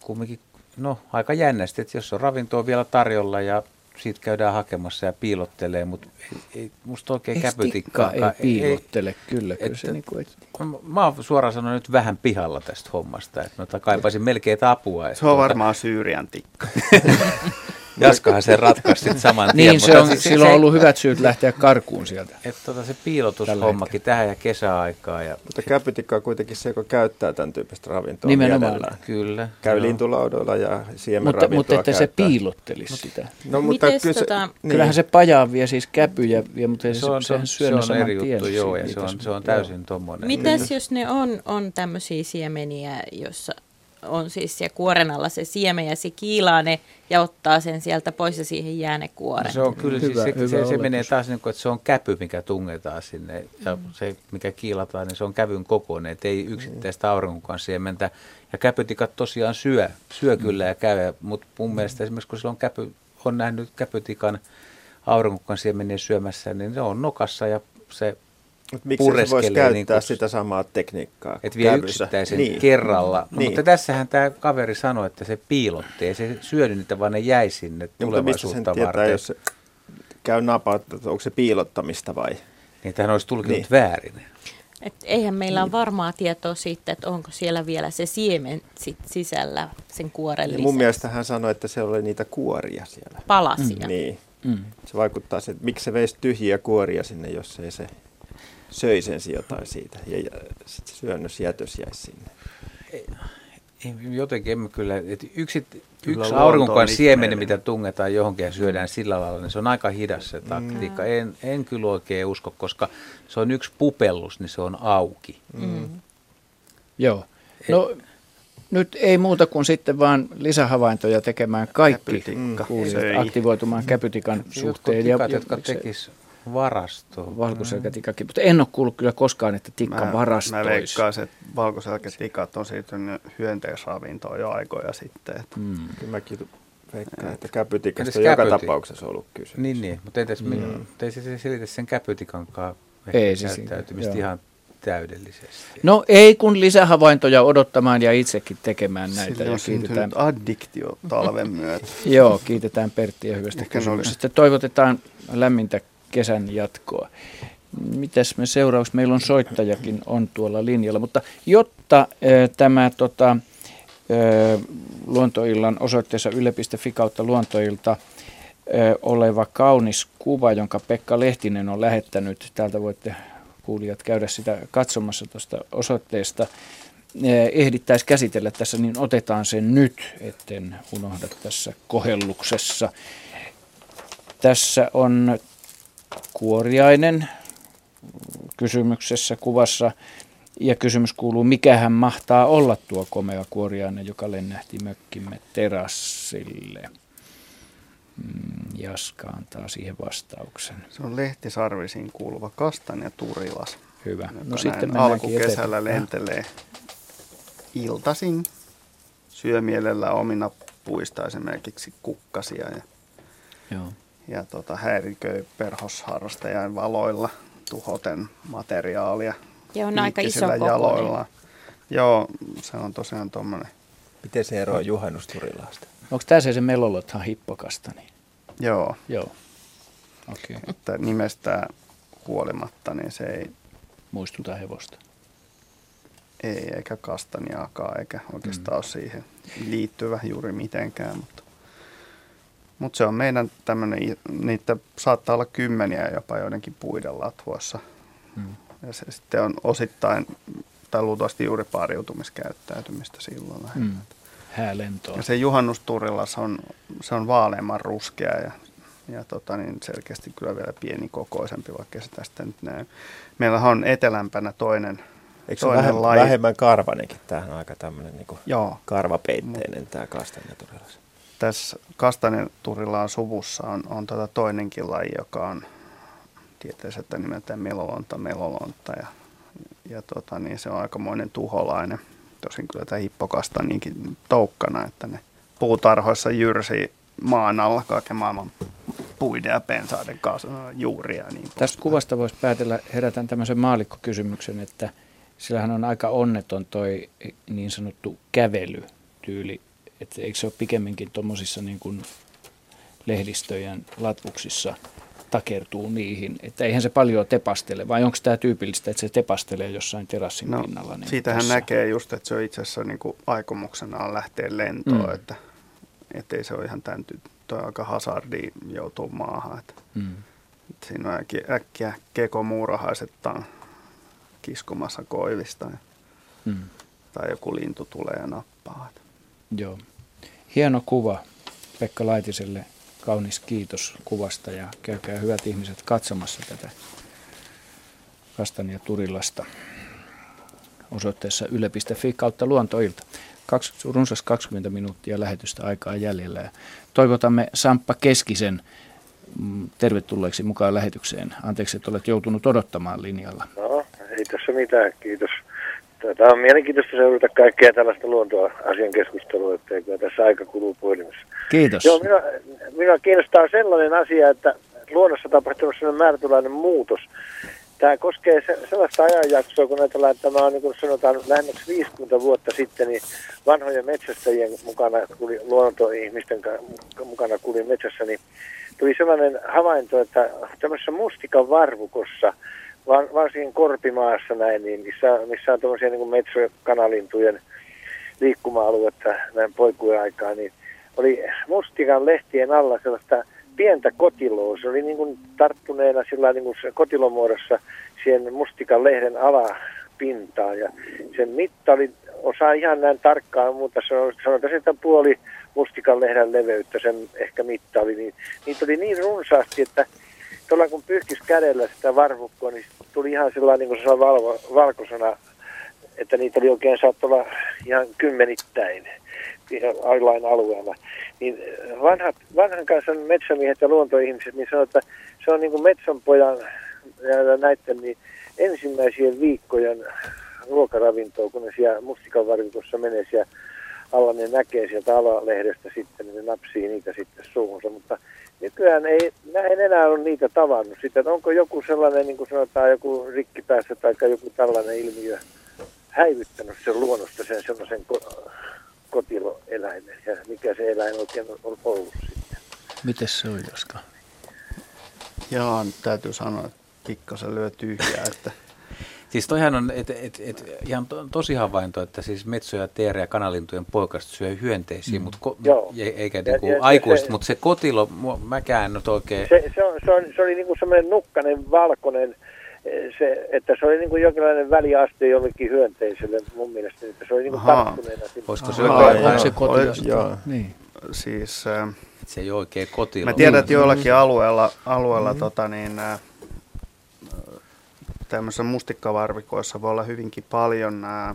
kumminkin no, aika jännästi, että jos on ravintoa vielä tarjolla ja siitä käydään hakemassa ja piilottelee, mutta ei, ei musta oikein käpytikkaa. tikka ei piilottele, kyllä, kyllä se niinku ei- Mä- Mä oon suoraan sanoen nyt vähän pihalla tästä hommasta, että mä kaipaisin melkein apua. että Se on tuota- varmaan Syyrian tikka. Jaskahan se ratkaisi sitten saman tien. niin, se on, se, silloin on ollut hyvät syyt lähteä karkuun sieltä. Että tota, se piilotushommakin tähän ja kesäaikaa. Ja... Mutta käpytikka on kuitenkin se, joka käyttää tämän tyyppistä ravintoa Nimenomaan. mielellään. Kyllä. Käy lintulaudoilla ja Mutta, mutta että käyttää. se piilottelisi no, sitä. No, mutta Mites kyllä se, tota- niin. Kyllähän se pajaa vie siis käpyjä, vie, mutta Se on, se on, se on eri juttu, joo, ja se on, se on täysin tuommoinen. Mitäs jos ne on, on tämmöisiä siemeniä, jossa on siis siellä kuoren alla se siemen ja se kiilaa ne ja ottaa sen sieltä pois ja siihen jää ne kuoret. No Se on kyllä, Hyvä- hyvä, siis hyvä se, se, se oletus. menee taas niin kuin, että se on käpy, mikä tungetaan sinne ja se, mikä kiilataan, niin se on kävyn kokoinen, että ei yksittäistä aurinkokan siementä. Ja käpytikat tosiaan syö, syö kyllä ja käy, mutta mun mielestä esimerkiksi kun silloin käpy, on nähnyt käpytikan aurinkokan siemeniä syömässä, niin se on nokassa ja se miksi se voisi pureskelee käyttää niin kuin- sitä samaa tekniikkaa että vie kävyssä? yksittäisen Niin. niin. kerralla. No, Niin. Mutta tässähän tämä kaveri sanoi, että se piilotti. Ei se syönyt niitä, vaan ne jäi sinne Ja, mutta mistä sen tulevaisuutta tietää, varten. jos se käy napaa, että onko se piilottamista vai? Niin tähän olisi tulkinut Niin. väärin. Et eihän meillä ole varmaa tietoa siitä, että onko siellä vielä se siemen sit sisällä sen kuoren Ja lisäksi. mun mielestä hän sanoi, että se oli niitä kuoria siellä. Palasia. Niin. Mm. Se vaikuttaa se, että miksi se veisi tyhjiä kuoria sinne, jos ei se söi sen jotain siitä. Ja, ja sitten syönnösjätös jäisi sinne. Ei, Jotenkin emme kyllä, että yksi, Kyllä yksi siemeni, ihmeellinen. mitä tungetaan johonkin ja syödään sillä lailla, niin se on aika hidas se taktiikka. Mm. En, en kyllä oikein usko, koska se on yksi pupellus, niin se on auki. Mm. Joo. No nyt ei muuta kuin sitten vaan lisähavaintoja tekemään kaikki kuulijat aktivoitumaan käpytikan suhteen. Jotkut tikat, ja, jotka tekis varastoon. Valkoselkätikakin, mutta en ole kuullut kyllä koskaan, että tikka Mä, varastoisi. mä veikkaisin, että valkoselkätikat on siirtynyt hyönteisravintoon jo aikoja sitten. Että Mm. Kyllä mäkin veikkaan, että käpytikasta on joka tapauksessa ollut kysymys. Niin, niin. mutta entäs, Mm. mm. ei se, se selitä sen käpytikankaan Ei se käyttäytymistä joo. ihan täydellisesti. No ei kun lisähavaintoja odottamaan ja itsekin tekemään näitä. Sille Ja on kiitetään, addiktio talven myötä. joo, kiitetään Perttiä hyvästä kysymyksestä. Toivotetaan lämmintä kesän jatkoa. Mitäs me seuraavaksi? Meillä on soittajakin on tuolla linjalla, mutta jotta äh, tämä tota, äh, luontoillan osoitteessa yle.fi kautta luontoilta äh, oleva kaunis kuva, jonka Pekka Lehtinen on lähettänyt. Täältä voitte kuulijat käydä sitä katsomassa tuosta osoitteesta. Eh, Ehdittäisi käsitellä tässä, niin otetaan sen nyt, etten unohda tässä kohelluksessa. Tässä on kuoriainen kysymyksessä kuvassa. Ja kysymys kuuluu, mikähän mahtaa olla tuo komea kuoriainen, joka lennähti mökkimme terassille. Mm, Jaska antaa siihen vastauksen. Se on lehtisarvisiin kuuluva kastan ja turilas. Hyvä. No sitten alkukesällä lentelee iltasin. Syö mielellä omina puista esimerkiksi kukkasia ja, Joo. Ja tota, häiriköi perhosharrastajan valoilla tuhoten materiaalia. Ja on aika iso jaloillaan. Joo, se on tosiaan tuommoinen. Miten se eroaa juhannusturilaasta? Onko tämä se se melolothan hippokastani? Joo, Joo. Okei. Okay. että nimestään huolimatta, niin se ei, Muistuta hevosta. ei eikä kastaniaakaan, eikä oikeastaan mm. ole siihen liittyvä juuri mitenkään. Mutta, mutta se on meidän tämmöinen, niitä saattaa olla kymmeniä jopa joidenkin puiden latvoissa. Mm. Ja se sitten on osittain, tai luultavasti juuri pariutumiskäyttäytymistä silloin. lähinnä. Mm. Häälentoa. Ja se juhannusturilas on, se on vaaleamman ruskea ja, ja tota, niin selkeästi kyllä vielä pieni kokoisempi, vaikka se tästä nyt näy. Meillä on etelämpänä toinen, Eikö se vähemmän, laji. vähemmän karvanenkin? Tämähän on aika tämmöinen niin karvapeitteinen tämä kastanjaturilas. Tässä kastaneturilaan suvussa on, on tota toinenkin laji, joka on tieteelliseltä nimeltään melolonta melolonta ja, ja tota, niin se on aikamoinen tuholainen. Tosin kyllä tämä hippokasta niinkin toukkana, että ne puutarhoissa jyrsii maan alla kaiken maailman puiden ja pensaiden kanssa juuria. ja Niin Tästä kuvasta voisi päätellä, herätän tämmöisen maalikkokysymyksen, että sillähän on aika onneton toi niin sanottu kävelytyyli. Että eikö se ole pikemminkin tuommoisissa niin kuin lehdistöjen latvuksissa takertuu niihin, että eihän se paljon tepastele, vai onko tämä tyypillistä, että se tepastelee jossain terassin No, pinnalla? Niin siitähän tässä? näkee just, että se on itse asiassa niin kuin aikomuksenaan lähteä lentoon, Mm. että ei se ole ihan tämän toi aika hazardi joutuu maahan. Että Mm. Siinä on äkkiä, äkkiä kekomuurahaiset kiskomassa koivista ja, Mm. tai joku lintu tulee ja nappaa. Että Joo. Hieno kuva Pekka Laitiselle. Kaunis kiitos kuvasta ja käykää hyvät ihmiset katsomassa tätä Kastania Turilasta osoitteessa yle.fi kautta luontoilta. Kaksi, runsas 20 minuuttia lähetystä aikaa jäljellä. Ja toivotamme Samppa Keskisen mm, tervetulleeksi mukaan lähetykseen. Anteeksi, että olet joutunut odottamaan linjalla. No, ei tässä mitään, kiitos. Tämä on mielenkiintoista seurata kaikkea tällaista luontoasian keskustelua, ettei kyllä tässä aika kuluu puhelimessa. Kiitos. Joo, minua, minua kiinnostaa sellainen asia, että luonnossa tapahtunut sellainen määrätynlainen muutos. Tämä koskee se, sellaista ajanjaksoa, kun ajatellaan, että tämä on niin kuin sanotaan lähemmäksi 50 vuotta sitten, niin vanhojen metsästäjien mukana, kuli, luontoihmisten ka- mukana kuli metsässä, niin tuli sellainen havainto, että tämmöisessä mustikan varvukossa, var, varsinkin korpimaassa näin, niin missä, missä on tämmöisiä niin metsäkanalintujen liikkuma-aluetta näin poikujen aikaa, niin oli mustikan lehtien alla sellaista pientä kotiloa. Se oli niin kuin tarttuneena sillä niin kuin kotilomuodossa siihen mustikan lehden alapintaan. Ja sen mitta oli, osaa ihan näin tarkkaan, mutta sanotaan että puoli mustikan lehden leveyttä sen ehkä mitta oli. Niin, niitä oli niin runsaasti, että tuolla kun pyyhkisi kädellä sitä varvukkoa, niin tuli ihan sellainen niin kuin valvo, valkoisena, että niitä oli oikein saattoi olla ihan kymmenittäin ailain alueella. Niin vanhat, vanhan kansan metsämiehet ja luontoihmiset niin sanoo, että se on niin kuin metsänpojan ja näiden niin ensimmäisien viikkojen ruokaravintoa, kun ne siellä mustikan varvikossa menee siellä alla, ne näkee sieltä alalehdestä sitten, niin ne napsii niitä sitten suuhunsa, mutta nykyään ei, mä en enää ole niitä tavannut sitten, että onko joku sellainen, niin kuin sanotaan, joku rikkipäässä tai joku tällainen ilmiö häivyttänyt sen luonnosta sen sellaisen ko- kotiloeläimen ja mikä se eläin oikein on ollut sitten. Miten se on, Jaska? Joo, nyt täytyy sanoa, että pikkasen lyö tyhjää, että Siis toihan on et, et, et, ihan to, tosi havainto, että siis metsoja, teerä ja kanalintujen poikaset syö hyönteisiä, mm. mutta ko, eikä niinku se- mutta se kotilo, mäkään nyt oikein... Se, se, on, se, on, se oli niin kuin semmoinen nukkanen, valkoinen, eh, se, että se oli niin kuin jonkinlainen väliaste jollekin hyönteiselle mun mielestä, että se oli niin kuin tarttuneena. Voisiko se joo. se kotilosta? Joo. Niin. Siis, äh, Se ei ole oikein kotilo. Mä tiedän, että joillakin alueella, alueella tota, niin, äh, tämmöisissä mustikkavarvikoissa voi olla hyvinkin paljon nämä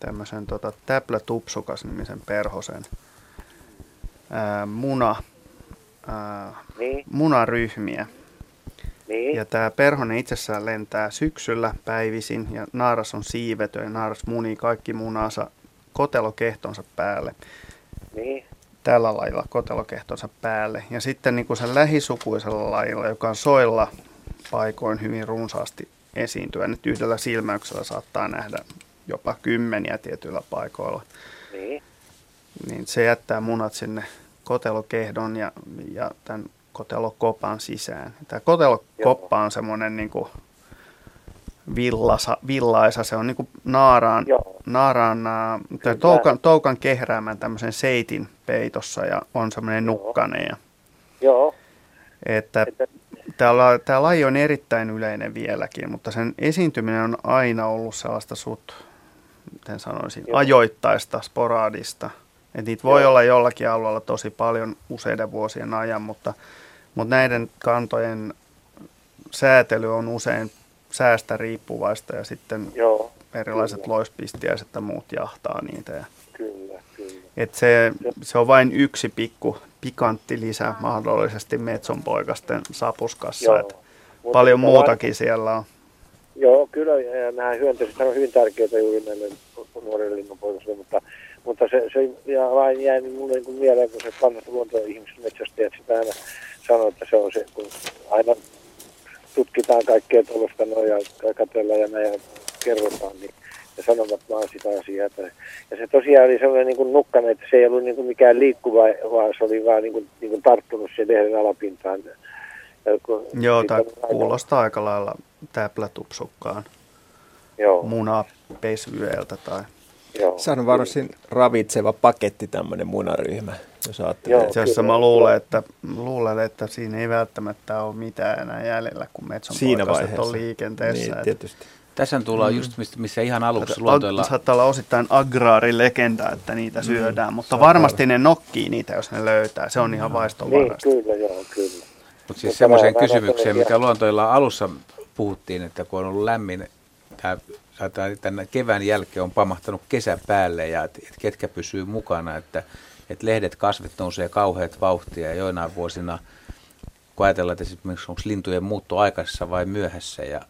tämmöisen tota, täplätupsukas-nimisen perhosen ää, muna, ää, Niin. munaryhmiä. Niin. Ja tämä perhonen itsessään lentää syksyllä päivisin ja naaras on siivetön ja naaras munii kaikki munansa kotelokehtonsa päälle Niin. tällä lailla kotelokehtonsa päälle. Ja sitten niin kuin sen lähisukuisella lajilla, joka on soilla paikoin hyvin runsaasti esiintyä, nyt yhdellä silmäyksellä saattaa nähdä jopa kymmeniä tietyillä paikoilla, Niin. niin se jättää munat sinne kotelokehdon ja, ja tämän kotelokopan sisään. Tämä kotelokoppa on semmoinen niin kuin villasa, villaisa, se on niin kuin naaraan, naaraan tai toukan, toukan kehräämän tämmöisen seitin peitossa ja on semmoinen nukkanen. Ja, Joo. että Tämä, tämä laji on erittäin yleinen vieläkin, mutta sen esiintyminen on aina ollut sellaista sut, miten sanoisin, Joo. ajoittaista, sporaadista. Et niitä voi Joo. olla jollakin alueella tosi paljon useiden vuosien ajan, mutta, mutta näiden kantojen säätely on usein säästä riippuvaista ja sitten Joo, erilaiset loispistiäiset ja muut jahtaa niitä. Ja. Et se, se on vain yksi pikku pikantti lisä mahdollisesti metsonpoikasten sapuskassa. Joo. Et Mutta paljon tota muutakin siellä on. Joo, kyllä ja nämä hyönteiset on hyvin tärkeitä juuri näille nuorille linnunpoikasille, mutta, mutta se, se ja vain jäi niin mulle niin kuin mieleen, kun se vanhat luontoihmiset metsästäjät sitä aina sanoo, että se on se, kun aina tutkitaan kaikkea tuollaista noin ja katsellaan ja näin ja kerrotaan, niin ja sanovat vaan sitä asiaa. Että, ja se tosiaan oli sellainen niin kuin nukkanen, että se ei ollut niin kuin mikään liikkuva, vaan se oli vaan niin kuin, niin kuin tarttunut sen lehden alapintaan. Ja kun Joo, tämä aina- kuulostaa aika lailla täplätupsukkaan Joo. munapesyeltä tai Joo. Se on varsin ravitseva paketti tämmöinen munaryhmä. jos ajattelee. Itse asiassa mä luulen että, luulen, että siinä ei välttämättä ole mitään enää jäljellä, kun metson Siinä poikaset on vaiheessa. liikenteessä. Niin, Et- tietysti. Tässä tullaan Mm. just, mistä- missä ihan aluksi Saattaa- luontoilla... Saattaa olla osittain agraarilegenda, että niitä Mm. syödään, mutta Saattaa varmasti ne nokkii niitä, jos ne löytää. Se on ihan Niin, vaistonvaraista. kyllä, joo, kyllä. Mutta siis Mutta semmoiseen kysymykseen, mikä luontoilla alussa puhuttiin, että kun on ollut lämmin, tämä, tämän kevään jälkeen on pamahtanut kesä päälle ja et, et ketkä pysyy mukana, että et lehdet kasvit nousee kauheat vauhtia ja joinain vuosina, kun ajatellaan, että esimerkiksi onko lintujen muutto aikaisessa vai myöhässä ja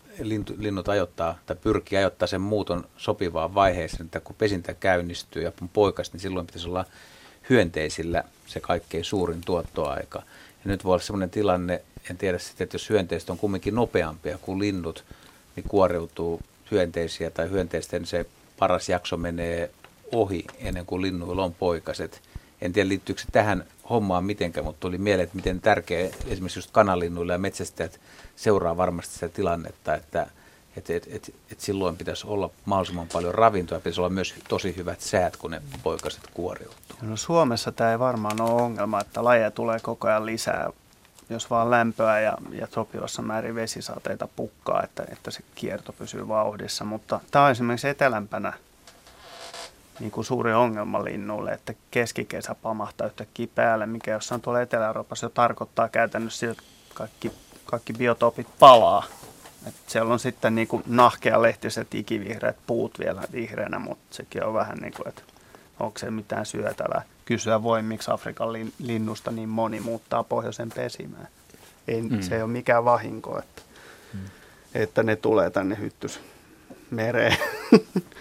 linnut ajoittaa tai pyrkii ajoittaa sen muuton sopivaan vaiheeseen, että kun pesintä käynnistyy ja on poikas, niin silloin pitäisi olla hyönteisillä se kaikkein suurin tuottoaika. Ja nyt voi olla sellainen tilanne, en tiedä sitten, että jos hyönteiset on kumminkin nopeampia kuin linnut, niin kuoriutuu hyönteisiä tai hyönteisten se paras jakso menee ohi ennen kuin linnuilla on poikaset. En tiedä liittyykö se tähän hommaan mitenkään, mutta tuli mieleen, että miten tärkeä esimerkiksi just kanalinnuille ja metsästäjät seuraa varmasti sitä tilannetta, että et, et, et, et silloin pitäisi olla mahdollisimman paljon ravintoa, pitäisi olla myös tosi hyvät säät, kun ne poikaset kuoriutuu. No Suomessa tämä ei varmaan ole ongelma, että lajeja tulee koko ajan lisää, jos vaan lämpöä ja, ja sopivassa määrin vesisateita pukkaa, että, että se kierto pysyy vauhdissa. Mutta tämä on esimerkiksi etelämpänä niin kuin suuri ongelma linnuille, että keskikesä pamahtaa yhtäkkiä päälle, mikä jossain tuolla Etelä-Euroopassa jo tarkoittaa käytännössä sitä, että kaikki, kaikki biotoopit palaa. Et siellä on sitten niin kuin nahkealehtiset ikivihreät puut vielä vihreänä, mutta sekin on vähän niin kuin, että onko se mitään syötävää. Kysyä voi, miksi Afrikan lin, linnusta niin moni muuttaa pohjoisen pesimään. Ei, mm. Se ei ole mikään vahinko, että, mm. että ne tulee tänne hyttys mereen.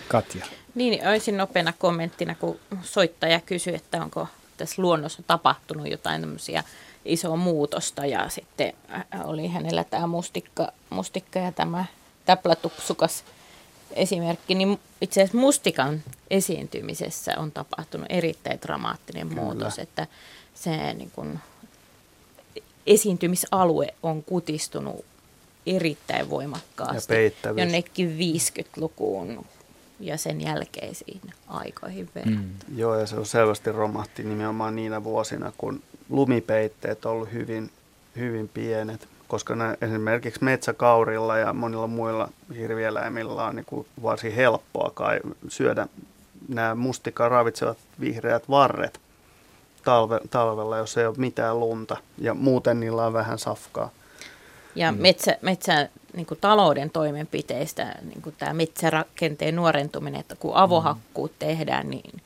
Katja. Niin, olisin nopeana kommenttina, kun soittaja kysyi, että onko tässä luonnossa tapahtunut jotain tämmöisiä isoa muutosta. Ja sitten äh, oli hänellä tämä mustikka, mustikka ja tämä täplätupsukas esimerkki, niin itse asiassa mustikan esiintymisessä on tapahtunut erittäin dramaattinen Kyllä. muutos, että se niin kuin, esiintymisalue on kutistunut erittäin voimakkaasti jonnekin 50-lukuun ja sen jälkeisiin aikoihin verran. Mm. Joo, ja se on selvästi romahti nimenomaan niinä vuosina, kun lumipeitteet on ollut hyvin, hyvin pienet, koska ne, esimerkiksi metsäkaurilla ja monilla muilla hirvieläimillä on niin kuin varsin helppoa kai syödä nämä mustikkaa ravitsevat vihreät varret talve, talvella, jos ei ole mitään lunta, ja muuten niillä on vähän safkaa. Ja mm. metsä, metsän niin kuin talouden toimenpiteistä, niin kuin tämä metsärakenteen nuorentuminen, että kun avohakkuut tehdään, niin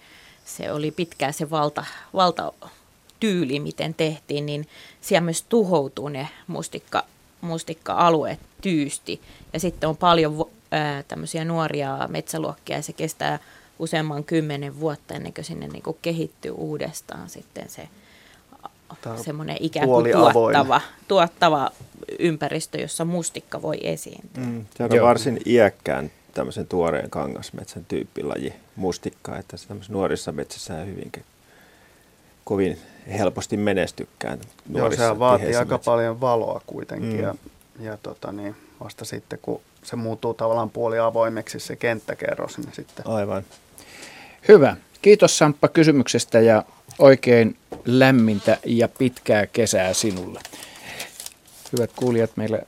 se oli pitkään se valta, valtatyyli, miten tehtiin, niin siellä myös tuhoutuu ne mustikka, mustikka-alueet tyysti. Ja sitten on paljon ää, tämmöisiä nuoria metsäluokkia, ja se kestää useamman kymmenen vuotta ennen kuin sinne niin kuin kehittyy uudestaan sitten se on semmoinen ikään kuin tuottava, tuottava ympäristö, jossa mustikka voi esiintyä. Mm, se on varsin iäkkään tämmöisen tuoreen kangasmetsän tyyppilaji mustikka, että se tämmöisessä nuorissa metsissä ei hyvinkin kovin helposti menestykään. Joo, nuorissa sehän vaatii aika metsissä. paljon valoa kuitenkin Mm. ja, ja tota niin, vasta sitten kun se muuttuu tavallaan puoli avoimeksi se kenttäkerros, niin sitten Aivan. Hyvä. Kiitos Samppa kysymyksestä ja oikein lämmintä ja pitkää kesää sinulle. Hyvät kuulijat, meillä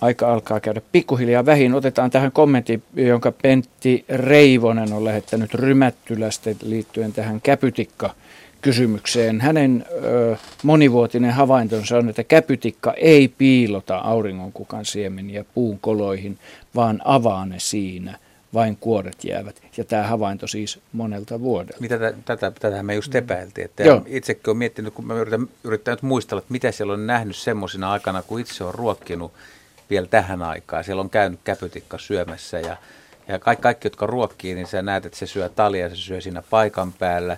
aika alkaa käydä pikkuhiljaa vähin. Otetaan tähän kommentti, jonka Pentti Reivonen on lähettänyt Rymättylästä liittyen tähän käpytikka kysymykseen. Hänen ö, monivuotinen havaintonsa on, että käpytikka ei piilota auringonkukan siemeniä puun koloihin, vaan avaa ne siinä. Vain kuoret jäävät. Ja tämä havainto siis monelta vuodelta. Mitä tätä, tätä, tätä me just epäiltiin. Että Joo. itsekin olen miettinyt, kun mä yritän, yritän nyt muistella, että mitä siellä on nähnyt semmoisina aikana, kun itse on ruokkinut vielä tähän aikaan. Siellä on käynyt käpytikka syömässä ja, ja kaikki, kaikki, jotka ruokkii, niin sä näet, että se syö talia, se syö siinä paikan päällä.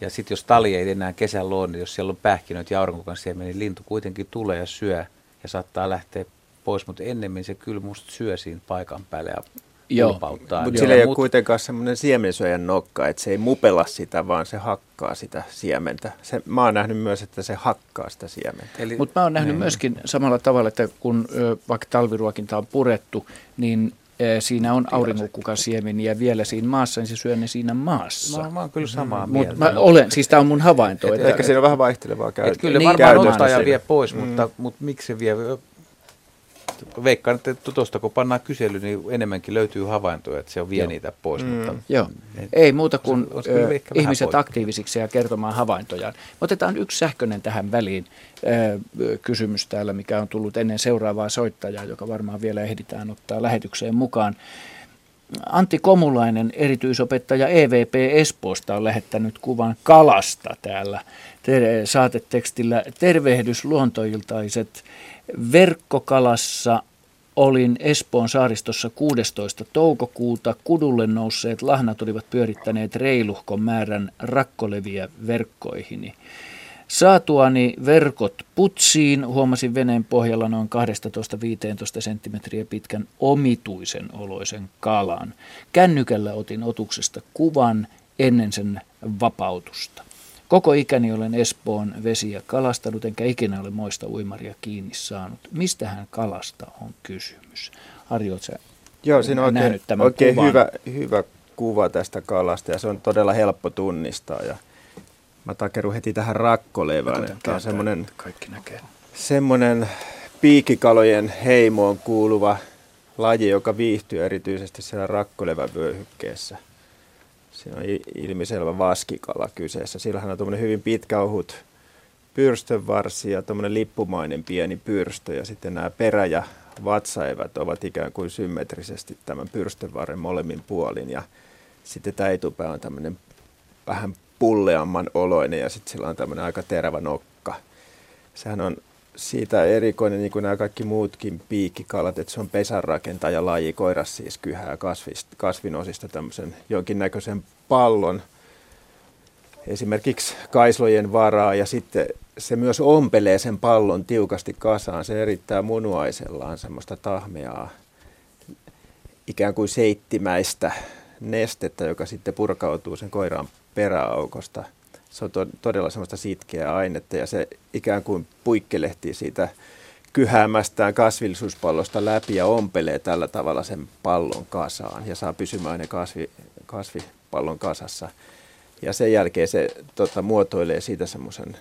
Ja sitten jos tali ei enää kesällä ole, niin jos siellä on pähkinöitä ja aurinkokan siemen, niin lintu kuitenkin tulee ja syö ja saattaa lähteä pois, mutta ennemmin se kyllä musta syö siinä paikan päällä ja Joo. pulpauttaa. Mutta sillä ei ole Mut- kuitenkaan semmoinen siemensyöjän nokka, että se ei mupella sitä, vaan se hakkaa sitä siementä. Se, mä oon nähnyt myös, että se hakkaa sitä siementä. Eli, Mutta mä oon nähnyt Niin. myöskin samalla tavalla, että kun vaikka talviruokinta on purettu, niin siinä on auringonkukasiemeniä vielä siinä maassa, niin se syö ne siinä maassa. Mä, mä oon kyllä samaa Mut mieltä. mä olen, siis tämä on mun havainto. Et että, ehkä siinä on vähän vaihtelevaa käy- Et kyllä niin, varmaan käytöstä ostaja vie pois, Mm. mutta, mutta miksi se vie? Veikkaan, että tuosta kun pannaan kysely, niin enemmänkin löytyy havaintoja, että se on vie Joo. niitä pois. Mm. Mutta Joo, ei muuta kuin olisi kyllä ö, ihmiset pois. aktiivisiksi ja kertomaan havaintojaan. Otetaan yksi sähköinen tähän väliin ö, kysymys täällä, mikä on tullut ennen seuraavaa soittajaa, joka varmaan vielä ehditään ottaa lähetykseen mukaan. Antti Komulainen, erityisopettaja EVP Espoosta, on lähettänyt kuvan kalasta täällä ter- saatetekstillä. Tervehdys luontoiltaiset. Verkkokalassa olin Espoon saaristossa 16. toukokuuta. Kudulle nousseet lahnat olivat pyörittäneet reiluhkon määrän rakkoleviä verkkoihini. Saatuani verkot putsiin huomasin veneen pohjalla noin 12-15 senttimetriä pitkän omituisen oloisen kalan. Kännykällä otin otuksesta kuvan ennen sen vapautusta. Koko ikäni olen Espoon vesiä kalastanut, enkä ikinä ole moista uimaria kiinni saanut. Mistähän kalasta on kysymys? Harri, oletko sä Joo, siinä on oikein, nähnyt tämän oikein kuvan? hyvä, hyvä kuva tästä kalasta ja se on todella helppo tunnistaa. Ja mä takerun heti tähän rakkolevään. Tämä on semmoinen, Kaikki näkee. semmoinen piikikalojen heimoon kuuluva laji, joka viihtyy erityisesti siellä rakkolevävyöhykkeessä. Siinä on ilmiselvä vaskikala kyseessä. Sillähän on tuommoinen hyvin pitkä ohut pyrstönvarsi ja tuommoinen lippumainen pieni pyrstö ja sitten nämä perä- ja vatsaevät ovat ikään kuin symmetrisesti tämän pyrstönvarren molemmin puolin ja sitten tämä etupää on tämmöinen vähän pulleamman oloinen ja sitten sillä on tämmöinen aika terävä nokka. Sehän on siitä erikoinen, niin kuin nämä kaikki muutkin piikkikalat, että se on pesänrakentaja laji, koiras siis kyhää kasvist, kasvinosista tämmöisen jonkinnäköisen pallon, esimerkiksi kaislojen varaa, ja sitten se myös ompelee sen pallon tiukasti kasaan. Se erittää munuaisellaan semmoista tahmeaa, ikään kuin seittimäistä nestettä, joka sitten purkautuu sen koiran peräaukosta. Se on to- todella semmoista sitkeää ainetta ja se ikään kuin puikkelehtii siitä kyhäämästään kasvillisuuspallosta läpi ja ompelee tällä tavalla sen pallon kasaan ja saa pysymään ne kasvi, kasvipallon kasassa. Ja sen jälkeen se tota, muotoilee siitä semmoisen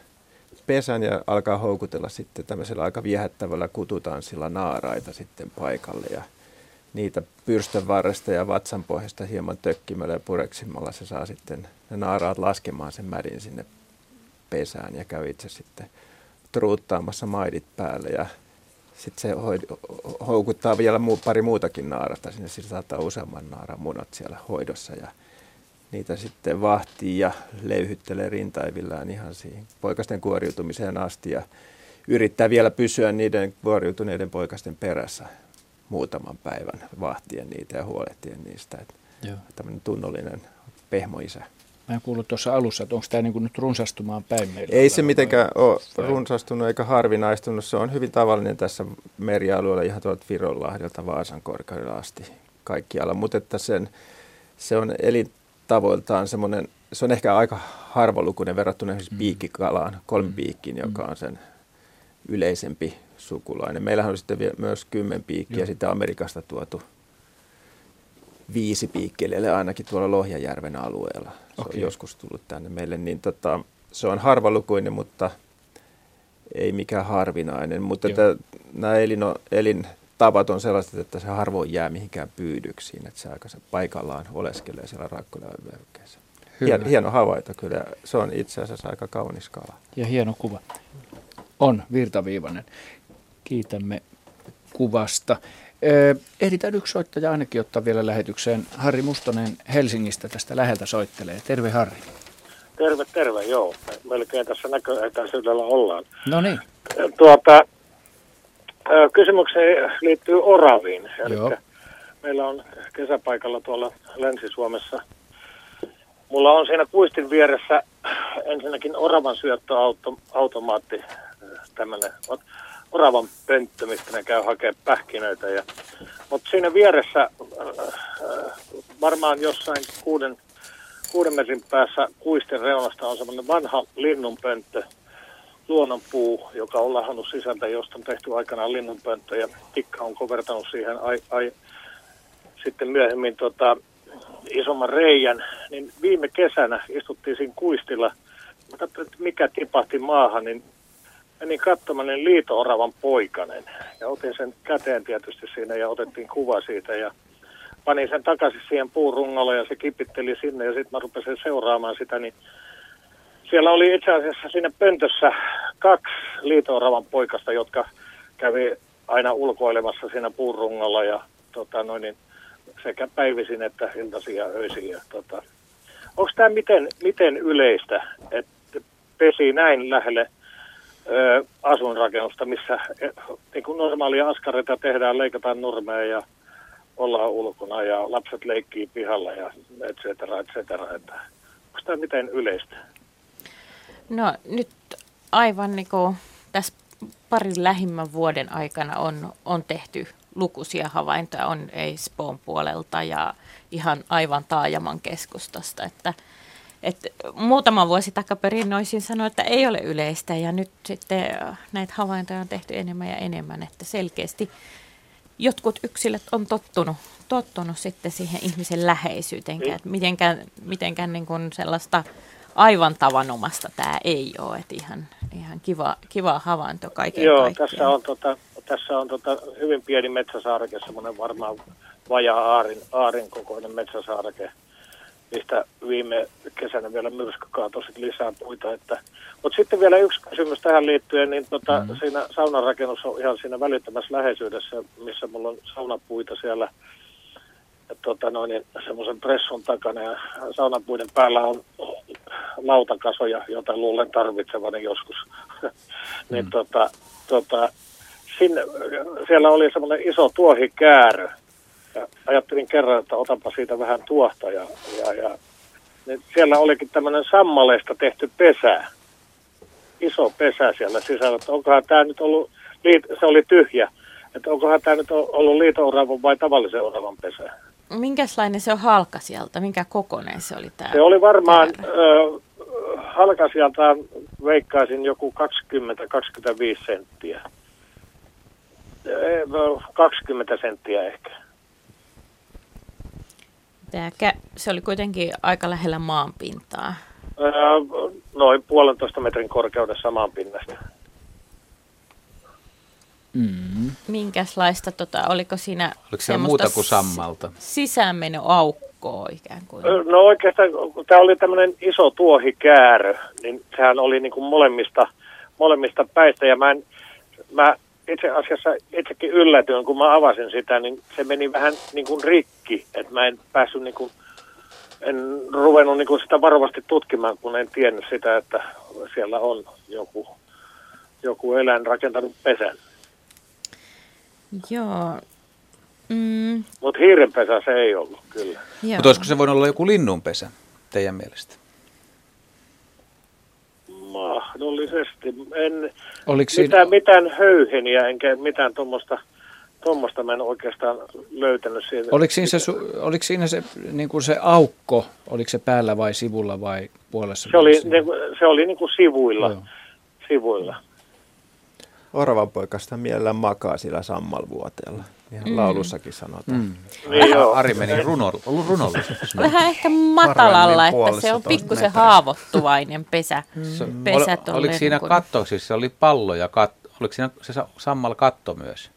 pesän ja alkaa houkutella sitten tämmöisellä aika viehättävällä kututanssilla naaraita sitten paikalle. Ja niitä pyrstön varresta ja vatsan pohjasta hieman tökkimällä ja pureksimalla se saa sitten ne naaraat laskemaan sen mädin sinne pesään ja käy itse sitten truuttaamassa maidit päälle ja sitten se houkuttaa vielä muu, pari muutakin naarasta sinne, sillä saattaa useamman naaran munat siellä hoidossa ja niitä sitten vahtii ja leyhyttelee rintaivillään ihan siihen poikasten kuoriutumiseen asti ja yrittää vielä pysyä niiden kuoriutuneiden poikasten perässä muutaman päivän vahtien niitä ja huolehtien niistä. Että Joo. tämmöinen tunnollinen pehmoisä. Mä en kuullut tuossa alussa, että onko tämä niin nyt runsastumaan päin meillä. Ei se mitenkään ole vai? runsastunut eikä harvinaistunut. Se on hyvin tavallinen tässä merialueella ihan tuolta Vironlahdelta Vaasan korkeudella asti kaikkialla. Mutta että sen, se on elintavoiltaan semmoinen, se on ehkä aika harvalukuinen verrattuna esimerkiksi piikkikalaan, kolmipiikkiin, joka on sen yleisempi sukulainen. Meillähän on sitten vielä myös kymmenpiikkiä Joo. sitten Amerikasta tuotu viisi piikkelille ainakin tuolla Lohjajärven alueella. Se Okei. on joskus tullut tänne meille, niin tota, se on harvalukuinen, mutta ei mikään harvinainen. Mutta että nämä elino, elintavat on sellaiset, että se harvoin jää mihinkään pyydyksiin, että se aika paikallaan oleskelee siellä. Hyvä. Hieno, hieno havainto kyllä. Se on itse asiassa aika kaunis kala. Ja hieno kuva. On virtaviivainen. Kiitämme kuvasta. Ehditään yksi soittaja ainakin ottaa vielä lähetykseen. Harri Mustonen Helsingistä tästä läheltä soittelee. Terve Harri. Terve, terve, joo. Melkein tässä näköetäisyydellä ollaan. No niin. Tuota, ö, kysymykseni liittyy oraviin. Joo. meillä on kesäpaikalla tuolla Länsi-Suomessa. Mulla on siinä kuistin vieressä ensinnäkin oravan syöttöautomaatti, tämmöinen oravan pönttö, mistä ne käy hakemaan pähkinöitä. Ja, mutta siinä vieressä äh, varmaan jossain kuuden, kuuden metrin päässä kuistin reunasta on semmoinen vanha linnunpönttö, luonnonpuu, joka on lahannut sisältä, josta on tehty aikanaan linnunpönttö ja tikka on kovertanut siihen ai, ai, sitten myöhemmin tota, isomman reijän, niin viime kesänä istuttiin siinä kuistilla. Että mikä tipahti maahan, niin menin katsomaan niin liito-oravan poikanen. Ja otin sen käteen tietysti siinä ja otettiin kuva siitä ja panin sen takaisin siihen puurungolle ja se kipitteli sinne ja sitten mä rupesin seuraamaan sitä, niin siellä oli itse asiassa siinä pöntössä kaksi liito-oravan poikasta, jotka kävi aina ulkoilemassa siinä puurungolla ja tota, noin, niin sekä päivisin että iltaisin ja öisin. Ja, tota, Onko tämä miten, miten yleistä, että pesi näin lähelle asuinrakennusta, missä niin kuin normaalia askareita tehdään, leikataan nurmeja ja ollaan ulkona ja lapset leikkii pihalla ja et cetera, et cetera. Että, onko tämä miten yleistä? No nyt aivan niin kuin tässä parin lähimmän vuoden aikana on, on tehty lukuisia havaintoja, on Espoon puolelta ja ihan aivan taajaman keskustasta, että että muutama vuosi takaperin olisin sanoa, että ei ole yleistä ja nyt sitten näitä havaintoja on tehty enemmän ja enemmän, että selkeästi jotkut yksilöt on tottunut, tottunut sitten siihen ihmisen läheisyyteen, että mitenkään, mitenkään niin kuin sellaista aivan tavanomasta tämä ei ole, että ihan, ihan kiva, kiva havainto kaiken Joo, kaikkiaan. tässä on, tota, tässä on tota, hyvin pieni metsäsaareke, semmoinen varmaan vajaa aarin, aarin kokoinen metsäsaareke, mistä viime kesänä vielä myrsky kaatoi lisää puita. Että. Mutta sitten vielä yksi kysymys tähän liittyen, niin tota, mm-hmm. siinä saunarakennus on ihan siinä välittömässä läheisyydessä, missä mulla on saunapuita siellä tota noin, niin semmoisen pressun takana ja saunapuiden päällä on lautakasoja, joita luulen tarvitsevani joskus. niin tota, tota, sinne, siellä oli semmoinen iso tuohikäärö. Ja ajattelin kerran, että otanpa siitä vähän tuohta. Ja, ja, ja niin siellä olikin tämmöinen sammaleesta tehty pesä. Iso pesä siellä sisällä. Että onkohan tämä nyt ollut, se oli tyhjä. Että onkohan tämä nyt ollut liito vai tavallisen oravan pesä. Minkälainen se on halka sieltä? Minkä kokoinen se oli tämä? Se oli varmaan ö, halka sieltä, veikkaisin joku 20-25 senttiä. 20 senttiä ehkä. Tämä, se oli kuitenkin aika lähellä maanpintaa. Öö, noin puolentoista metrin korkeudessa maanpinnasta. Mm. Minkälaista, tota, oliko siinä Oliko siellä muuta kuin sammalta? Sisäänmenoaukkoa ikään kuin? No oikeastaan, kun tämä oli tämmöinen iso tuohikäärö, niin sehän oli niin kuin molemmista, molemmista päistä. Ja mä, en, mä itse asiassa itsekin yllätyin, kun mä avasin sitä, niin se meni vähän niin kuin rikki. Että mä en päässyt niin kuin, en ruvennut niin kuin sitä varovasti tutkimaan, kun en tiennyt sitä, että siellä on joku, joku eläin rakentanut pesän. Joo. Mm. Mutta hiirenpesä se ei ollut, kyllä. Mutta olisiko se voinut olla joku linnunpesä teidän mielestä? Mahdollisesti. En Oliko mitään, siinä... mitään höyheniä, enkä mitään tuommoista tuommoista mä en oikeastaan löytänyt siitä. Oliko siinä se, oliko siinä se, niin kuin se aukko, oliko se päällä vai sivulla vai puolessa? Se oli, niin kuin, se oli niin kuin sivuilla. Joo. sivuilla. Oravan poikasta mielellään makaa sillä sammalvuoteella. Ihan mm. laulussakin sanotaan. Mm. Niin joo. Ari meni runo, runollisesti. Vähän ehkä matalalla, että se on pikkusen haavoittuvainen pesä. Mm. pesä Ol, oliko siinä kun... katto, siis se oli pallo ja katto, oliko siinä se sammal katto myös?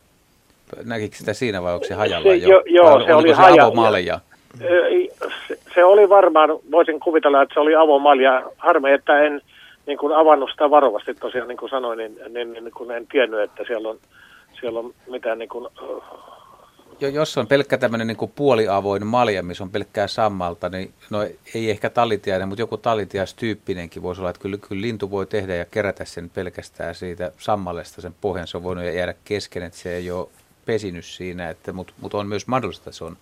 Näkikö sitä siinä vai onko se hajalla se, jo? jo joo, se oli se hajalla. avomalja? Se, se oli varmaan, voisin kuvitella, että se oli avomalja. Harmi, että en niin kuin avannut sitä varovasti tosiaan, niin kuin sanoin, niin, niin, niin kun en tiennyt, että siellä on, siellä on mitään niin kuin, jo, jos on pelkkä tämmöinen niin puoliavoin malja, missä on pelkkää sammalta, niin no ei ehkä talitiainen, mutta joku talitiastyyppinenkin voisi olla, että kyllä, kyllä lintu voi tehdä ja kerätä sen pelkästään siitä sammallesta sen pohjan. Se on voinut jäädä kesken, että se ei ole pesinyt siinä, että, mutta, mutta on myös mahdollista, että se on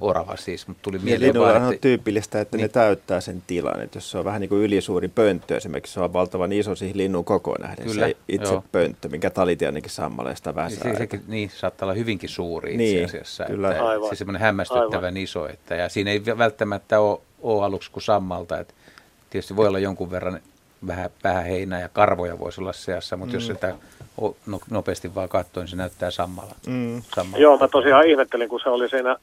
orava siis, mutta tuli mieleen vaan, että... on tyypillistä, että niin. ne täyttää sen tilan, että jos se on vähän niin kuin ylisuuri pönttö, esimerkiksi se on valtavan iso siihen linnun kokoon nähden, Kyllä, se itse joo. pönttö, minkä talitiainenkin sammaleesta väsää. Niin, sekin, niin, saattaa olla hyvinkin suuri niin, itse asiassa, kyllä. että Aivan. se semmoinen hämmästyttävän Aivan. iso, että, ja siinä ei välttämättä ole, ole aluksi kuin sammalta, että tietysti voi olla jonkun verran vähän, vähän heinää ja karvoja voisi olla seassa, mutta mm. jos sitä no, nopeasti vaan katsoin, niin se näyttää sammalla. Mm. sammalla. Joo, mä tosiaan ihmettelin, kun se oli siinä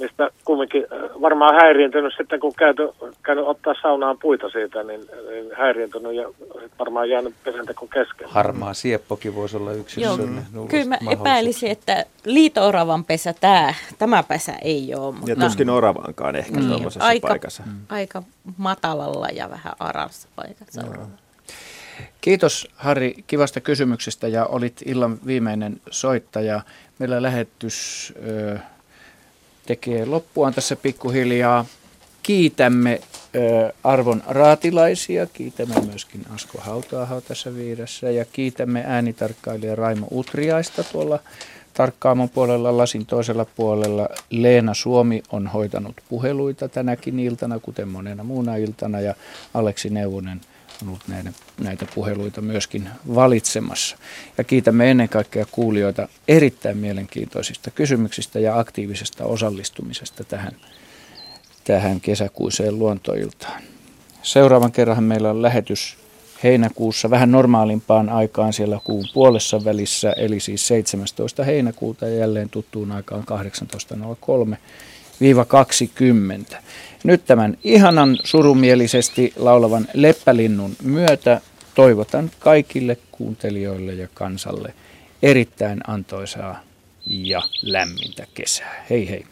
mistä kumminkin äh, varmaan häiriintynyt sitten, kun käyty, käynyt ottaa saunaan puita siitä, niin, niin häiriintynyt ja varmaan jäänyt pesenteko kesken. Harmaa sieppokin voisi olla yksi Joo, kyllä mä epäilisin, että liito-oravan pesä tämä, tämä pesä ei ole. Mutta ja tuskin oravaankaan ehkä niin, tuollaisessa aika, paikassa. Aika matalalla ja vähän arassa paikassa. Joo. Kiitos Harri kivasta kysymyksestä ja olit illan viimeinen soittaja. Meillä lähetys ö, tekee loppuaan tässä pikkuhiljaa. Kiitämme ö, arvon raatilaisia, kiitämme myöskin Asko Hautaaho tässä viidessä ja kiitämme äänitarkkailija Raimo Utriaista tuolla tarkkaamon puolella, lasin toisella puolella. Leena Suomi on hoitanut puheluita tänäkin iltana, kuten monena muuna iltana, ja Aleksi Neuvonen on ollut näitä, näitä puheluita myöskin valitsemassa. Ja kiitämme ennen kaikkea kuulijoita erittäin mielenkiintoisista kysymyksistä ja aktiivisesta osallistumisesta tähän, tähän kesäkuiseen luontoiltaan. Seuraavan kerran meillä on lähetys heinäkuussa vähän normaalimpaan aikaan siellä kuun puolessa välissä, eli siis 17. heinäkuuta ja jälleen tuttuun aikaan 18.03. 20. Nyt tämän ihanan surumielisesti laulavan leppälinnun myötä toivotan kaikille kuuntelijoille ja kansalle erittäin antoisaa ja lämmintä kesää. Hei hei!